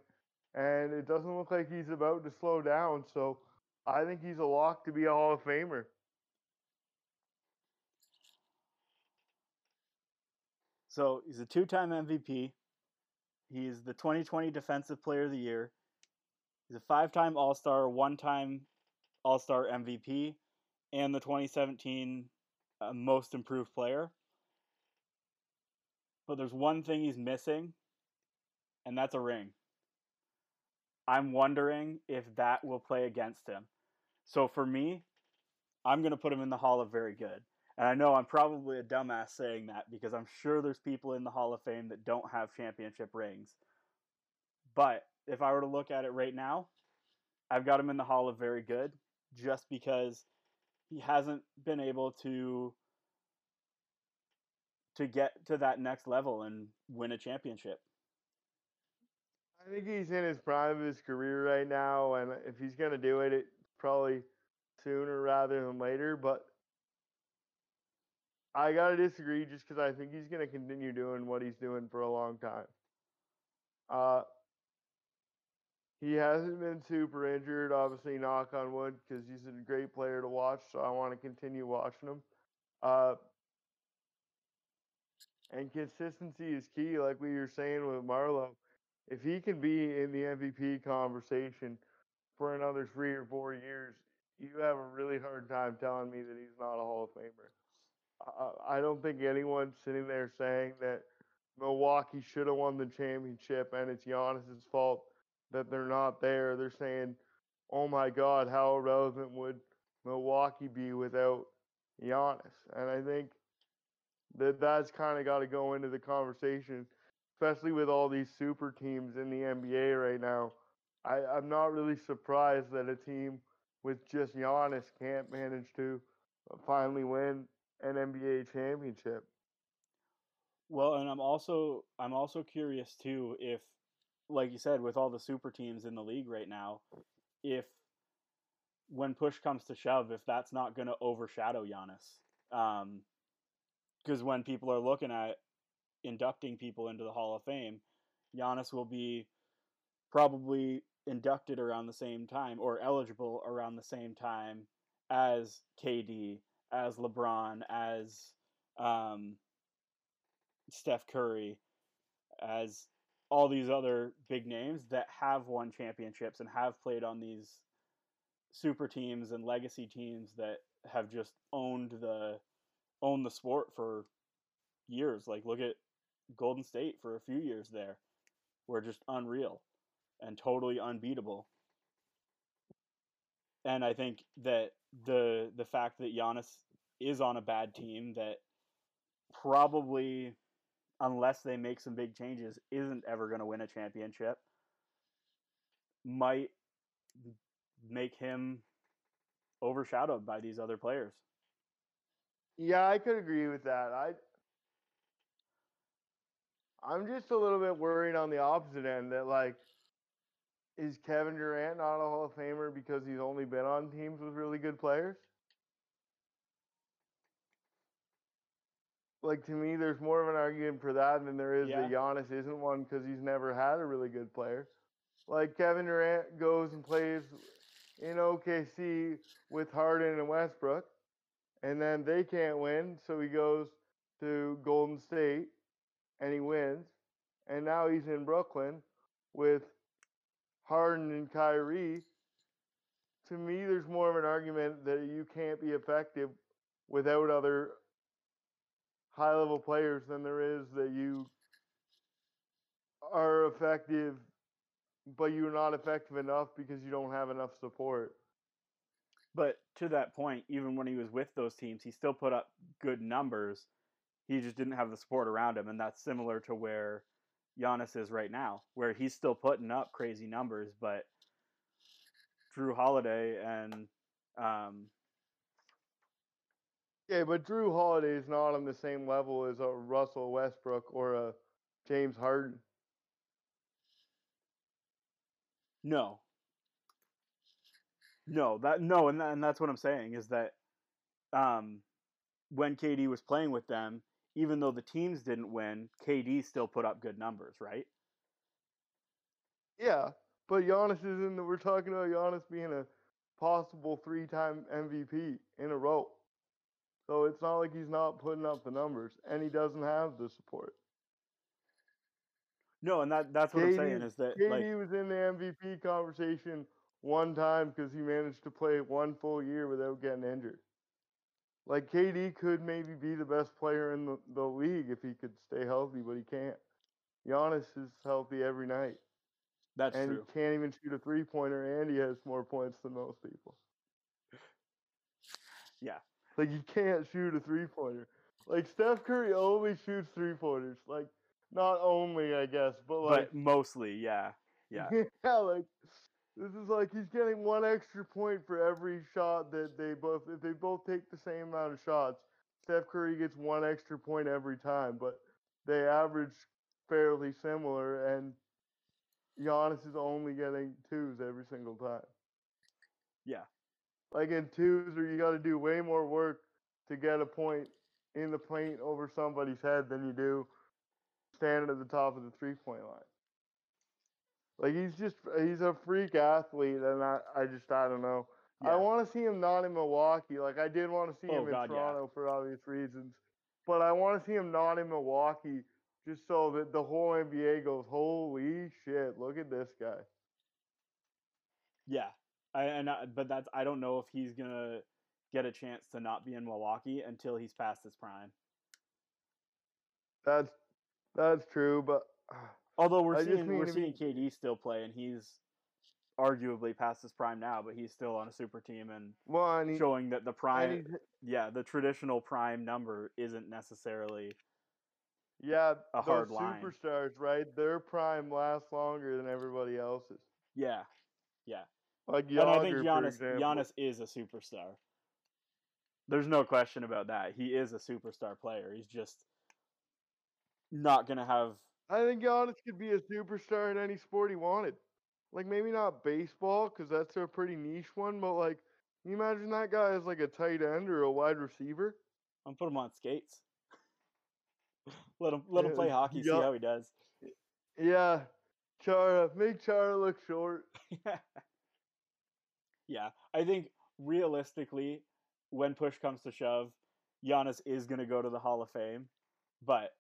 And it doesn't look like he's about to slow down. So I think he's a lock to be a Hall of Famer. So he's a two-time MVP. He's the 2020 Defensive Player of the Year. He's a five-time All-Star, one-time All-Star MVP, and the 2017 uh, Most Improved Player. But there's one thing he's missing, and that's a ring. I'm wondering if that will play against him. So for me, I'm going to put him in the Hall of Very Good. And I know I'm probably a dumbass saying that because I'm sure there's people in the Hall of Fame that don't have championship rings. But if I were to look at it right now, I've got him in the Hall of Very Good just because he hasn't been able to to get to that next level and win a championship. I think he's in his prime of his career right now, and if he's going to do it, it probably sooner rather than later. But I got to disagree just because I think he's going to continue doing what he's doing for a long time. Uh, he hasn't been super injured, obviously, knock on wood, because he's a great player to watch, so I want to continue watching him. Uh, and consistency is key, like we were saying with Marleau. If he can be in the MVP conversation for another three or four years, you have a really hard time telling me that he's not a Hall of Famer. I don't think anyone's sitting there saying that Milwaukee should have won the championship and it's Giannis's fault that they're not there. They're saying, "Oh my God, how irrelevant would Milwaukee be without Giannis?" And I think that that's kind of got to go into the conversation, especially with all these super teams in the NBA right now. I, I'm not really surprised that a team with just Giannis can't manage to uh, finally win an NBA championship. Well, and I'm also I'm also curious too if like you said with all the super teams in the league right now, if when push comes to shove if that's not going to overshadow Giannis. Um because when people are looking at inducting people into the Hall of Fame, Giannis will be probably inducted around the same time or eligible around the same time as KD, as LeBron, as um, Steph Curry, as all these other big names that have won championships and have played on these super teams and legacy teams that have just owned the owned the sport for years. Like look at Golden State for a few years there. Were just unreal and totally unbeatable. And I think that the the fact that Giannis is on a bad team that probably unless they make some big changes isn't ever going to win a championship might make him overshadowed by these other players. Yeah, I could agree with that. I I'm just a little bit worried on the opposite end that like is Kevin Durant not a Hall of Famer because he's only been on teams with really good players? Like to me, there's more of an argument for that than there is Yeah. that Giannis isn't one because he's never had a really good player. Like Kevin Durant goes and plays in OKC with Harden and Westbrook, and then they can't win, so he goes to Golden State and he wins, and now he's in Brooklyn with Harden and Kyrie. To me, there's more of an argument that you can't be effective without other high level players than there is that you are effective, but you're not effective enough because you don't have enough support. But to that point, even when he was with those teams, he still put up good numbers. He just didn't have the support around him, and that's similar to where Giannis is right now, where he's still putting up crazy numbers, but Jrue Holiday and um, Yeah, but Jrue Holiday is not on the same level as a Russell Westbrook or a James Harden. no, no, that no, and that, and that's what I'm saying is that um, when KD was playing with them, even though the teams didn't win, KD still put up good numbers, right? Yeah, but Giannis isn't. We're talking about Giannis being a possible three-time MVP in a row. So it's not like he's not putting up the numbers, and he doesn't have the support. No, and that that's what I'm saying is that KD like was in the MVP conversation one time because he managed to play one full year without getting injured. Like KD could maybe be the best player in the, the league if he could stay healthy, but he can't. Giannis is healthy every night, that's and true. he can't even shoot a three pointer, and he has more points than most people. Yeah. Like he can't shoot a three pointer. Like Steph Curry only shoots three pointers. Like not only, I guess, but like but mostly, yeah. Yeah. yeah, like this is like he's getting one extra point for every shot that they both if they both take the same amount of shots. Steph Curry gets one extra point every time, but they average fairly similar and Giannis is only getting twos every single time. Yeah. Like in twos where you gotta do way more work to get a point in the paint over somebody's head than you do standing at the top of the three point line. Like he's just he's a freak athlete, and I I just I don't know. I want to see him not in Milwaukee. Like I did want to see Oh, him in God, yeah. Toronto for obvious reasons, but I want to see him not in Milwaukee just so that the whole NBA goes, holy shit, look at this guy. Yeah, I, and I, but that's I don't know if he's gonna get a chance to not be in Milwaukee until he's past his prime. That's that's true, but ah, Although we're I seeing we're seeing KD still play, and he's arguably past his prime now, but he's still on a super team and well, showing that the prime, yeah, the traditional prime number isn't necessarily yeah, a hard line. superstars, right? Their prime lasts longer than everybody else's. Yeah, yeah. Like and I think Jagr, for Giannis. Giannis is a superstar. There's no question about that. He is a superstar player. He's just not gonna have I think Giannis could be a superstar in any sport he wanted. Like maybe not baseball because that's a pretty niche one, but like, can you imagine that guy as like a tight end or a wide receiver? I'm put him on skates. let him let him play hockey. See how he does. Yeah, Chara, make Chara look short. yeah, I think realistically, when push comes to shove, Giannis is going to go to the Hall of Fame. But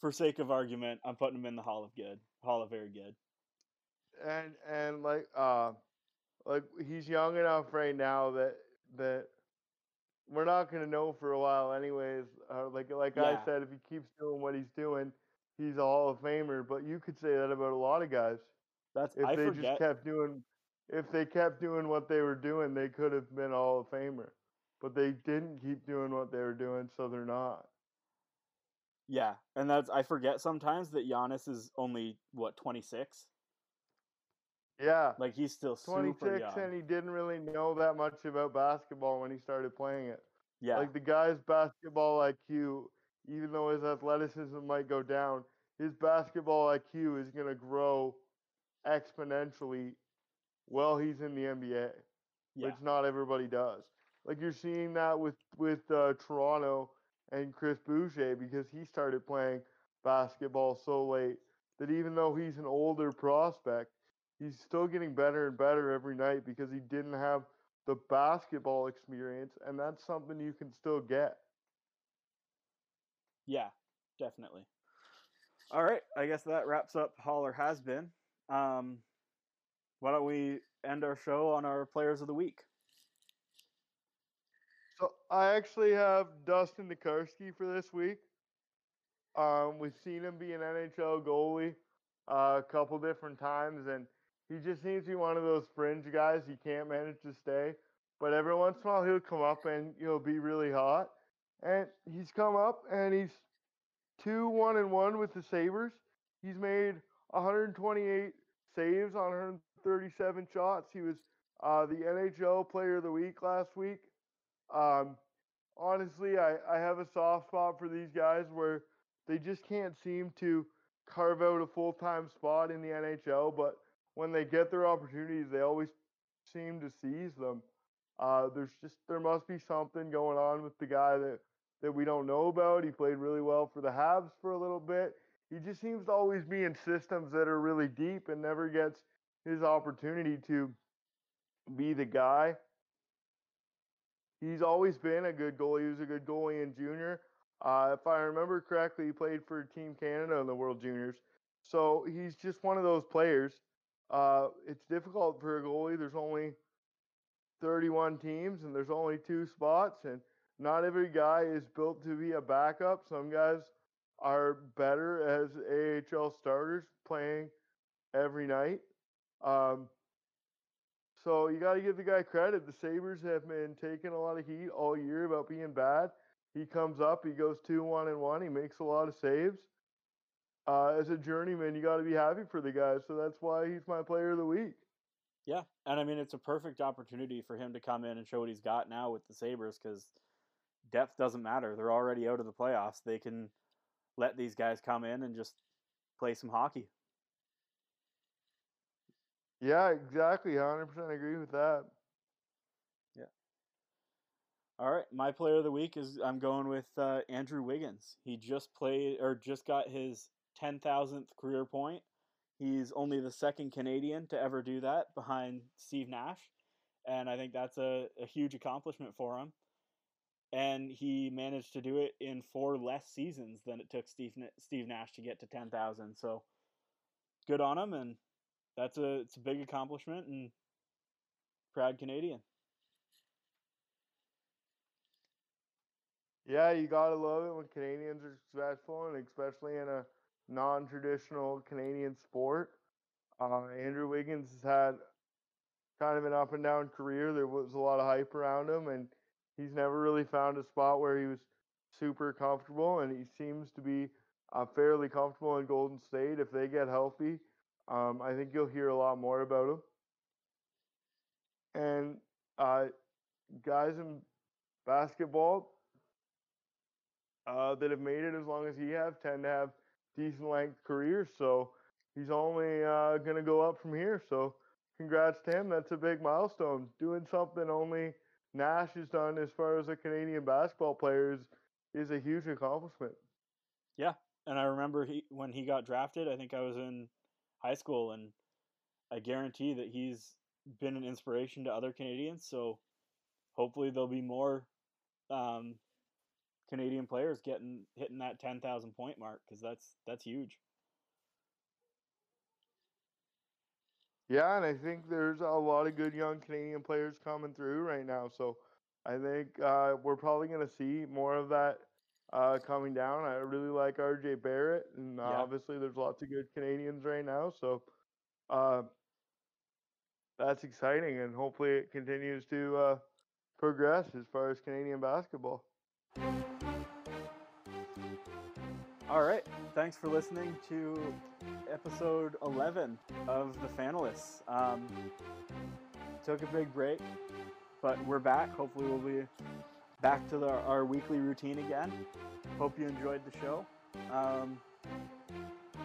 for sake of argument, I'm putting him in the Hall of Good, Hall of Very Good. and and like uh like he's young enough right now that that we're not gonna know for a while anyways. Uh, like like I said, if he keeps doing what he's doing, he's a Hall of Famer. But you could say that about a lot of guys. That's If I they forget. just kept doing, if they kept doing what they were doing, they could have been a Hall of Famer. But they didn't keep doing what they were doing, so they're not. Yeah, and that's I forget sometimes that Giannis is only what 26. Yeah. Like he's still super 26 young. and he didn't really know that much about basketball when he started playing it. yeah, Like the guy's basketball IQ, even though his athleticism might go down, his basketball IQ is going to grow exponentially while he's in the NBA, yeah, which not everybody does. Like you're seeing that with with uh, Toronto and Chris Boucher because he started playing basketball so late that even though he's an older prospect, he's still getting better and better every night because he didn't have the basketball experience, and that's something you can still get. yeah, definitely. All right, I guess that wraps up Hall or has been. Um, why don't we end our show on our players of the week? So I actually have Dustin Tokarski for this week. Um, we've seen him be an NHL goalie uh, a couple different times, and he just seems to be one of those fringe guys. He can't manage to stay, but every once in a while he'll come up and he'll be really hot. And he's come up and he's two one and one with the Sabres. He's made 128 saves on 137 shots. He was uh, the NHL Player of the Week last week. Um, honestly, I, I have a soft spot for these guys where they just can't seem to carve out a full time spot in the NHL, but when they get their opportunities, they always seem to seize them. Uh, there's just there must be something going on with the guy that that we don't know about. He played really well for the Habs for a little bit. He just seems to always be in systems that are really deep and never gets his opportunity to be the guy. He's always been a good goalie. He was a good goalie in junior. Uh, if I remember correctly, he played for Team Canada in the World Juniors. So he's just one of those players. Uh, it's difficult for a goalie. There's only 31 teams and there's only two spots, and not every guy is built to be a backup. Some guys are better as AHL starters playing every night. Um, so you got to give the guy credit. The Sabres have been taking a lot of heat all year about being bad. He comes up, he goes 2 1 and 1, he makes a lot of saves. Uh, as a journeyman, you got to be happy for the guy. So that's why he's my player of the week. Yeah, and I mean it's a perfect opportunity for him to come in and show what he's got now with the Sabres because depth doesn't matter. They're already out of the playoffs. They can let these guys come in and just play some hockey. Yeah, exactly. 100% agree with that. Yeah. All right, my player of the week is I'm going with uh, Andrew Wiggins. He just played or just got his 10,000th career point. He's only the second Canadian to ever do that behind Steve Nash. And I think that's a, a huge accomplishment for him. And he managed to do it in four less seasons than it took Steve, Steve Nash to get to 10,000. So good on him. And that's a it's a big accomplishment and proud Canadian. Yeah, you gotta love it when Canadians are successful, and especially in a non-traditional Canadian sport. Uh, Andrew Wiggins has had kind of an up and down career. There was a lot of hype around him, and he's never really found a spot where he was super comfortable. And he seems to be uh, fairly comfortable in Golden State. If they get healthy, um, I think you'll hear a lot more about him. And uh, guys in basketball uh, that have made it as long as he have tend to have decent length careers. So he's only uh, going to go up from here. So congrats to him. That's a big milestone. Doing something only Nash has done as far as a Canadian basketball player is, is a huge accomplishment. Yeah, and I remember he when he got drafted. I think I was in high school, and I guarantee that he's been an inspiration to other Canadians. So hopefully there'll be more um, Canadian players getting hitting that ten thousand point mark because that's that's huge. Yeah, and I think there's a lot of good young Canadian players coming through right now. So I think uh, we're probably going to see more of that uh, coming down. I really like RJ Barrett, and uh, yeah. obviously there's lots of good Canadians right now. So uh, that's exciting, and hopefully it continues to uh, progress as far as Canadian basketball. All right. Thanks for listening to episode 11 of The Fanalysts. Um, took a big break, but we're back. Hopefully, we'll be back to the, our weekly routine again. Hope you enjoyed the show. Um,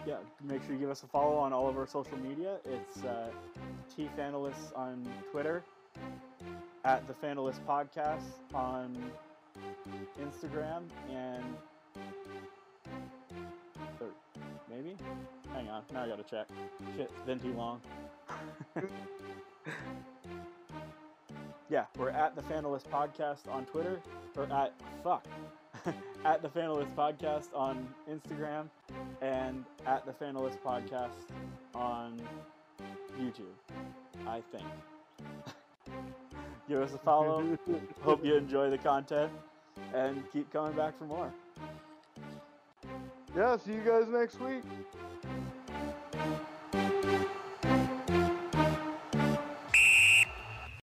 yeah, make sure you give us a follow on all of our social media. It's uh, T Fanalysts on Twitter, at the Fanalyst Podcast on Instagram, and or maybe. Hang on, now I gotta check. Shit, it's been too long. yeah, we're at the Fanalyst Podcast on Twitter, or at fuck, at the Fanalyst Podcast on Instagram, and at the Fanalyst Podcast on YouTube. I think. Give us a follow. Hope you enjoy the content, and keep coming back for more. Yeah, see you guys next week.